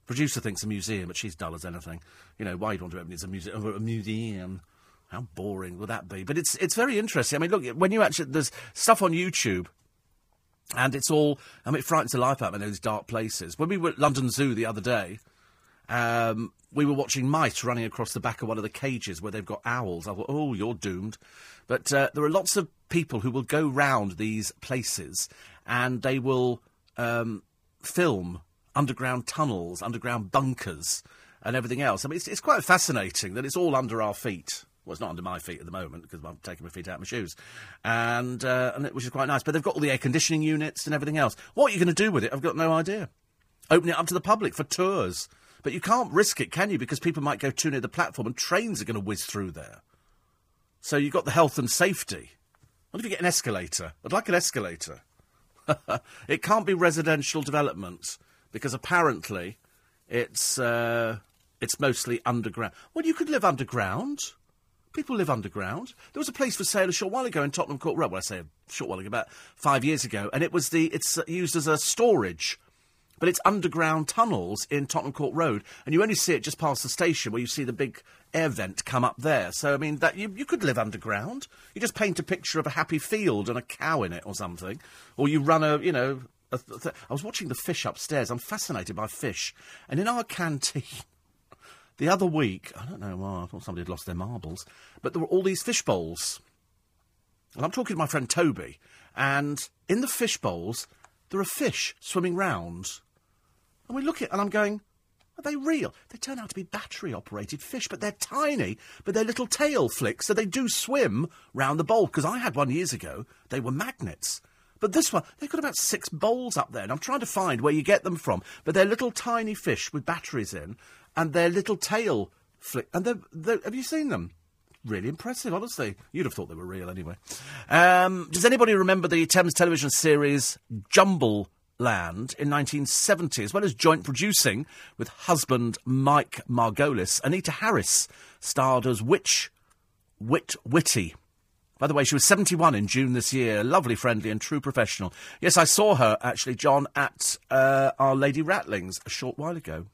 Producer thinks a museum, but she's dull as anything. You know, why you'd want to open it as a, muse- a museum? How boring would that be? But it's it's very interesting. I mean, look, when you actually there's stuff on YouTube, and it's all. I mean, it frightens the life out of me in those dark places. When we were at London Zoo the other day, um, we were watching mice running across the back of one of the cages where they've got owls. I thought, oh, you're doomed. But uh, there are lots of people who will go round these places and they will um, film underground tunnels, underground bunkers, and everything else. I mean, it's, it's, quite fascinating that it's all under our feet. Well, it's not under my feet at the moment because I'm taking my feet out of my shoes, and, uh, and it, which is quite nice. But they've got all the air conditioning units and everything else. What are you going to do with it? I've got no idea. Open it up to the public for tours. But you can't risk it, can you? Because people might go too near the platform and trains are going to whiz through there. So you've got the health and safety. What if you get an escalator? I'd like an escalator. it can't be residential developments because apparently it's uh, it's mostly underground. Well, you could live underground. People live underground. There was a place for sale a short while ago in Tottenham Court Road. Well, I say a short while ago, about five years ago, and it was the it's used as a storage but it's underground tunnels in Tottenham Court Road, and you only see it just past the station where you see the big air vent come up there. So I mean, that you, you could live underground. You just paint a picture of a happy field and a cow in it or something, or you run a you know. A th- th- I was watching the fish upstairs. I'm fascinated by fish, and in our canteen. The other week, I don't know why, I thought somebody had lost their marbles, but there were all these fish bowls. And I'm talking to my friend Toby, and in the fish bowls, there are fish swimming round. And we look at it and I'm going, are they real? They turn out to be battery operated fish, but they're tiny, but they're little tail flicks, so they do swim round the bowl. Because I had one years ago, they were magnets. But this one, they've got about six bowls up there, and I'm trying to find where you get them from. But they're little tiny fish with batteries in, and they're little tail flick. And they're, they're, have you seen them? Really impressive, honestly. You'd have thought they were real anyway. Um, does anybody remember the Thames television series Jumble Land in 1970, as well as joint producing with husband Mike Margolis. Anita Harris starred as Witch Wit Witty. By the way, she was 71 in June this year. Lovely, friendly, and true professional. Yes, I saw her, actually, John, at uh, Our Lady Ratlings a short while ago.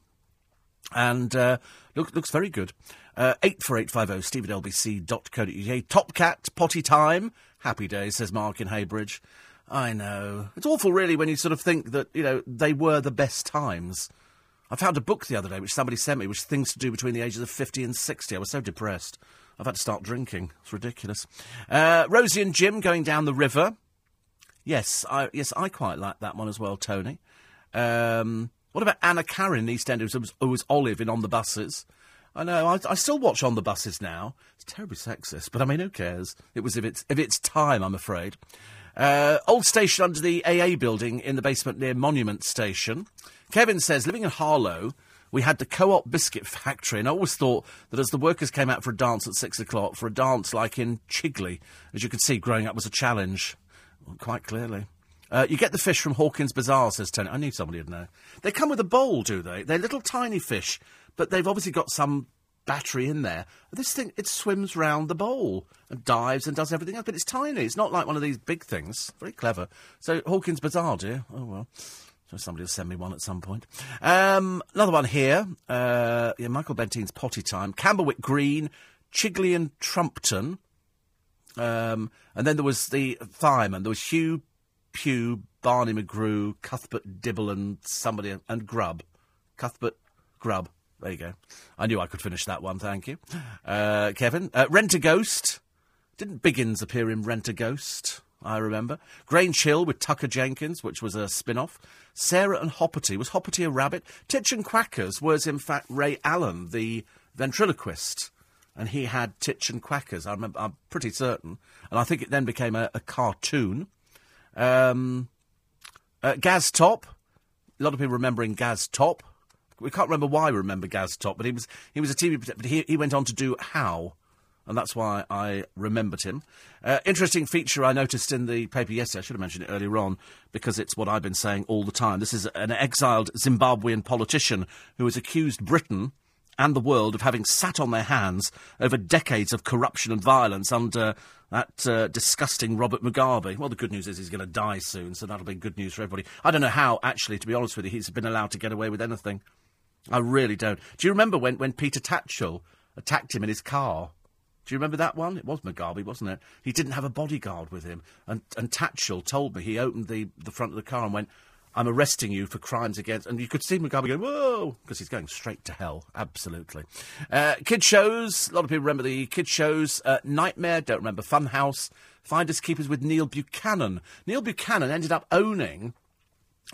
And uh, look, looks very good. Uh, 84850 steve at lbc.co.uk. Top Cat, potty time. Happy days, says Mark in Heybridge. I know. It's awful, really, when you sort of think that, you know, they were the best times. I found a book the other day which somebody sent me, which things to do between the ages of 50 and 60. I was so depressed. I've had to start drinking. It's ridiculous. Uh, Rosie and Jim going down the river. Yes, I, yes, I quite like that one as well, Tony. Um, what about Anna Karen EastEnders, who was, who was Olive in On the Buses? I know. I, I, still watch On the Buses now. It's terribly sexist, but I mean, who cares? It was if it's if it's time, I'm afraid. Uh, old station under the AA building in the basement near Monument Station. Kevin says, living in Harlow, we had the co-op biscuit factory, and I always thought that as the workers came out for a dance at six o'clock, for a dance like in Chigley, as you could see, growing up was a challenge. Well, quite clearly. Uh, you get the fish from Hawkins Bazaar, says Tony. I knew somebody would know. They come with a bowl, do they? They're little tiny fish, but they've obviously got some battery in there. This thing, it swims round the bowl and dives and does everything else, but it's tiny. It's not like one of these big things. Very clever. So, Hawkins Bazaar, dear. Oh, well. So somebody will send me one at some point. Um, another one here. Uh, yeah, Michael Bentine's Potty Time. Camberwick Green, Chigley and Trumpton. Um, and then there was the fireman. There was Hugh Pugh, Barney McGrew, Cuthbert Dibble, and somebody, and Grub. Cuthbert Grubb. There you go. I knew I could finish that one, thank you. Uh, Kevin. Uh, Rent a Ghost. Didn't Biggins appear in Rent a Ghost? I remember. Grange Hill with Tucker Jenkins, which was a spin off. Sarah and Hoppity. Was Hoppity a rabbit? Titch and Quackers was, in fact, Ray Alan, the ventriloquist. And he had Titch and Quackers. I remember, I'm pretty certain. And I think it then became a, a cartoon. Um, uh, Gaz Top. A lot of people remembering Gaz Top. We can't remember why we remember Gaz Top, but he was he was a TV but he he went on to do How, and that's why I remembered him. Uh, interesting feature I noticed in the paper yesterday. I should have mentioned it earlier on because it's what I've been saying all the time. This is an exiled Zimbabwean politician who has accused Britain and the world of having sat on their hands over decades of corruption and violence under that uh, disgusting Robert Mugabe. Well, the good news is he's going to die soon, so that'll be good news for everybody. I don't know how, actually, to be honest with you, he's been allowed to get away with anything. I really don't. Do you remember when, when Peter Tatchell attacked him in his car? Do you remember that one? It was Mugabe, wasn't it? He didn't have a bodyguard with him. And, and Tatchell told me, he opened the, the front of the car and went, I'm arresting you for crimes against. And you could see Mugabe going, whoa, because he's going straight to hell. Absolutely. Uh, kid shows. A lot of people remember the kid shows. Uh, Knightmare, don't remember. Funhouse. Finders Keepers with Neil Buchanan. Neil Buchanan ended up owning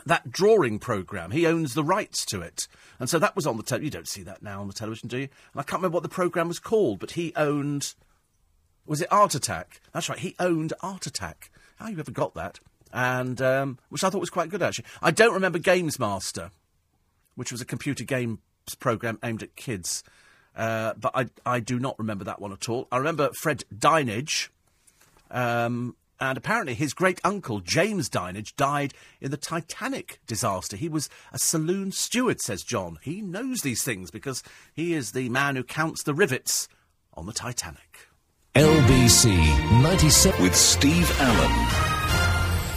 that drawing program. He owns the rights to it. And so that was on the television. You don't see that now on the television, do you? And I can't remember what the program was called, but he owned. Was it Art Attack? That's right, he owned Art Attack. How you ever got that? And um, which I thought was quite good actually. I don't remember Games Master, which was a computer games program aimed at kids, uh, but I I do not remember that one at all. I remember Fred Dinenage, um, and apparently his great uncle, James Dinenage, died in the Titanic disaster. He was a saloon steward, says John. He knows these things because he is the man who counts the rivets on the Titanic. LBC 97 with Steve Allen.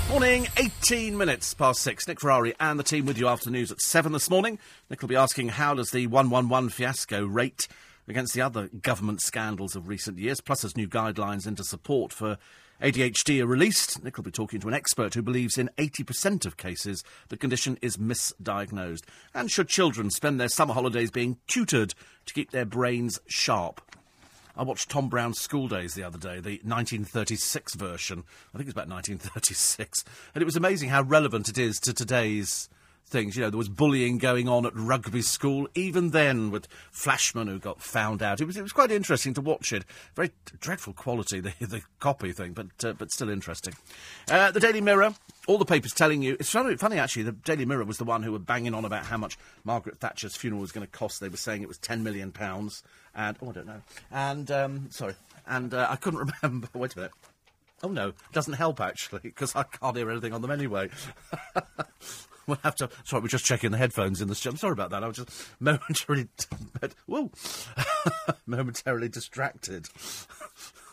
Morning, 18 minutes past six. Nick Ferrari and the team with you after news at seven this morning. Nick will be asking how does the 111 fiasco rate against the other government scandals of recent years, plus as new guidelines into support for ADHD are released. Nick will be talking to an expert who believes in 80% of cases the condition is misdiagnosed. And should children spend their summer holidays being tutored to keep their brains sharp? I watched Tom Brown's School Days the other day, the 1936 version. I think it's about 1936. And it was amazing how relevant it is to today's things. You know, there was bullying going on at rugby school, even then with Flashman who got found out. It was it was quite interesting to watch it. Very dreadful quality, the the copy thing, but uh, but still interesting. Uh, the Daily Mirror. All the papers telling you. It's funny, funny, actually. The Daily Mirror was the one who were banging on about how much Margaret Thatcher's funeral was going to cost. They were saying it was ten million pounds, and oh, I don't know. And um, sorry, and uh, I couldn't remember. Wait a minute. Oh no, doesn't help actually because I can't hear anything on them anyway. we'll have to. Sorry, we're just checking the headphones in the studio. I'm sorry about that. I was just momentarily, whoa, momentarily distracted.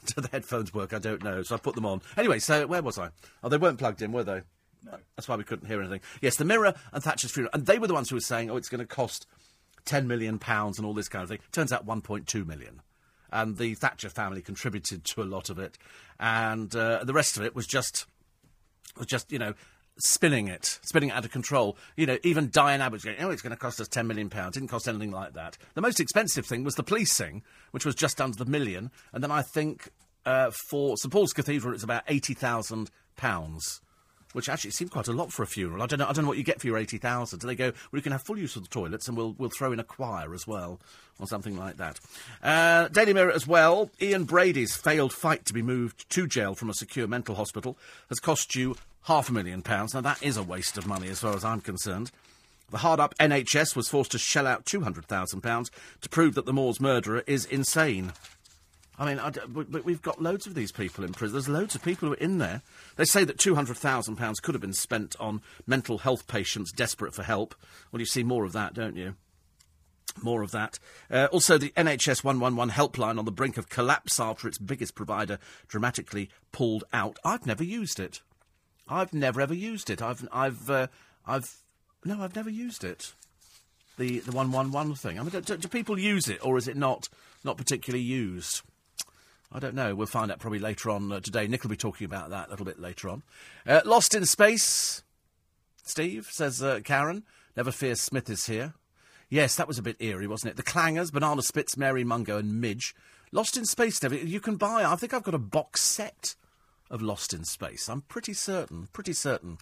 Do the headphones work? I don't know. So I put them on. Anyway, so where was I? Oh, they weren't plugged in, were they? No. That's why we couldn't hear anything. Yes, the Mirror and Thatcher's funeral, and they were the ones who were saying, "Oh, it's going to cost ten million pounds and all this kind of thing." Turns out, one point two million and the Thatcher family contributed to a lot of it, and uh, the rest of it was just was just you know spinning it, spinning it out of control. You know, even Diane Abbott's going, oh, it's going to cost us £10 million. Didn't cost anything like that. The most expensive thing was the policing, which was just under the million. And then I think uh, for St Paul's Cathedral, it's about £80,000 which actually seemed quite a lot for a funeral. I don't know. I don't know what you get for your eighty thousand. Do they go? You can have full use of the toilets, and we'll we'll throw in a choir as well, or something like that. Uh, Daily Mirror as well. Ian Brady's failed fight to be moved to jail from a secure mental hospital has cost you half a million pounds. Now that is a waste of money, as far as I'm concerned. The hard up NHS was forced to shell out £200,000 to prove that the Moors murderer is insane. I mean, but we've got loads of these people in prison. There's loads of people who are in there. They say that £200,000 could have been spent on mental health patients desperate for help. Well, you see more of that, don't you? More of that. Uh, also, the NHS 111 helpline on the brink of collapse after its biggest provider dramatically pulled out. I've never used it. I've never ever used it. I've, I've, uh, I've, no, I've never used it. The the 111 thing. I mean, do, do people use it, or is it not not particularly used? I don't know. We'll find out probably later on uh, today. Nick will be talking about that a little bit later on. Uh, Lost in Space, Steve, says uh, Karen. Never fear, Smith is here. Yes, that was a bit eerie, wasn't it? The Clangers, Banana Splits, Mary Mungo, and Midge. Lost in Space. You can buy. I think I've got a box set of Lost in Space. I'm pretty certain. Pretty certain.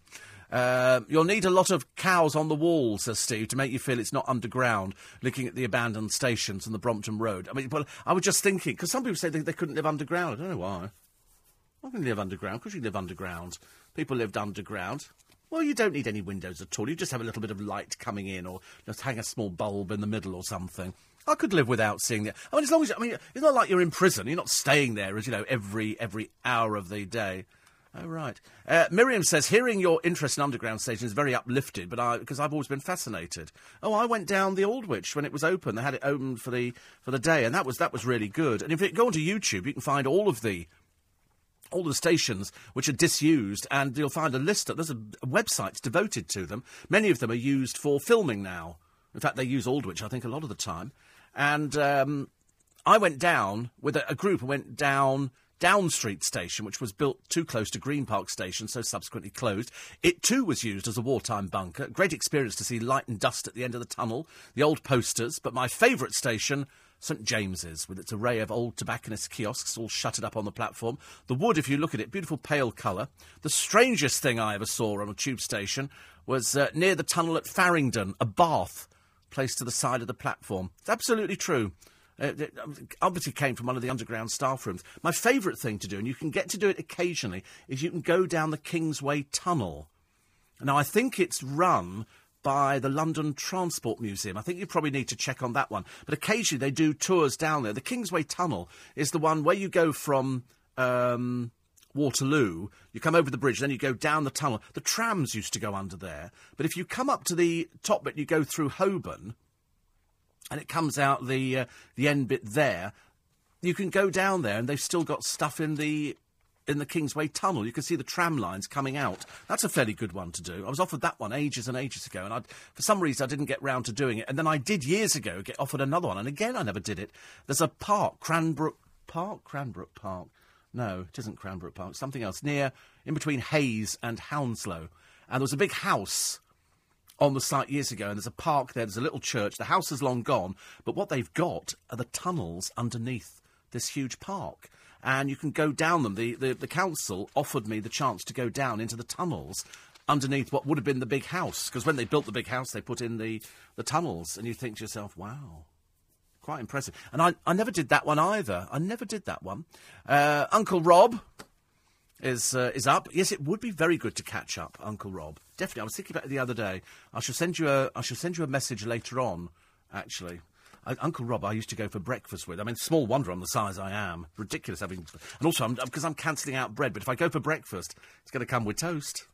Uh, you'll need a lot of cows on the wall, says Steve, to make you feel it's not underground, looking at the abandoned stations and the Brompton Road. I mean, but I was just thinking, because some people say they, they couldn't live underground. I don't know why. I can live underground, because you live underground. People lived underground. Well, you don't need any windows at all. You just have a little bit of light coming in, or just hang a small bulb in the middle or something. I could live without seeing that. I mean, as long as I mean, it's not like you're in prison. You're not staying there, as you know, every every hour of the day. Oh, right. Uh, Miriam says, hearing your interest in underground stations is very uplifted, but I because I've always been fascinated. Oh, I went down the Aldwych when it was open. They had it open for the for the day, and that was that was really good. And if you go onto YouTube, you can find all of the all the stations which are disused, and you'll find a list. Of, there's a, a website devoted to them. Many of them are used for filming now. In fact, they use Aldwych, I think, a lot of the time. And um, I went down with a, a group. I went down down Street station, which was built too close to Green Park station, so subsequently closed. It too was used as a wartime bunker. Great experience to see light and dust at the end of the tunnel, the old posters. But my favourite station, St James's, with its array of old tobacconist kiosks all shuttered up on the platform. The wood, if you look at it, beautiful pale colour. The strangest thing I ever saw on a tube station was uh, near the tunnel at Farringdon, a bath placed to the side of the platform. It's absolutely true. Uh, obviously came from one of the underground staff rooms. My favourite thing to do, and you can get to do it occasionally, is you can go down the Kingsway Tunnel. Now, I think it's run by the London Transport Museum. I think you probably need to check on that one. But occasionally they do tours down there. The Kingsway Tunnel is the one where you go from um, Waterloo, you come over the bridge, then you go down the tunnel. The trams used to go under there. But if you come up to the top bit, you go through Holborn and it comes out the uh, the end bit there. You can go down there, and they've still got stuff in the in the Kingsway Tunnel. You can see the tram lines coming out. That's a fairly good one to do. I was offered that one ages and ages ago, and I'd, for some reason I didn't get round to doing it. And then I did years ago get offered another one, and again I never did it. There's a park, Cranbrook Park, Cranbrook Park. No, it isn't Cranbrook Park. Something else near, in between Hayes and Hounslow, and there was a big house on the site years ago, and there's a park there, there's a little church. The house is long gone, but what they've got are the tunnels underneath this huge park. And you can go down them. The, the, the council offered me the chance to go down into the tunnels underneath what would have been the big house. Because when they built the big house, they put in the, the tunnels, and you think to yourself, wow, quite impressive. And I, I never did that one either. I never did that one. Uh, Uncle Rob is uh, is up. Yes, it would be very good to catch up, Uncle Rob. Definitely. I was thinking about it the other day. I shall send you a I shall send you a message later on. Actually, Uncle Rob, I used to go for breakfast with. I mean, small wonder I'm the size I am. Ridiculous having, and also because I'm, I'm cancelling out bread. But if I go for breakfast, it's going to come with toast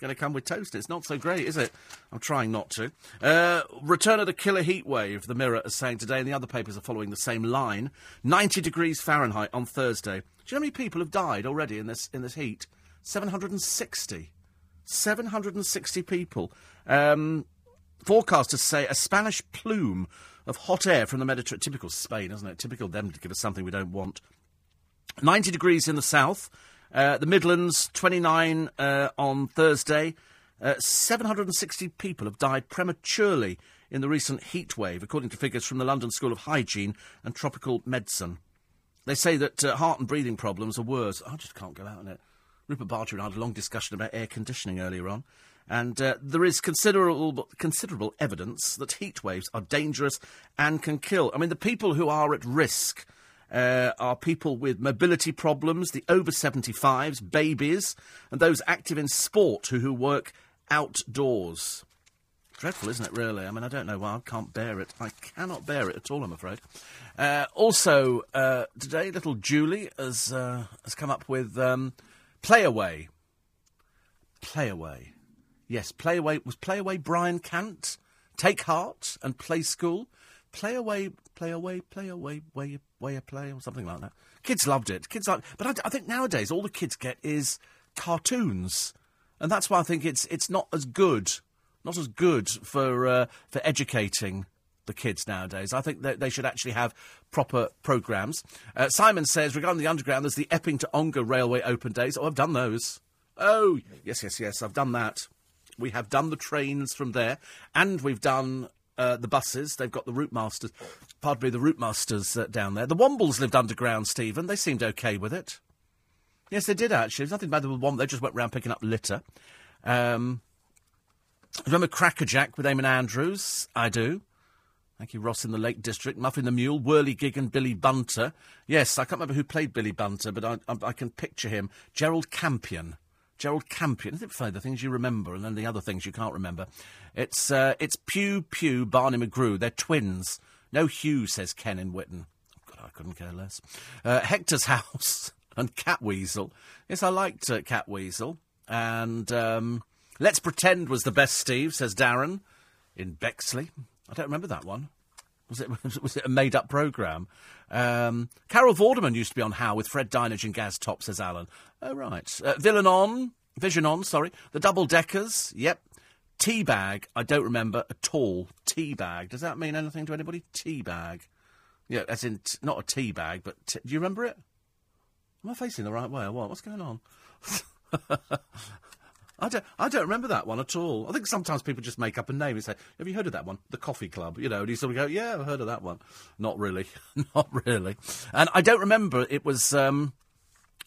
going to come with toast. It's not so great, is it? I'm trying not to. Uh, return of the killer heat wave, the Mirror is saying today, and the other papers are following the same line. 90 degrees Fahrenheit on Thursday. Do you know how many people have died already in this, in this heat? 760. 760 people. Um, forecasters say a Spanish plume of hot air from the Mediterranean. Typical Spain, isn't it? Typical them to give us something we don't want. 90 degrees in the south. Uh, the Midlands, 29 uh, on Thursday. Uh, 760 people have died prematurely in the recent heat wave, according to figures from the London School of Hygiene and Tropical Medicine. They say that uh, heart and breathing problems are worse. I just can't go out in it. Rupert Barter and I had a long discussion about air conditioning earlier on. And uh, there is considerable, considerable evidence that heat waves are dangerous and can kill. I mean, the people who are at risk uh, are people with mobility problems, the over 75s, babies, and those active in sport who, who work outdoors. Dreadful, isn't it, really? I mean, I don't know why. I can't bear it. I cannot bear it at all, I'm afraid. Uh, also, uh, today, little Julie has, uh, has come up with um, Play Away. Play Away. Yes, Play Away. Was Play Away Brian Cant? Take Hart and Play School? Play Away, Play Away, Play Away, Way, way a Play, or something like that. Kids loved it. Kids like, But I, I think nowadays all the kids get is cartoons. And that's why I think it's, it's not as good not as good for uh, for educating the kids nowadays. I think that they should actually have proper programmes. Uh, Simon says regarding the underground, there's the Epping to Ongar Railway open days. Oh, I've done those. Oh, yes, yes, yes, I've done that. We have done the trains from there, and we've done uh, the buses. They've got the route masters, pardon me, the route masters uh, down there. The Wombles lived underground, Stephen. They seemed okay with it. Yes, they did actually. There's nothing bad with Wombles. They just went round picking up litter. Um, Remember Crackerjack with Eamonn Andrews? I do. Thank you, Ross in the Lake District. Muffin the Mule, Whirligig and Billy Bunter. Yes, I can't remember who played Billy Bunter, but I, I, I can picture him. Gerald Campion. Gerald Campion. Isn't it funny, the things you remember and then the other things you can't remember? It's, uh, it's Pew Pew, Barney McGrew. They're twins. No Hugh, says Ken in Witten. God, I couldn't care less. Uh, Hector's House and Catweazle. Yes, I liked uh, Catweazle. And... Um, Let's Pretend was the best, Steve, says Darren in Bexley. I don't remember that one. Was it, was it a made up programme? Um, Carol Vorderman used to be on How with Fred Dinenage and Gaz Top, says Alan. Oh, right. Uh, Villain on, Vision on, sorry. The Double Deckers, yep. Teabag, I don't remember at all. Teabag, does that mean anything to anybody? Teabag. Yeah, as in, t- not a tea bag, but t- do you remember it? Am I facing the right way or what? What's going on? I don't, I don't remember that one at all. I think sometimes people just make up a name and say, Have you heard of that one? The Coffee Club, you know, and you sort of go, Yeah, I've heard of that one. Not really. Not really. And I don't remember it was. Um,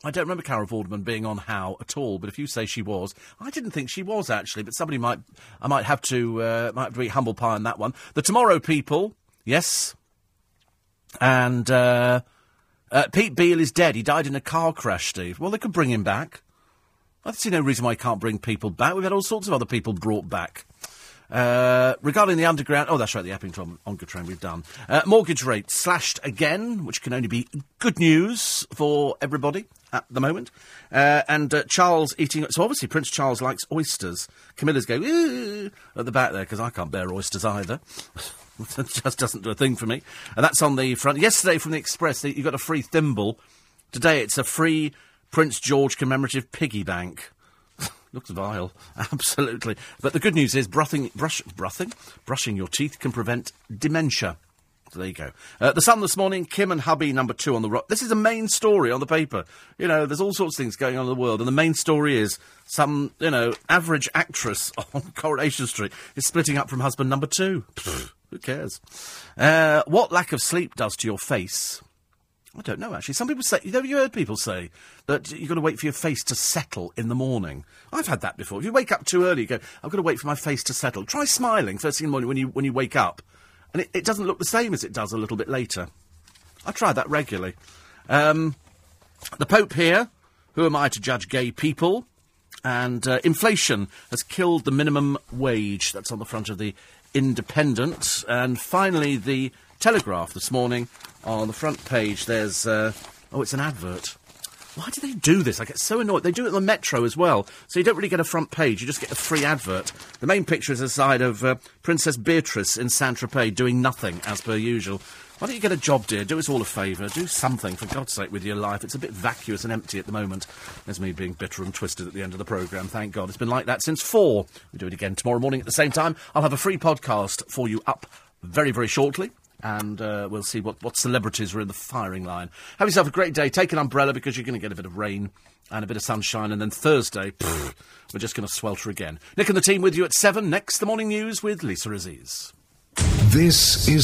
I don't remember Carol Vorderman being on How at all, but if you say she was, I didn't think she was actually. But somebody might, I might have to, uh, might have to be humble pie on that one. The Tomorrow People, yes, and uh, uh, Pete Beale is dead. He died in a car crash. Steve. Well, they could bring him back. I see no reason why I can't bring people back. We've had all sorts of other people brought back. Uh, regarding the underground, oh, that's right, the Epping to Ongar train we've done. Uh, mortgage rate slashed again, which can only be good news for everybody at the moment. Uh, and uh, Charles eating. So obviously, Prince Charles likes oysters. Camilla's going at the back there because I can't bear oysters either. it just doesn't do a thing for me. And that's on the front. Yesterday from the Express, you got a free thimble. Today it's a free Prince George commemorative piggy bank. Looks vile, absolutely. But the good news is, brushing, brush, brushing, brushing your teeth can prevent dementia. So there you go. Uh, the Sun this morning, Kim and hubby number two on the rock. This is a main story on the paper. You know, there's all sorts of things going on in the world, and the main story is some, you know, average actress on Coronation Street is splitting up from husband number two. who cares? Uh, what lack of sleep does to your face I don't know, actually. Some people say, have you heard people say that you've got to wait for your face to settle in the morning? I've had that before. If you wake up too early, you go, I've got to wait for my face to settle. Try smiling first thing in the morning when you, when you wake up. And it, it doesn't look the same as it does a little bit later. I try that regularly. Um, the Pope here, who am I to judge gay people? And uh, inflation has killed the minimum wage. That's on the front of the Independent. And finally, the Telegraph this morning on the front page, there's. Uh, oh, it's an advert. Why do they do this? I get so annoyed. They do it on the Metro as well. So you don't really get a front page, you just get a free advert. The main picture is a side of uh, Princess Beatrice in Saint Tropez doing nothing, as per usual. Why don't you get a job, dear? Do us all a favour. Do something, for God's sake, with your life. It's a bit vacuous and empty at the moment. There's me being bitter and twisted at the end of the programme. Thank God. It's been like that since four. We do it again tomorrow morning at the same time. I'll have a free podcast for you up very, very shortly and uh, we'll see what, what celebrities are in the firing line. Have yourself a great day. Take an umbrella because you're going to get a bit of rain and a bit of sunshine, and then Thursday, pff, we're just going to swelter again. Nick and the team with you at 7. Next, the morning news with Lisa Aziz. This is